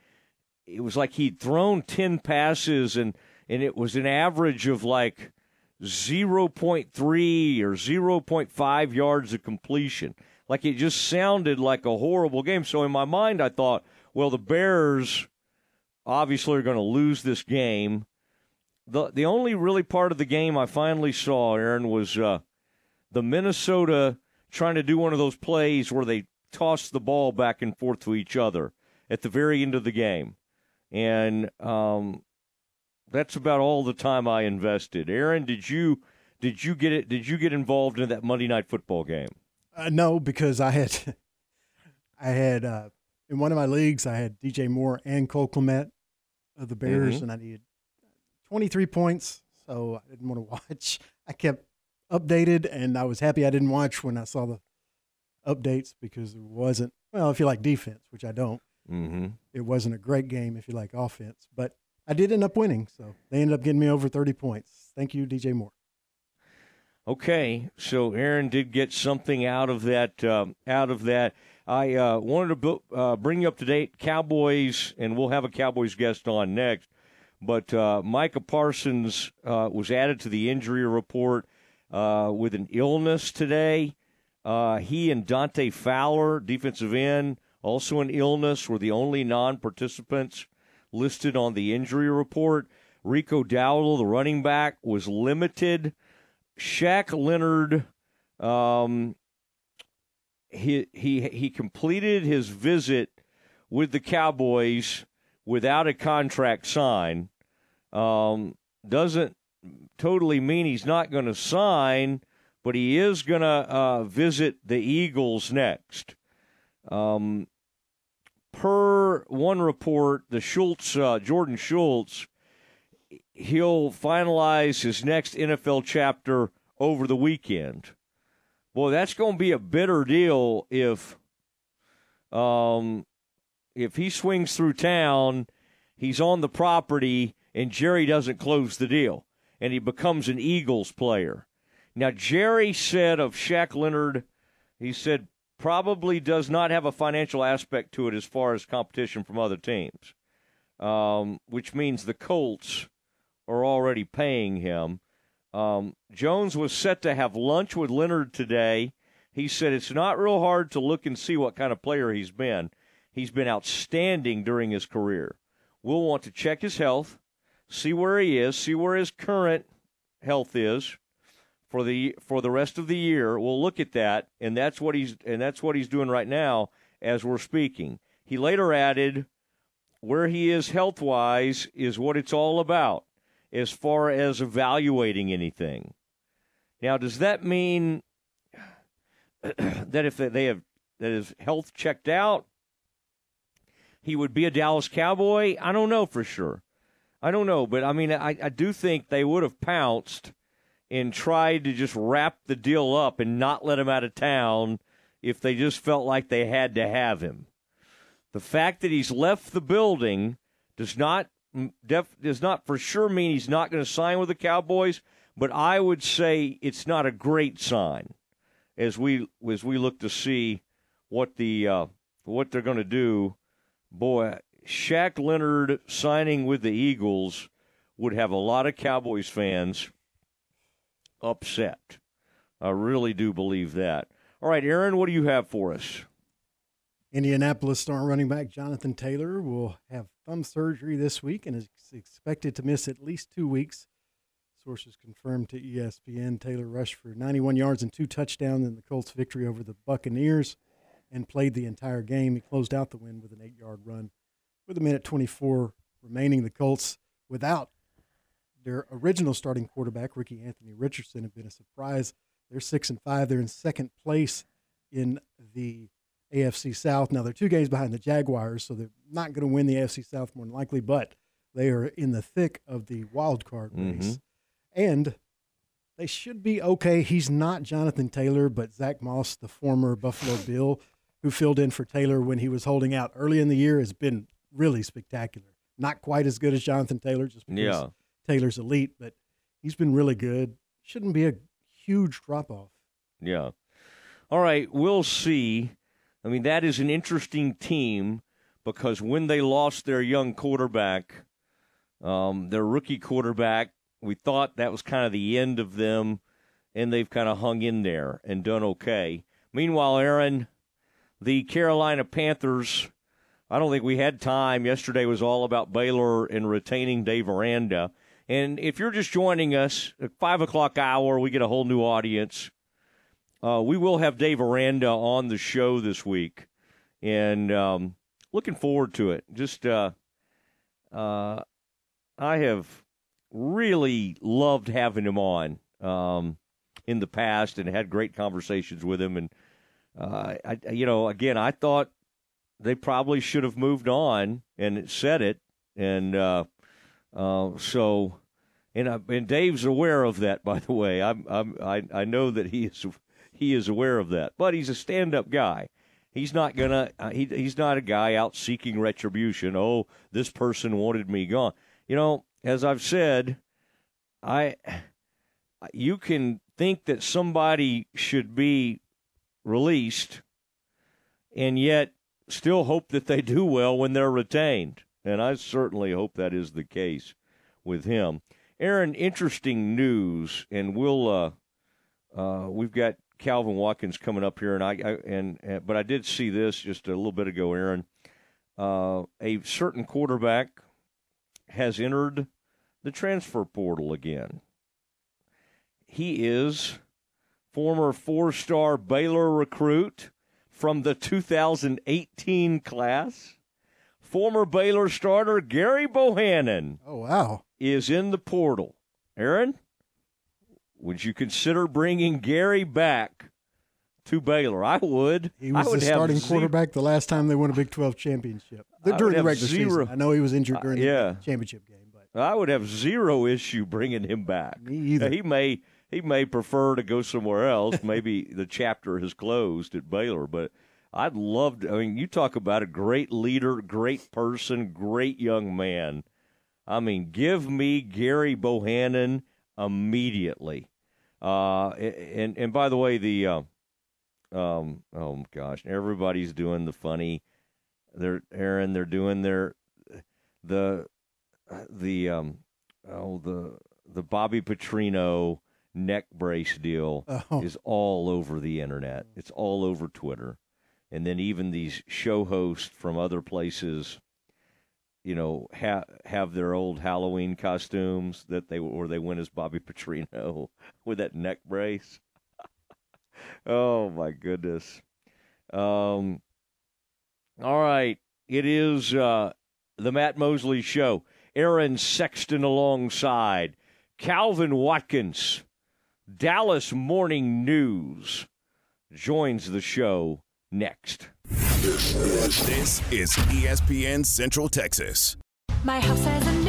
[SPEAKER 2] it was like he'd thrown ten passes and and it was an average of like 0.3 or 0.5 yards of completion. Like it just sounded like a horrible game. So in my mind, I thought, well, the Bears obviously are going to lose this game. The the only really part of the game I finally saw, Aaron, was uh, the Minnesota trying to do one of those plays where they toss the ball back and forth to each other at the very end of the game. And um, that's about all the time I invested. Aaron, did you did you get it? Did you get involved in that Monday night football game?
[SPEAKER 17] Uh, no, because I had I had uh, in one of my leagues I had DJ Moore and Cole Kmet of the Bears,
[SPEAKER 2] Mhm.
[SPEAKER 17] and I needed 23 points, so I didn't want to watch. I kept updated, and I was happy I didn't watch when I saw the updates because it wasn't well. If you like defense, which I don't,
[SPEAKER 2] mm-hmm.
[SPEAKER 17] it wasn't a great game. If you like offense, but I did end up winning, so they ended up getting me over 30 points. Thank you, DJ Moore.
[SPEAKER 2] Okay, so Aaron did get something out of that. Um, out of that, I uh, wanted to uh, bring you up to date. Cowboys, and we'll have a Cowboys guest on next. But uh, Micah Parsons uh, was added to the injury report uh, with an illness today. Uh, he and Dante Fowler, defensive end, also an illness, were the only non-participants listed on the injury report. Rico Dowdle, the running back, was limited. Shaq Leonard, um, he he he completed his visit with the Cowboys without a contract sign. Um, doesn't totally mean he's not going to sign, but he is going to uh, visit the Eagles next. Um, per one report, the Schultz, uh, Jordan Schultz, he'll finalize his next NFL chapter over the weekend. Boy, that's going to be a bitter deal if, um, if he swings through town, he's on the property, and Jerry doesn't close the deal, and he becomes an Eagles player. Now, Jerry said of Shaq Leonard, he said probably does not have a financial aspect to it as far as competition from other teams, um, which means the Colts are already paying him. Um, Jones was set to have lunch with Leonard today. He said it's not real hard to look and see what kind of player he's been. He's been outstanding during his career. We'll want to check his health, see where he is, see where his current health is for the for the rest of the year. We'll look at that, and that's what he's and that's what he's doing right now as we're speaking. He later added, "Where he is health wise is what it's all about, as far as evaluating anything." Now, does that mean that if they have that his health checked out, he would be a Dallas Cowboy? I don't know for sure. I don't know, but I mean, I, I do think they would have pounced and tried to just wrap the deal up and not let him out of town if they just felt like they had to have him. The fact that he's left the building does not def, does not for sure mean he's not going to sign with the Cowboys, but I would say it's not a great sign as we as we look to see what the uh, what they're going to do. Boy, Shaq Leonard signing with the Eagles would have a lot of Cowboys fans upset. I really do believe that. All right, Aaron, what do you have for us?
[SPEAKER 17] Indianapolis star running back Jonathan Taylor will have thumb surgery this week and is expected to miss at least two weeks. Sources confirmed to ESPN Taylor rushed for 91 yards and two touchdowns in the Colts' victory over the Buccaneers and played the entire game. He closed out the win with an eight yard run. With a minute 24 remaining, the Colts, without their original starting quarterback, Ricky Anthony Richardson, have been a surprise. They're six and five. They're in second place in the AFC South. Now they're two games behind the Jaguars, so they're not going to win the AFC South more than likely, but they are in the thick of the wild card race.
[SPEAKER 2] Mm-hmm.
[SPEAKER 17] And they should be okay. He's not Jonathan Taylor, but Zach Moss, the former Buffalo Bill, who filled in for Taylor when he was holding out early in the year, has been really spectacular. Not quite as good as Jonathan Taylor, just because
[SPEAKER 2] Yeah.
[SPEAKER 17] Taylor's elite, but he's been really good. Shouldn't be a huge drop off.
[SPEAKER 2] Yeah. All right, we'll see. I mean, that is an interesting team because when they lost their young quarterback, um, their rookie quarterback, we thought that was kind of the end of them, and they've kind of hung in there and done okay. Meanwhile, Aaron, the Carolina Panthers, I don't think we had time. Yesterday was all about Baylor and retaining Dave Aranda. And if you're just joining us at 5 o'clock hour, we get a whole new audience. Uh, we will have Dave Aranda on the show this week, and um, looking forward to it. Just, uh, uh, I have really loved having him on um, in the past, and had great conversations with him. And uh, I, you know, again, I thought they probably should have moved on and said it, and uh, uh, so. And, I, and Dave's aware of that, by the way. I'm, I'm, I, I know that he is he is aware of that. But he's a stand-up guy. He's not gonna. Uh, he, he's not a guy out seeking retribution. Oh, this person wanted me gone. You know, as I've said, I you can think that somebody should be released, and yet still hope that they do well when they're retained. And I certainly hope that is the case with him. Aaron, interesting news, and we'll uh, uh, we've got Calvin Watkins coming up here, and I, I and, and but I did see this just a little bit ago, Aaron. Uh, a certain quarterback has entered the transfer portal again. He is former four-star Baylor recruit from the 2018 class. Former Baylor starter Gerry Bohanon.
[SPEAKER 17] Oh wow!
[SPEAKER 2] Is in the portal. Aaron, would you consider bringing Gerry back to Baylor? I would.
[SPEAKER 17] He was
[SPEAKER 2] I would
[SPEAKER 17] the starting quarterback the last time they won a Big 12 championship during the regular
[SPEAKER 2] zero-
[SPEAKER 17] season. I know he was injured during
[SPEAKER 2] Uh, yeah.
[SPEAKER 17] the championship game. But.
[SPEAKER 2] I would have zero issue bringing him back.
[SPEAKER 17] Me either.
[SPEAKER 2] He may he may prefer to go somewhere else. Maybe the chapter has closed at Baylor, but I'd love to. I mean, you talk about a great leader, great person, great young man. I mean, give me Gerry Bohanon immediately. Uh, and and by the way, the uh, um, oh gosh, everybody's doing the funny. They're Aaron. They're doing their the the um oh the the Bobby Petrino neck brace deal
[SPEAKER 17] Oh.
[SPEAKER 2] is all over the internet. It's all over Twitter. and then even these show hosts from other places, you know, ha- have their old Halloween costumes that they or they went as Bobby Petrino with that neck brace. oh my goodness. Um, all right, it is uh, the Matt Mosley Show. Aaron Sexton alongside Calvin Watkins. Dallas Morning News joins the show next.
[SPEAKER 3] This is ESPN Central Texas.
[SPEAKER 41] My house has a new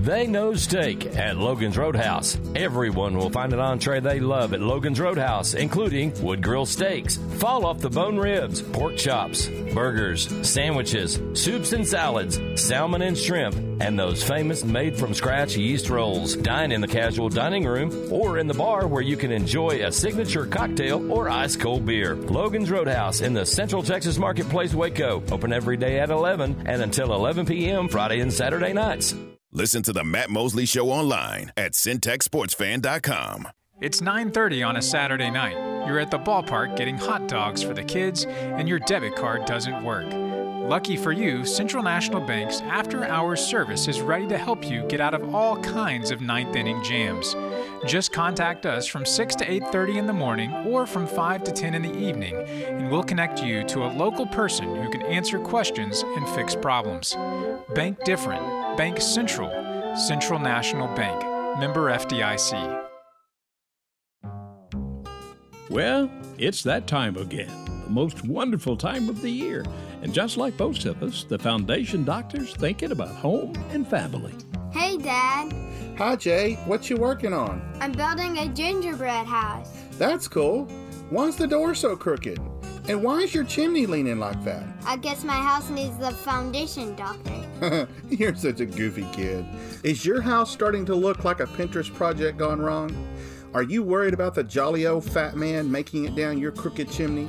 [SPEAKER 31] They know steak at Logan's Roadhouse. Everyone will find an entree they love at Logan's Roadhouse, including wood grill steaks, fall off the bone ribs, pork chops, burgers, sandwiches, soups and salads, salmon and shrimp, and those famous made from scratch yeast rolls. Dine in the casual dining room or in the bar where you can enjoy a signature cocktail or ice cold beer. Logan's Roadhouse in the Central Texas Marketplace, Waco. Open every day at 11 and until 11 p.m. Friday and Saturday nights.
[SPEAKER 3] Listen to the Matt Mosley Show online at centexsportsfan.com.
[SPEAKER 42] It's 9:30 on a Saturday night. You're at the ballpark getting hot dogs for the kids and your debit card doesn't work. Lucky for you, Central National Bank's after-hours service is ready to help you get out of all kinds of ninth inning jams. Just contact us from 6 to 8:30 in the morning or from 5 to 10 in the evening, and we'll connect you to a local person who can answer questions and fix problems. Bank different. Bank Central. Central National Bank. Member FDIC.
[SPEAKER 28] Well, it's that time again, the most wonderful time of the year. And just like most of us, the Foundation Doctor's thinking about home and family.
[SPEAKER 43] Hey, Dad.
[SPEAKER 30] Hi, Jay. What you working on?
[SPEAKER 43] I'm building a gingerbread house.
[SPEAKER 30] That's cool. Why's the door so crooked? And why is your chimney leaning like that?
[SPEAKER 43] I guess my house needs the foundation, Doctor.
[SPEAKER 30] You're such a goofy kid. Is your house starting to look like a Pinterest project gone wrong? Are you worried about the jolly old fat man making it down your crooked chimney?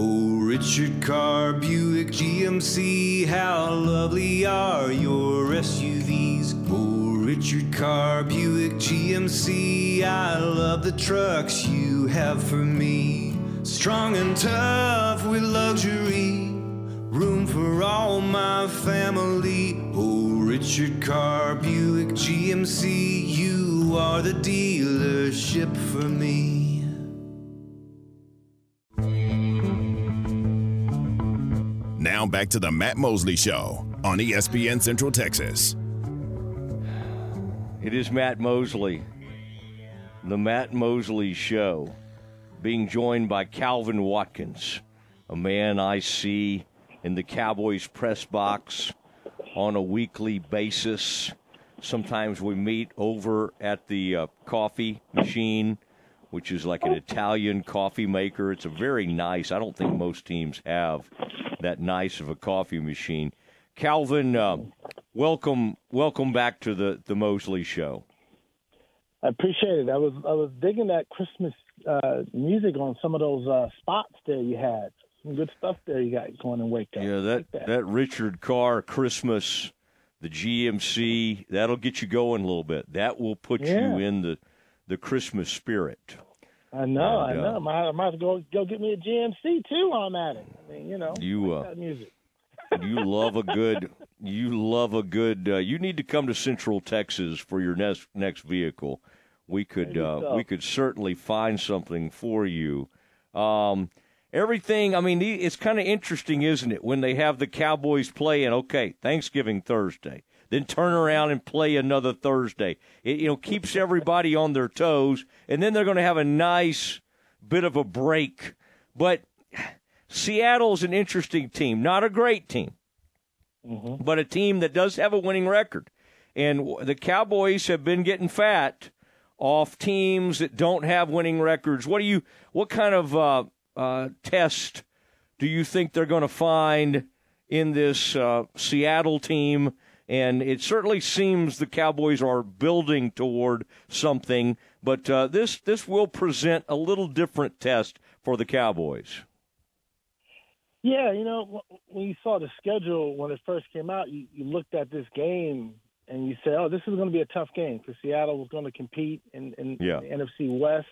[SPEAKER 44] Oh, Richard Carr, Buick, GMC, how lovely are your SUVs. Oh, Richard Carr, Buick, GMC, I love the trucks you have for me. Strong and tough with luxury. room for all my family. Oh, Richard Carr, Buick, GMC, you are the dealership for me.
[SPEAKER 3] Now back to the Matt Mosley Show on ESPN Central Texas.
[SPEAKER 2] It is Matt Mosley, the Matt Mosley Show, being joined by Calvin Watkins, a man I see in the Cowboys press box on a weekly basis. Sometimes we meet over at the uh, coffee machine, which is like an Italian coffee maker. It's a very nice. I don't think most teams have that nice of a coffee machine. Calvin, uh, welcome, welcome back to the the Mosley Show.
[SPEAKER 45] I appreciate it. I was I was digging that Christmas uh, music on some of those uh, spots there you had. Some good stuff there you got going in Waco.
[SPEAKER 2] Yeah, that that Richard Carr Christmas, the GMC, that'll get you going a little bit. That will put
[SPEAKER 45] Yeah.
[SPEAKER 2] you in the the Christmas spirit.
[SPEAKER 45] I know, I
[SPEAKER 2] And,
[SPEAKER 45] know.
[SPEAKER 2] uh,
[SPEAKER 45] I might, I might go go get me a GMC too while I'm at it. I mean, you know,
[SPEAKER 2] You, uh,
[SPEAKER 45] music.
[SPEAKER 2] you love a good you love a good uh, you need to come to central texas for your next next vehicle we could uh, we could certainly find something for you um, everything i mean it's kind of interesting isn't it when they have the cowboys playing okay thanksgiving thursday then turn around and play another thursday it you know keeps everybody on their toes and then they're going to have a nice bit of a break but Seattle's an interesting team, not a great team, but a team that does have a winning record. And the Cowboys have been getting fat off teams that don't have winning records. What do you? What kind of uh, uh, test do you think they're going to find in this uh, Seattle team? And it certainly seems the Cowboys are building toward something, but uh, this this will present a little different test for the Cowboys.
[SPEAKER 45] Yeah, you know, when you saw the schedule when it first came out, you, you looked at this game and you said, "Oh, this is going to be a tough game because Seattle was going to compete in, in
[SPEAKER 2] Yeah.
[SPEAKER 45] the NFC West."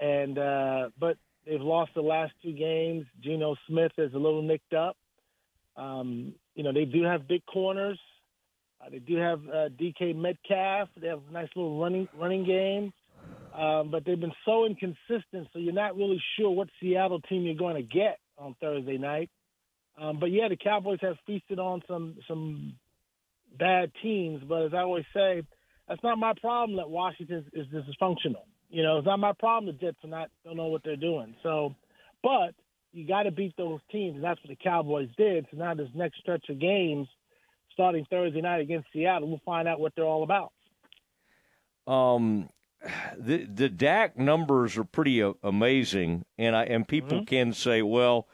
[SPEAKER 45] And uh, but they've lost the last two games. Geno Smith is a little nicked up. Um, you know, they do have big corners. Uh, they do have uh, DK Metcalf. They have a nice little running running game. Um, but they've been so inconsistent, so you're not really sure what Seattle team you're going to get on Thursday night. Um, but yeah, the Cowboys have feasted on some some bad teams. But as I always say, that's not my problem that Washington is, is dysfunctional. You know, it's not my problem the Jets are not don't know what they're doing. So, but you got to beat those teams, and that's what the Cowboys did. So now this next stretch of games, starting Thursday night against Seattle, we'll find out what they're all about.
[SPEAKER 2] um, the the Dak numbers are pretty a- amazing, and I and people
[SPEAKER 45] Mm-hmm.
[SPEAKER 2] can say, well,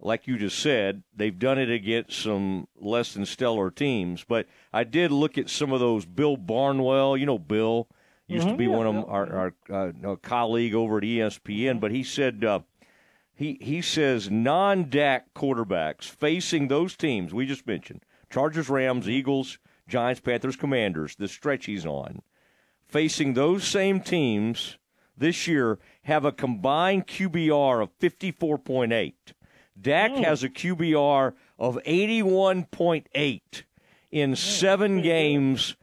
[SPEAKER 2] like you just said, they've done it against some less than stellar teams. But I did look at some of those. Bill Barnwell, you know, Bill used to
[SPEAKER 45] Mhm.
[SPEAKER 2] be
[SPEAKER 45] Yeah,
[SPEAKER 2] one of
[SPEAKER 45] Bill.
[SPEAKER 2] our our uh, colleague over at ESPN, but he said. Uh, he he says non-Dak quarterbacks facing those teams we just mentioned: Chargers, Rams, Eagles, Giants, Panthers, Commanders. The stretch he's on, facing those same teams this year, have a combined QBR of fifty-four point eight. Dak hmm. has a QBR of eighty-one point eight in hmm. seven games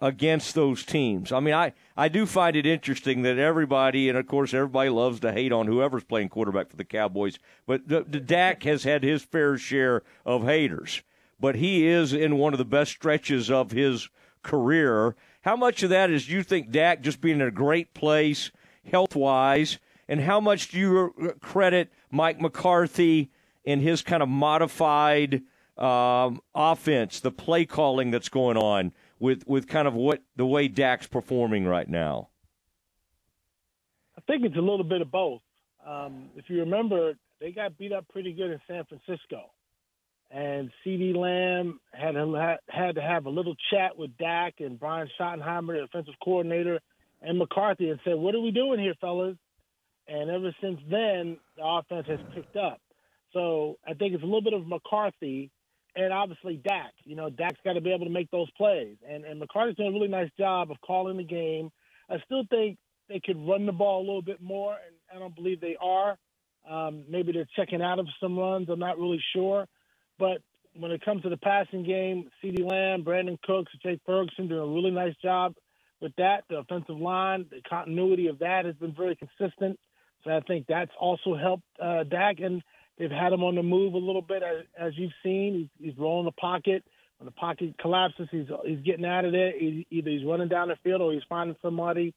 [SPEAKER 2] against those teams. I mean, I, I do find it interesting that everybody, and of course, everybody loves to hate on whoever's playing quarterback for the Cowboys, but the, the Dak has had his fair share of haters. But he is in one of the best stretches of his career. How much of that is you think Dak just being in a great place health wise, and how much do you credit Mike McCarthy and his kind of modified um, offense, the play calling that's going on with, with kind of what the way Dak's performing right now?
[SPEAKER 45] I think it's a little bit of both. Um, if you remember, they got beat up pretty good in San Francisco, and CeeDee Lamb had had to have a little chat with Dak and Brian Schottenheimer, the offensive coordinator, and McCarthy, and said, "What are we doing here, fellas?" And ever since then, the offense has picked up. So I think it's a little bit of McCarthy and obviously Dak. You know, Dak's got to be able to make those plays. And, and McCarthy's doing a really nice job of calling the game. I still think they could run the ball a little bit more, and I don't believe they are. Um, maybe they're checking out of some runs. I'm not really sure. But when it comes to the passing game, CeeDee Lamb, Brandin Cooks, Jake Ferguson doing a really nice job with that. The offensive line, the continuity of that has been very consistent. So I think that's also helped uh, Dak, and they've had him on the move a little bit, as, as you've seen. He's, he's rolling the pocket. When the pocket collapses, he's he's getting out of there. He, either he's running down the field or he's finding somebody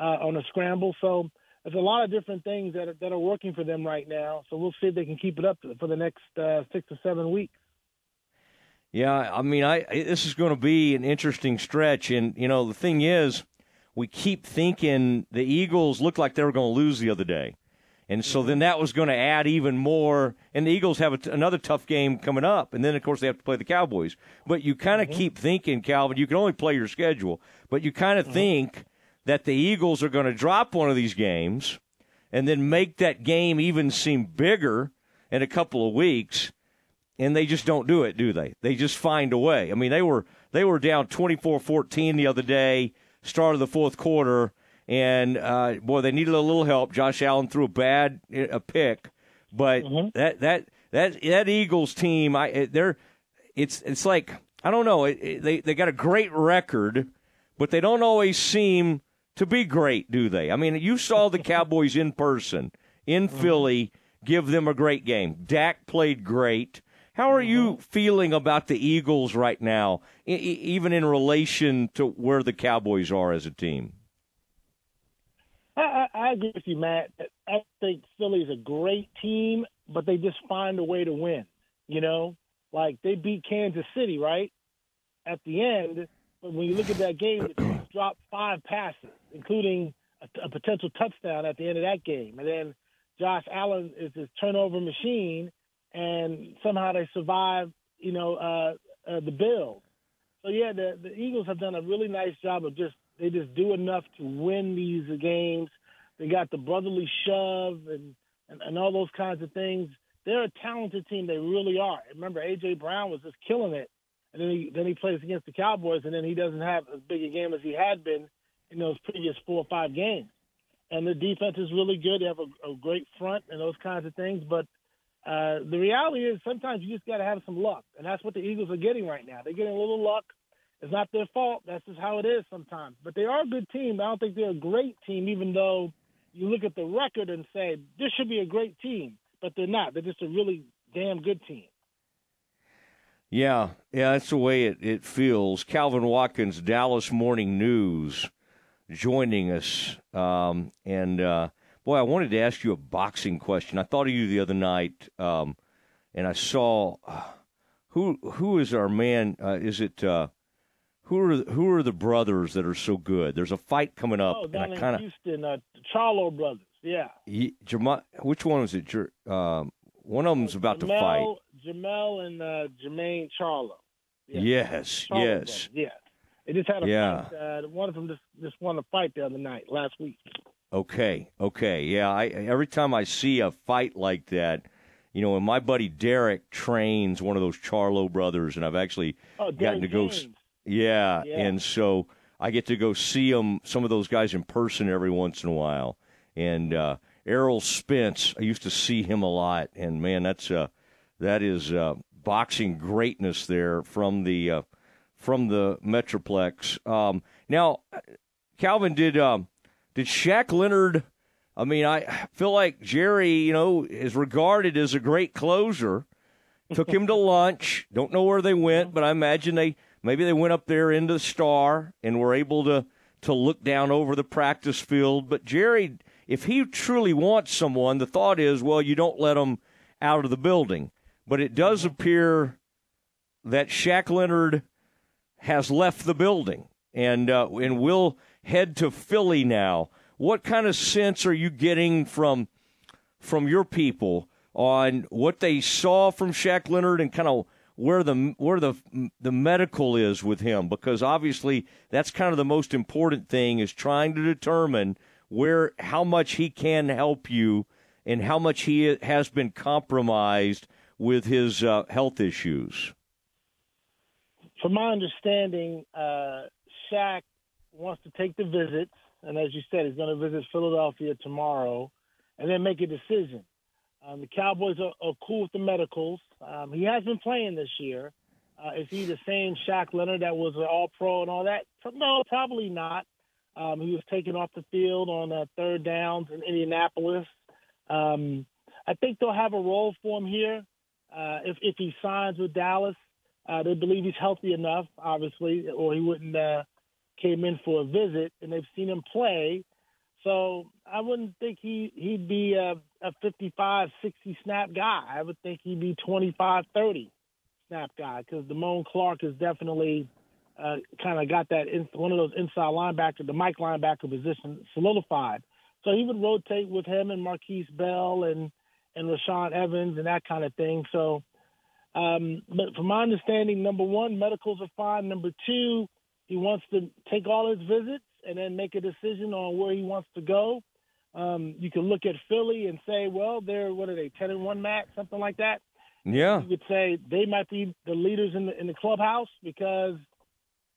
[SPEAKER 45] uh, on a scramble. So there's a lot of different things that are, that are working for them right now. So we'll see if they can keep it up for the next uh, six to seven weeks.
[SPEAKER 2] Yeah, I mean, I this is going to be an interesting stretch, and you know, the thing is, we keep thinking the Eagles looked like they were going to lose the other day, and so then that was going to add even more. And the Eagles have a t- another tough game coming up, and then of course they have to play the Cowboys. But you kind of keep thinking, Calvin, you can only play your schedule, but you kind of think that the Eagles are going to drop one of these games, and then make that game even seem bigger in a couple of weeks and they just don't do it, do they? They just find a way. I mean, they were they were down 24-14 the other day, start of the fourth quarter, and uh, boy, they needed a little help. Josh Allen threw a bad a pick, but that that that that Eagles team, I they're it's it's like I don't know. It, it- they they got a great record, but they don't always seem to be great, do they? I mean, you saw the Cowboys in person in mm-hmm. Philly give them a great game. Dak played great. How are you mm-hmm. feeling about the Eagles right now, e- even in relation to where the Cowboys are as a team?
[SPEAKER 45] I, I, I agree with you, Matt. I think Philly's a great team, but they just find a way to win. You know, like they beat Kansas City, right? At the end, but when you look at that game, the Chiefs dropped five passes, including a, a potential touchdown at the end of that game, and then Josh Allen is this turnover machine, and somehow they survive. You know, uh, uh, the Bills. So yeah, the the Eagles have done a really nice job of just they just do enough to win these games. They got the brotherly shove and, and and all those kinds of things. They're a talented team. They really are. Remember, AJ Brown was just killing it, and then he then he plays against the Cowboys, and then he doesn't have as big a game as he had been in those previous four or five games. And the defense is really good. They have a, a great front and those kinds of things. But uh, the reality is sometimes you just got to have some luck, and that's what the Eagles are getting right now. They're getting a little luck. It's not their fault. That's just how it is sometimes. But they are a good team. I don't think they're a great team, even though you look at the record and say this should be a great team, but they're not. They're just a really damn good team.
[SPEAKER 2] Yeah, yeah, that's the way it, it feels. Calvin Watkins, Dallas Morning News, joining us. Um, and uh, boy, I wanted to ask you a boxing question. I thought of you the other night, um, and I saw uh, who who is our man? Uh, is it uh, who are who are the brothers that are so good? There's a fight coming up,
[SPEAKER 45] oh,
[SPEAKER 2] and I
[SPEAKER 45] in
[SPEAKER 2] kind of
[SPEAKER 45] Houston, uh, Charlo brothers. Yeah.
[SPEAKER 2] which one was it? Jer- Um, one of them's about to fight.
[SPEAKER 45] Jamel, Jamel and uh, Jermaine Charlo. Yeah.
[SPEAKER 2] Yes,
[SPEAKER 45] Charlo
[SPEAKER 2] yes.
[SPEAKER 45] brothers, Yeah. They just had a
[SPEAKER 2] Yeah.
[SPEAKER 45] fight. Uh, one of them just, just won a fight the other night, last week.
[SPEAKER 2] Okay, okay, yeah. I every time I see a fight like that, you know, and my buddy Derek trains one of those Charlo brothers, and I've actually
[SPEAKER 45] Oh,
[SPEAKER 2] gotten to go. Yeah,
[SPEAKER 45] Yeah.
[SPEAKER 2] and so I get to go see them, some of those guys in person every once in a while. And uh, Errol Spence, I used to see him a lot, and man, that's uh, that is uh, boxing greatness there from the uh, from the Metroplex. Um, now, Calvin, did um, did Shaq Leonard? I mean, I feel like Jerry, you know, is regarded as a great closer. Took him to lunch. Don't know where they went, but I imagine they maybe they went up there into the Star and were able to to look down over the practice field. But Jerry, if he truly wants someone, the thought is, well, you don't let him out of the building. But it does appear that Shaq Leonard has left the building and uh, and will head to Philly now. What kind of sense are you getting from from your people on what they saw from Shaq Leonard and kind of where the where the the medical is with him? Because obviously that's kind of the most important thing is trying to determine where how much he can help you and how much he has been compromised with his uh, health issues.
[SPEAKER 45] From my understanding, uh, Shaq wants to take the visits, and as you said, he's going to visit Philadelphia tomorrow, and then make a decision. Um, the Cowboys are, are cool with the medicals. Um, he has been playing this year. Uh, is he the same Shaq Leonard that was an All Pro and all that? No, probably not. Um, he was taken off the field on uh, third downs in Indianapolis. Um, I think they'll have a role for him here uh, if if he signs with Dallas. Uh, they believe he's healthy enough, obviously, or he wouldn't uh, came in for a visit, and they've seen him play. So I wouldn't think he he'd be a, a 55, 60 snap guy. I would think he'd be 25, 30 snap guy because Damone Clark is definitely uh, kind of got that in, one of those inside linebacker, the Mike linebacker position solidified. So he would rotate with him and Markquese Bell and and Rashaan Evans and that kind of thing. So, um, but from my understanding, number one, medicals are fine. Number two, he wants to take all his visits and then make a decision on where he wants to go. Um, you can look at Philly and say, well, they're what are they, ten and one, Matt, something like that.
[SPEAKER 2] Yeah.
[SPEAKER 45] You could say they might be the leaders in the in the clubhouse because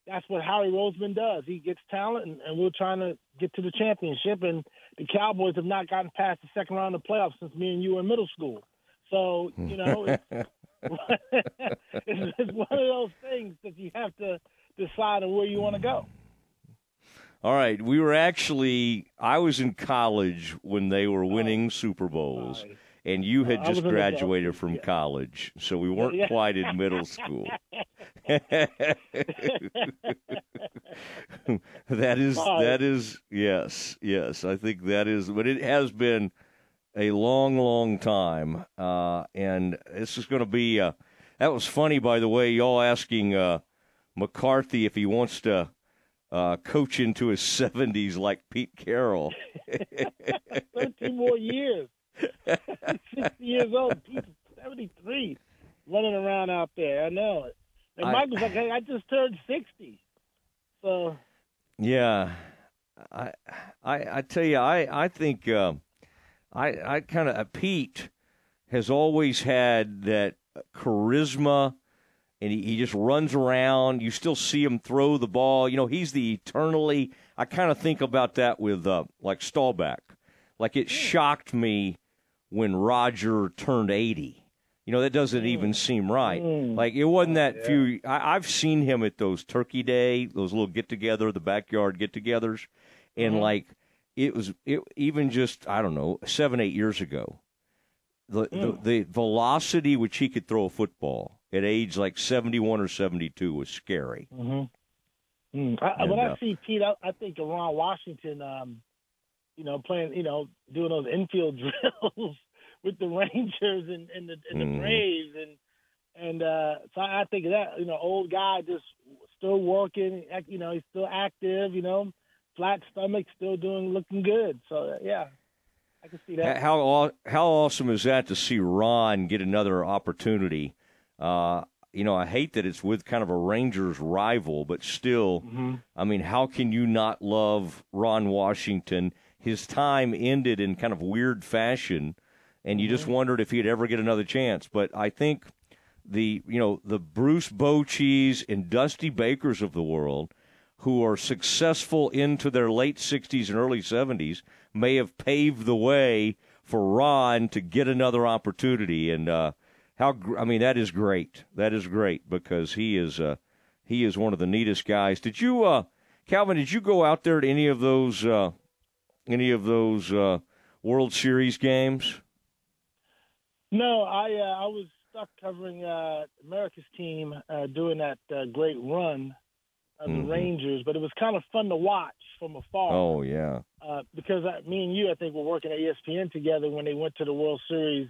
[SPEAKER 45] that's what Howie Roseman does. He gets talent, and, and we're trying to get to the championship. And the Cowboys have not gotten past the second round of the playoffs since me and you were in middle school. So you know, it's, one of those things that you have to decide on where you want to go.
[SPEAKER 2] All right, we were actually I was in college when they were oh. winning Super Bowls, and you had
[SPEAKER 45] Oh, was
[SPEAKER 2] just graduated from college, so we weren't
[SPEAKER 45] Yeah.
[SPEAKER 2] quite in middle school. that is that is yes yes I think that is, but it has been a long long time, uh, and this is going to be. Uh, that was funny, by the way. Y'all asking uh, McCarthy if he wants to uh, coach into his seventies like Pete Carroll.
[SPEAKER 45] Thirteen more years. Sixty years old. He's seventy-three, running around out there. I know it. And
[SPEAKER 2] I-
[SPEAKER 45] Mike like, "Hey, I just turned sixty. So
[SPEAKER 2] Yeah, I, I, I tell you, I, I think, um, I, I kind of uh, Pete has always had that charisma, and he, he just runs around. You still see him throw the ball. You know, he's the eternally. I kind of think about that with uh, like Staubach. Like it hmm. shocked me when Roger turned eighty. You know, that doesn't hmm. even seem right. Hmm. Like it wasn't that few. I, I've seen him at those Turkey Day, those little get together, the backyard get togethers, and mm-hmm. like it was it even just I don't know seven eight years ago. The, the the velocity which he could throw a football at age like seventy one or seventy two was scary.
[SPEAKER 45] Mm-hmm. Mm. I, when
[SPEAKER 2] And,
[SPEAKER 45] I
[SPEAKER 2] uh,
[SPEAKER 45] see Pete, I, I think of Ron Washington. Um, you know, playing, you know, doing those infield drills with the Rangers and, and the and the
[SPEAKER 2] Mhm.
[SPEAKER 45] Braves, and and uh, so I think of that. You know, old guy just still working. You know, he's still active. You know, flat stomach, still doing, looking good. So yeah, I can see that.
[SPEAKER 2] How how awesome is that to see Ron get another opportunity? Uh, you know, I hate that it's with kind of a Rangers rival, but still, I mean, how can you not love Ron Washington? His time ended in kind of weird fashion, and you just wondered if he'd ever get another chance. But I think the you know the Bruce Bochy's and Dusty Bakers of the world, who are successful into their late 60s and early 70s, may have paved the way for Ron to get another opportunity. And uh, how I mean that is great. That is great because he is uh, he is one of the neatest guys. Did you, uh, Calvin? Did you go out there to any of those uh, any of those uh, World Series games?
[SPEAKER 45] No, I uh, I was stuck covering America's team doing that great run of the Rangers, but it was kind of fun to watch from afar.
[SPEAKER 2] Oh yeah,
[SPEAKER 45] Uh, because I, me and you, I think, were working at ESPN together when they went to the World Series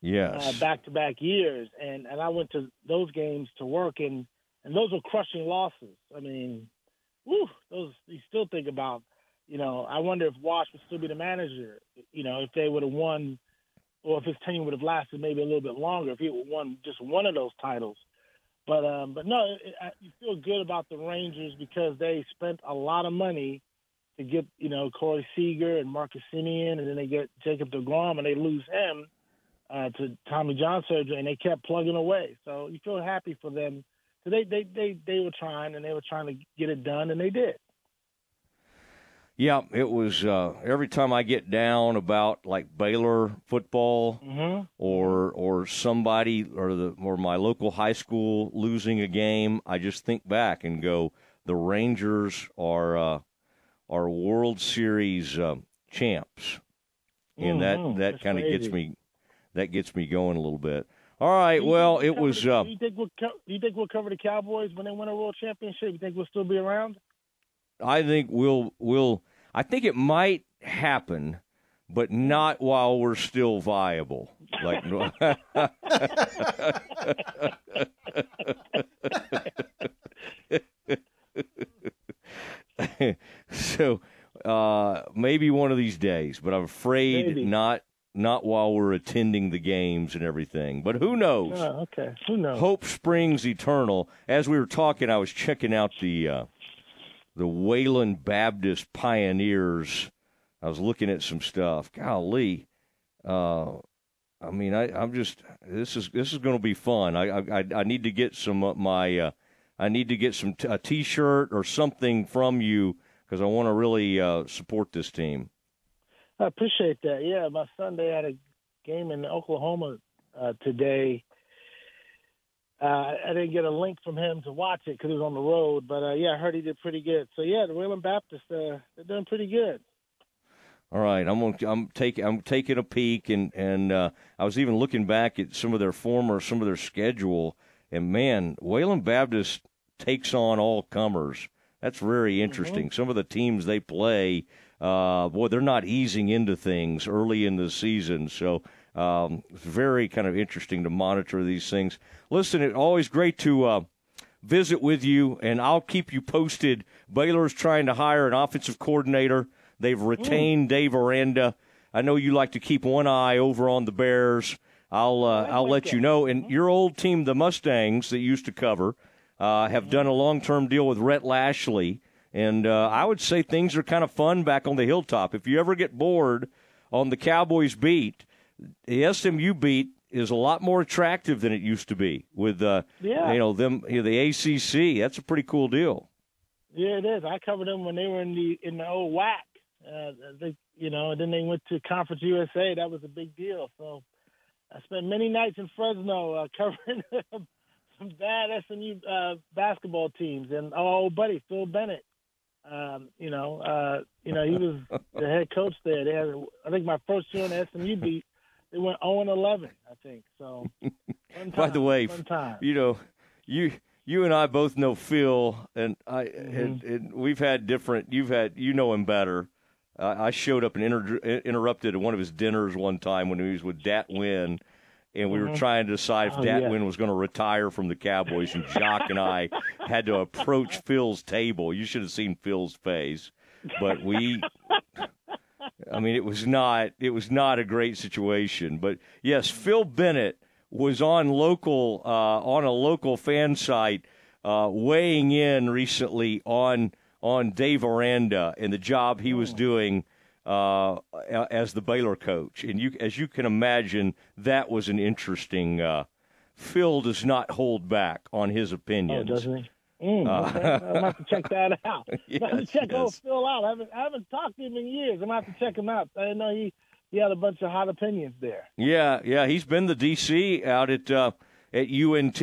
[SPEAKER 2] yes.
[SPEAKER 45] back to back years, and and I went to those games to work, and and those were crushing losses. I mean, whew, those you still think about. You know, I wonder if Wash would still be the manager. You know, if they would have won, or if his tenure would have lasted maybe a little bit longer, if he would have won just one of those titles. But um, but no, it, you feel good about the Rangers because they spent a lot of money to get you know Corey Seager and Marcus Semien, and then they get Jacob Degrom, and they lose him uh, to Tommy John surgery, and they kept plugging away. So you feel happy for them. So they they they they were trying, and they were trying to get it done, and they did.
[SPEAKER 2] Yeah, it was uh, every time I get down about like Baylor football
[SPEAKER 45] Mhm.
[SPEAKER 2] or or somebody or the or my local high school losing a game, I just think back and go, the Rangers are uh, are World Series uh, champs, and
[SPEAKER 45] Mhm.
[SPEAKER 2] that that
[SPEAKER 45] That's
[SPEAKER 2] kind of gets me that gets me going a little bit. All right, well, it was. Uh,
[SPEAKER 45] Do you think we'll co- do you think we'll cover the Cowboys when they win a world championship? You think we'll still be around?
[SPEAKER 2] I think we'll we'll I think it might happen, but not while we're still viable. Like so uh maybe one of these days, but I'm afraid
[SPEAKER 45] Maybe.
[SPEAKER 2] not not while we're attending the games and everything. But who knows?
[SPEAKER 45] Oh, okay. Who knows?
[SPEAKER 2] Hope springs eternal. As we were talking, I was checking out the uh, the Wayland Baptist Pioneers. I was looking at some stuff. Golly, uh, I mean, I, I'm just this is this is going to be fun. I I, I need to get some of my uh, I need to get some t- a T-shirt or something from you because I want to really uh, support this team.
[SPEAKER 45] I appreciate that. Yeah, my son they had a game in Oklahoma uh, today. Uh, I didn't get a link from him to watch it because he was on the road, but uh, yeah, I heard he did pretty good. So yeah, the Wayland Baptist uh, they're doing pretty good.
[SPEAKER 2] All right, I'm gonna, I'm taking I'm taking a peek and and uh, I was even looking back at some of their former some of their schedule and man, Wayland Baptist takes on all comers. That's very interesting. Some of the teams they play, uh, boy, they're not easing into things early in the season. So um, it's very kind of interesting to monitor these things. Listen, it's always great to. Uh, visit with you, and I'll keep you posted. Baylor's trying to hire an offensive coordinator. They've retained Dave Aranda. I know you like to keep one eye over on the Bears. I'll uh, I'll let you know. And your old team, the Mustangs, that used to cover, uh, have done a long term deal with Rhett Lashlee, and uh, I would say things are kind of fun back on the hilltop. If you ever get bored on the Cowboys beat, the SMU beat is a lot more attractive than it used to be with uh,
[SPEAKER 45] Yeah.
[SPEAKER 2] you know them you know, the ACC. That's a pretty cool deal.
[SPEAKER 45] Yeah, it is. I covered them when they were in the in the old WAC. Uh, they, you know, and then they went to Conference USA. That was a big deal. So I spent many nights in Fresno uh, covering some bad SMU uh, basketball teams. And our old buddy Phil Bennett, um, you know, uh, you know, he was the head coach there. They had, I think, my first year in the SMU beat, they went 0 and 11. I think so. Fun
[SPEAKER 2] By the way,
[SPEAKER 45] time.
[SPEAKER 2] you know, you you and I both know Phil, and I
[SPEAKER 45] Mm-hmm.
[SPEAKER 2] and, and we've had different. You've had you know him better. Uh, I showed up and inter- interrupted one of his dinners one time when he was with Dat Nguyen, and we were
[SPEAKER 45] Mhm.
[SPEAKER 2] trying to decide if
[SPEAKER 45] Oh,
[SPEAKER 2] Dat
[SPEAKER 45] yeah.
[SPEAKER 2] Nguyen was going to retire from the Cowboys, and Jock and I had to approach Phil's table. You should have seen Phil's face, but we. I mean, it was not it was not a great situation. But yes, Phil Bennett was on local uh, on a local fan site uh, weighing in recently on on Dave Aranda and the job he was doing uh, as the Baylor coach. And you, as you can imagine, that was an interesting. Uh, Phil does not hold back on his
[SPEAKER 45] Oh,
[SPEAKER 2] opinions.
[SPEAKER 45] doesn't he? Mm,
[SPEAKER 2] Uh,
[SPEAKER 45] okay. I'm gonna have to check that out. I'm gonna to
[SPEAKER 2] Yes,
[SPEAKER 45] check old
[SPEAKER 2] yes.
[SPEAKER 45] Phil out. I haven't I haven't talked to him in years. I'm gonna have to check him out. I didn't know he he had a bunch of hot opinions there.
[SPEAKER 2] Yeah, yeah, he's been the DC out at uh, at UNT.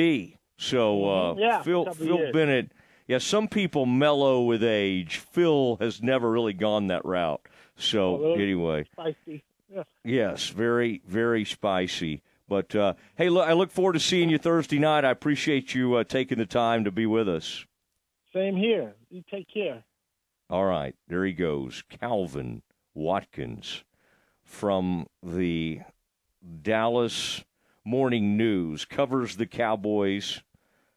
[SPEAKER 2] So uh,
[SPEAKER 45] Mhm, yeah,
[SPEAKER 2] Phil Phil
[SPEAKER 45] years.
[SPEAKER 2] Bennett. Yeah, some people mellow with age. Phil has never really gone that route. So anyway,
[SPEAKER 45] Spicy. Yeah.
[SPEAKER 2] yes, very very spicy. But uh, hey, look, I look forward to seeing you Thursday night. I appreciate you uh, taking the time to be with us.
[SPEAKER 45] Same here. You take care.
[SPEAKER 2] All right, there he goes, Calvin Watkins from the Dallas Morning News covers the Cowboys.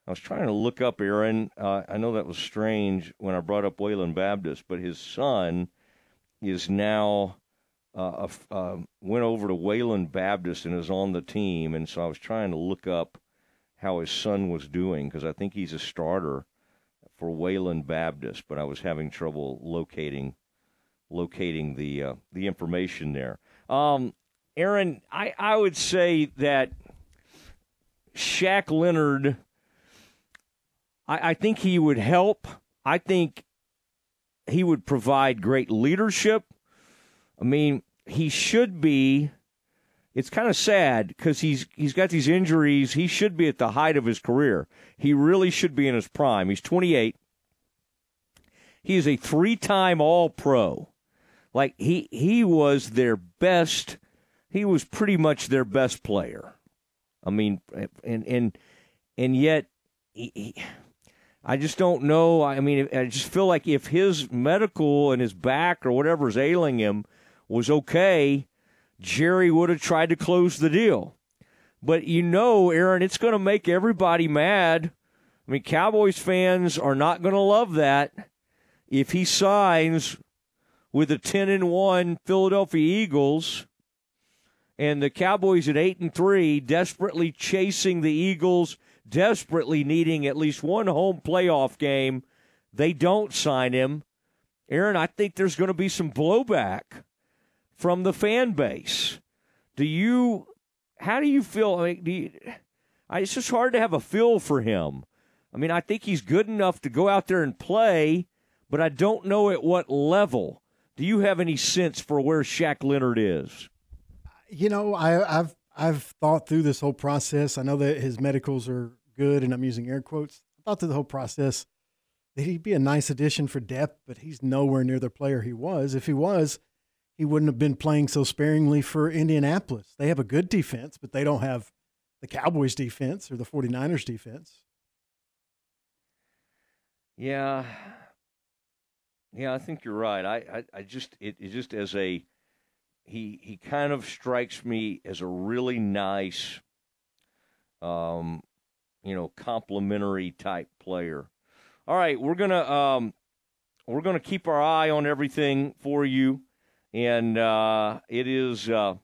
[SPEAKER 2] I was trying to look up Aaron. Uh, I know that was strange when I brought up Wayland Baptist, but his son is now uh, uh, went over to Wayland Baptist and is on the team, and so I was trying to look up how his son was doing because I think he's a starter for Wayland Baptist, but I was having trouble locating locating the uh, the information there. Um, Aaron, I, I would say that Shaq Leonard, I, I think he would help. I think he would provide great leadership. I mean, he should be. It's kind of sad because he's he's got these injuries. He should be at the height of his career. He really should be in his prime. He's 28. He is a three-time All-Pro. Like he he was their best. He was pretty much their best player. I mean, and and and yet, he, he, I just don't know. I mean, I just feel like if his medical and his back or whatever's ailing him was okay, Jerry would have tried to close the deal. But you know, Aaron, it's going to make everybody mad. I mean, Cowboys fans are not going to love that if he signs with the 10 and 1 Philadelphia Eagles and the Cowboys at 8 and 3 desperately chasing the Eagles, desperately needing at least one home playoff game. They don't sign him. Aaron, I think there's going to be some blowback from the fan base. Do you how do you feel? I mean, do you, I, it's just hard to have a feel for him. I mean, I think he's good enough to go out there and play, but I don't know at what level. Do you have any sense for where Shaq Leonard is?
[SPEAKER 17] You know, I, I've I've thought through this whole process. I know that his medicals are good, and I'm using air quotes. I thought through the whole process that he'd be a nice addition for depth, but he's nowhere near the player he was. If he was, he wouldn't have been playing so sparingly for Indianapolis. They have a good defense, but they don't have the Cowboys defense or the 49ers defense.
[SPEAKER 2] Yeah. Yeah, I think you're right. I, I, I just it, it just as a he he kind of strikes me as a really nice um you know complimentary type player. All right, we're gonna um we're gonna keep our eye on everything for you, and uh, it is uh,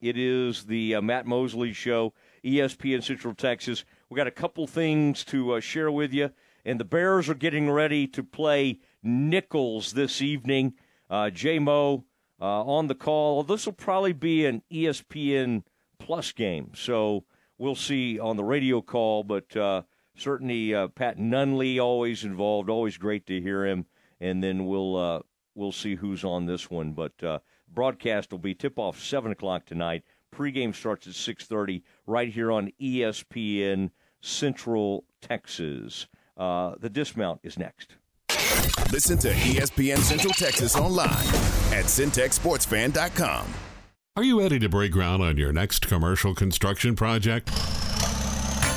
[SPEAKER 2] it is the uh, Matt Mosley show, ESPN Central Texas. We got a couple things to uh, share with you, and the Bears are getting ready to play Nicholls this evening. Uh, J Mo uh, on the call. This will probably be an ESPN Plus game, so we'll see on the radio call. But uh, certainly Pat Nunley always involved. Always great to hear him. And then we'll we'll see who's on this one. But uh, broadcast will be tip off seven o'clock tonight. Pregame starts at six thirty right here on ESPN Central Texas. Uh, the dismount is next.
[SPEAKER 3] Listen to ESPN Central Texas online at centexsportsfan.com.
[SPEAKER 46] Are you ready to break ground on your next commercial construction project?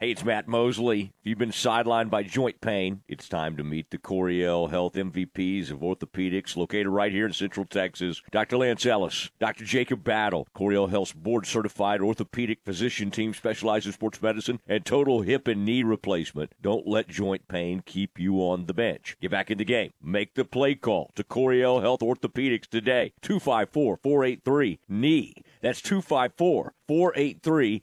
[SPEAKER 2] Hey, it's Matt Mosley. If you've been sidelined by joint pain, it's time to meet the Coryell Health MVPs of orthopedics, located right here in Central Texas. Dr. Lance Ellis, Dr. Jacob Battle, Coryell Health's board certified orthopedic physician team specializes in sports medicine and total hip and knee replacement. Don't let joint pain keep you on the bench. Get back in the game. Make the play call to Coryell Health Orthopedics today. 254 483 knee. That's 254 483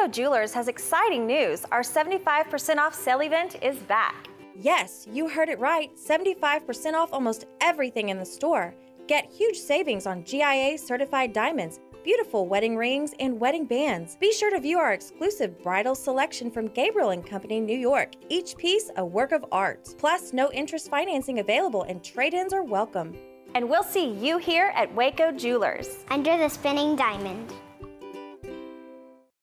[SPEAKER 47] Waco Jewelers has exciting news. Our 75% off sale event is back.
[SPEAKER 48] Yes, you heard it right 75% off almost everything in the store. Get huge savings on GIA certified diamonds, beautiful wedding rings, and wedding bands. Be sure to view our exclusive bridal selection from Gabriel and Company, New York. Each piece a work of art. Plus, no interest financing available and trade ins are welcome.
[SPEAKER 47] And we'll see you here at Waco Jewelers.
[SPEAKER 43] Under the spinning diamond.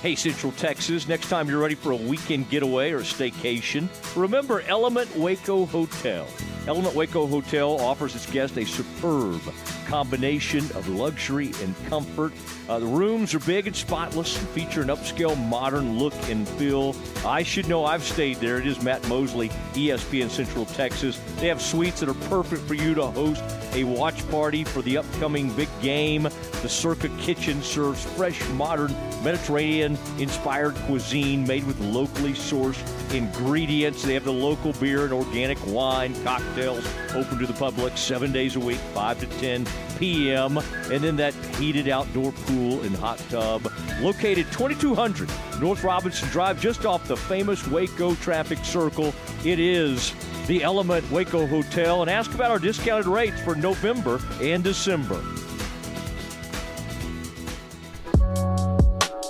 [SPEAKER 2] Hey, Central Texas, next time you're ready for a weekend getaway or staycation, remember Element Waco Hotel. Element Waco Hotel offers its guests a superb combination of luxury and comfort. Uh, the rooms are big and spotless and feature an upscale, modern look and feel. I should know I've stayed there. It is Matt Mosley, ESPN Central Texas. They have suites that are perfect for you to host a watch party for the upcoming big game. The Circa Kitchen serves fresh, modern Mediterranean inspired cuisine made with locally sourced ingredients. They have the local beer and organic wine, cocktails open to the public seven days a week, 5 to 10 p.m. And then that heated outdoor pool and hot tub located 2200 North Robinson Drive, just off the famous Waco traffic circle. It is the Element Waco Hotel. And ask about our discounted rates for November and December.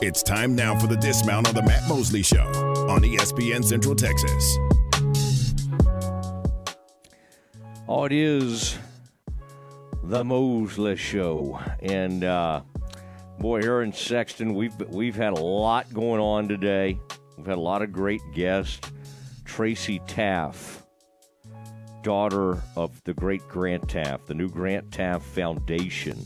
[SPEAKER 3] It's time now for the dismount on the Matt Mosley Show on ESPN Central Texas.
[SPEAKER 2] Oh, it is the Mosley Show, and uh, boy, in Sexton, we've we've had a lot going on today. We've had a lot of great guests. Tracy Teaff, daughter of the great Grant Teaff, the new Grant Teaff Foundation.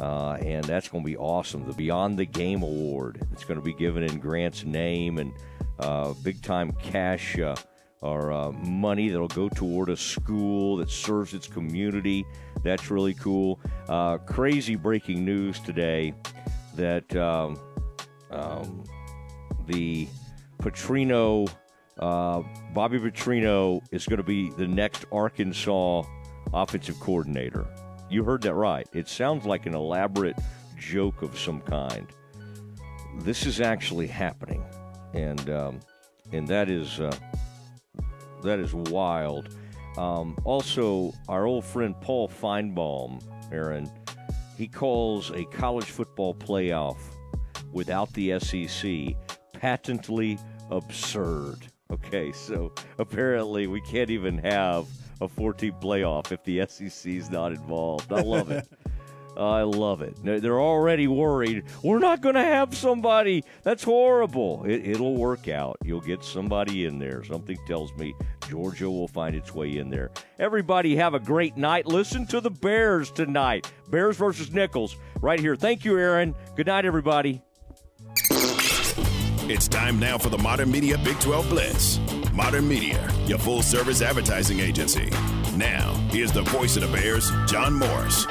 [SPEAKER 2] Uh, and that's going to be awesome. The Beyond the Game Award. It's going to be given in Grant's name and uh, big time cash uh, or uh, money that'll go toward a school that serves its community. That's really cool. Uh, crazy breaking news today that um, um, the Petrino, uh, Bobby Petrino, is going to be the next Arkansas offensive coordinator. You heard that right. It sounds like an elaborate joke of some kind. This is actually happening, and um, and that is uh, that is wild. Um, also, our old friend Paul Finebaum, Aaron, he calls a college football playoff without the SEC patently absurd. Okay, so apparently we can't even have a 14 playoff if the SEC is not involved. I love it. I love it. They're they're already worried. We're not going to have somebody. That's horrible. It, it'll work out. You'll get somebody in there. Something tells me Georgia will find its way in there. Everybody have a great night. Listen to the Bears tonight. Bears versus Nicholls right here. Thank you, Aaron. Good night, everybody.
[SPEAKER 3] It's time now for the Modern Media Big 12 Blitz. Modern Media, your full service advertising agency. Now, here's the voice of the Bears, John Morris.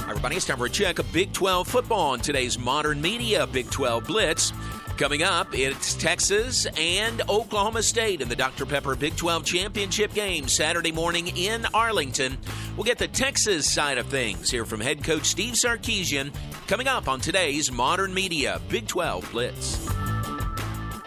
[SPEAKER 34] Everybody. It's time for a check of Big 12 football on today's Modern Media Big 12 Blitz. Coming up, it's Texas and Oklahoma State in the Dr. Pepper Big 12 Championship game Saturday morning in Arlington. We'll get the Texas side of things here from head coach Steve Sarkisian coming up on today's Modern Media Big 12 Blitz.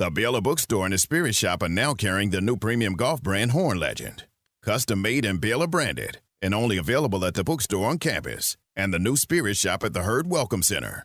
[SPEAKER 3] The Baylor Bookstore and the Spirit Shop are now carrying the new premium golf brand Horn Legend. Custom made and Baylor branded, and only available at the bookstore on campus and the new Spirit Shop at the Herd Welcome Center.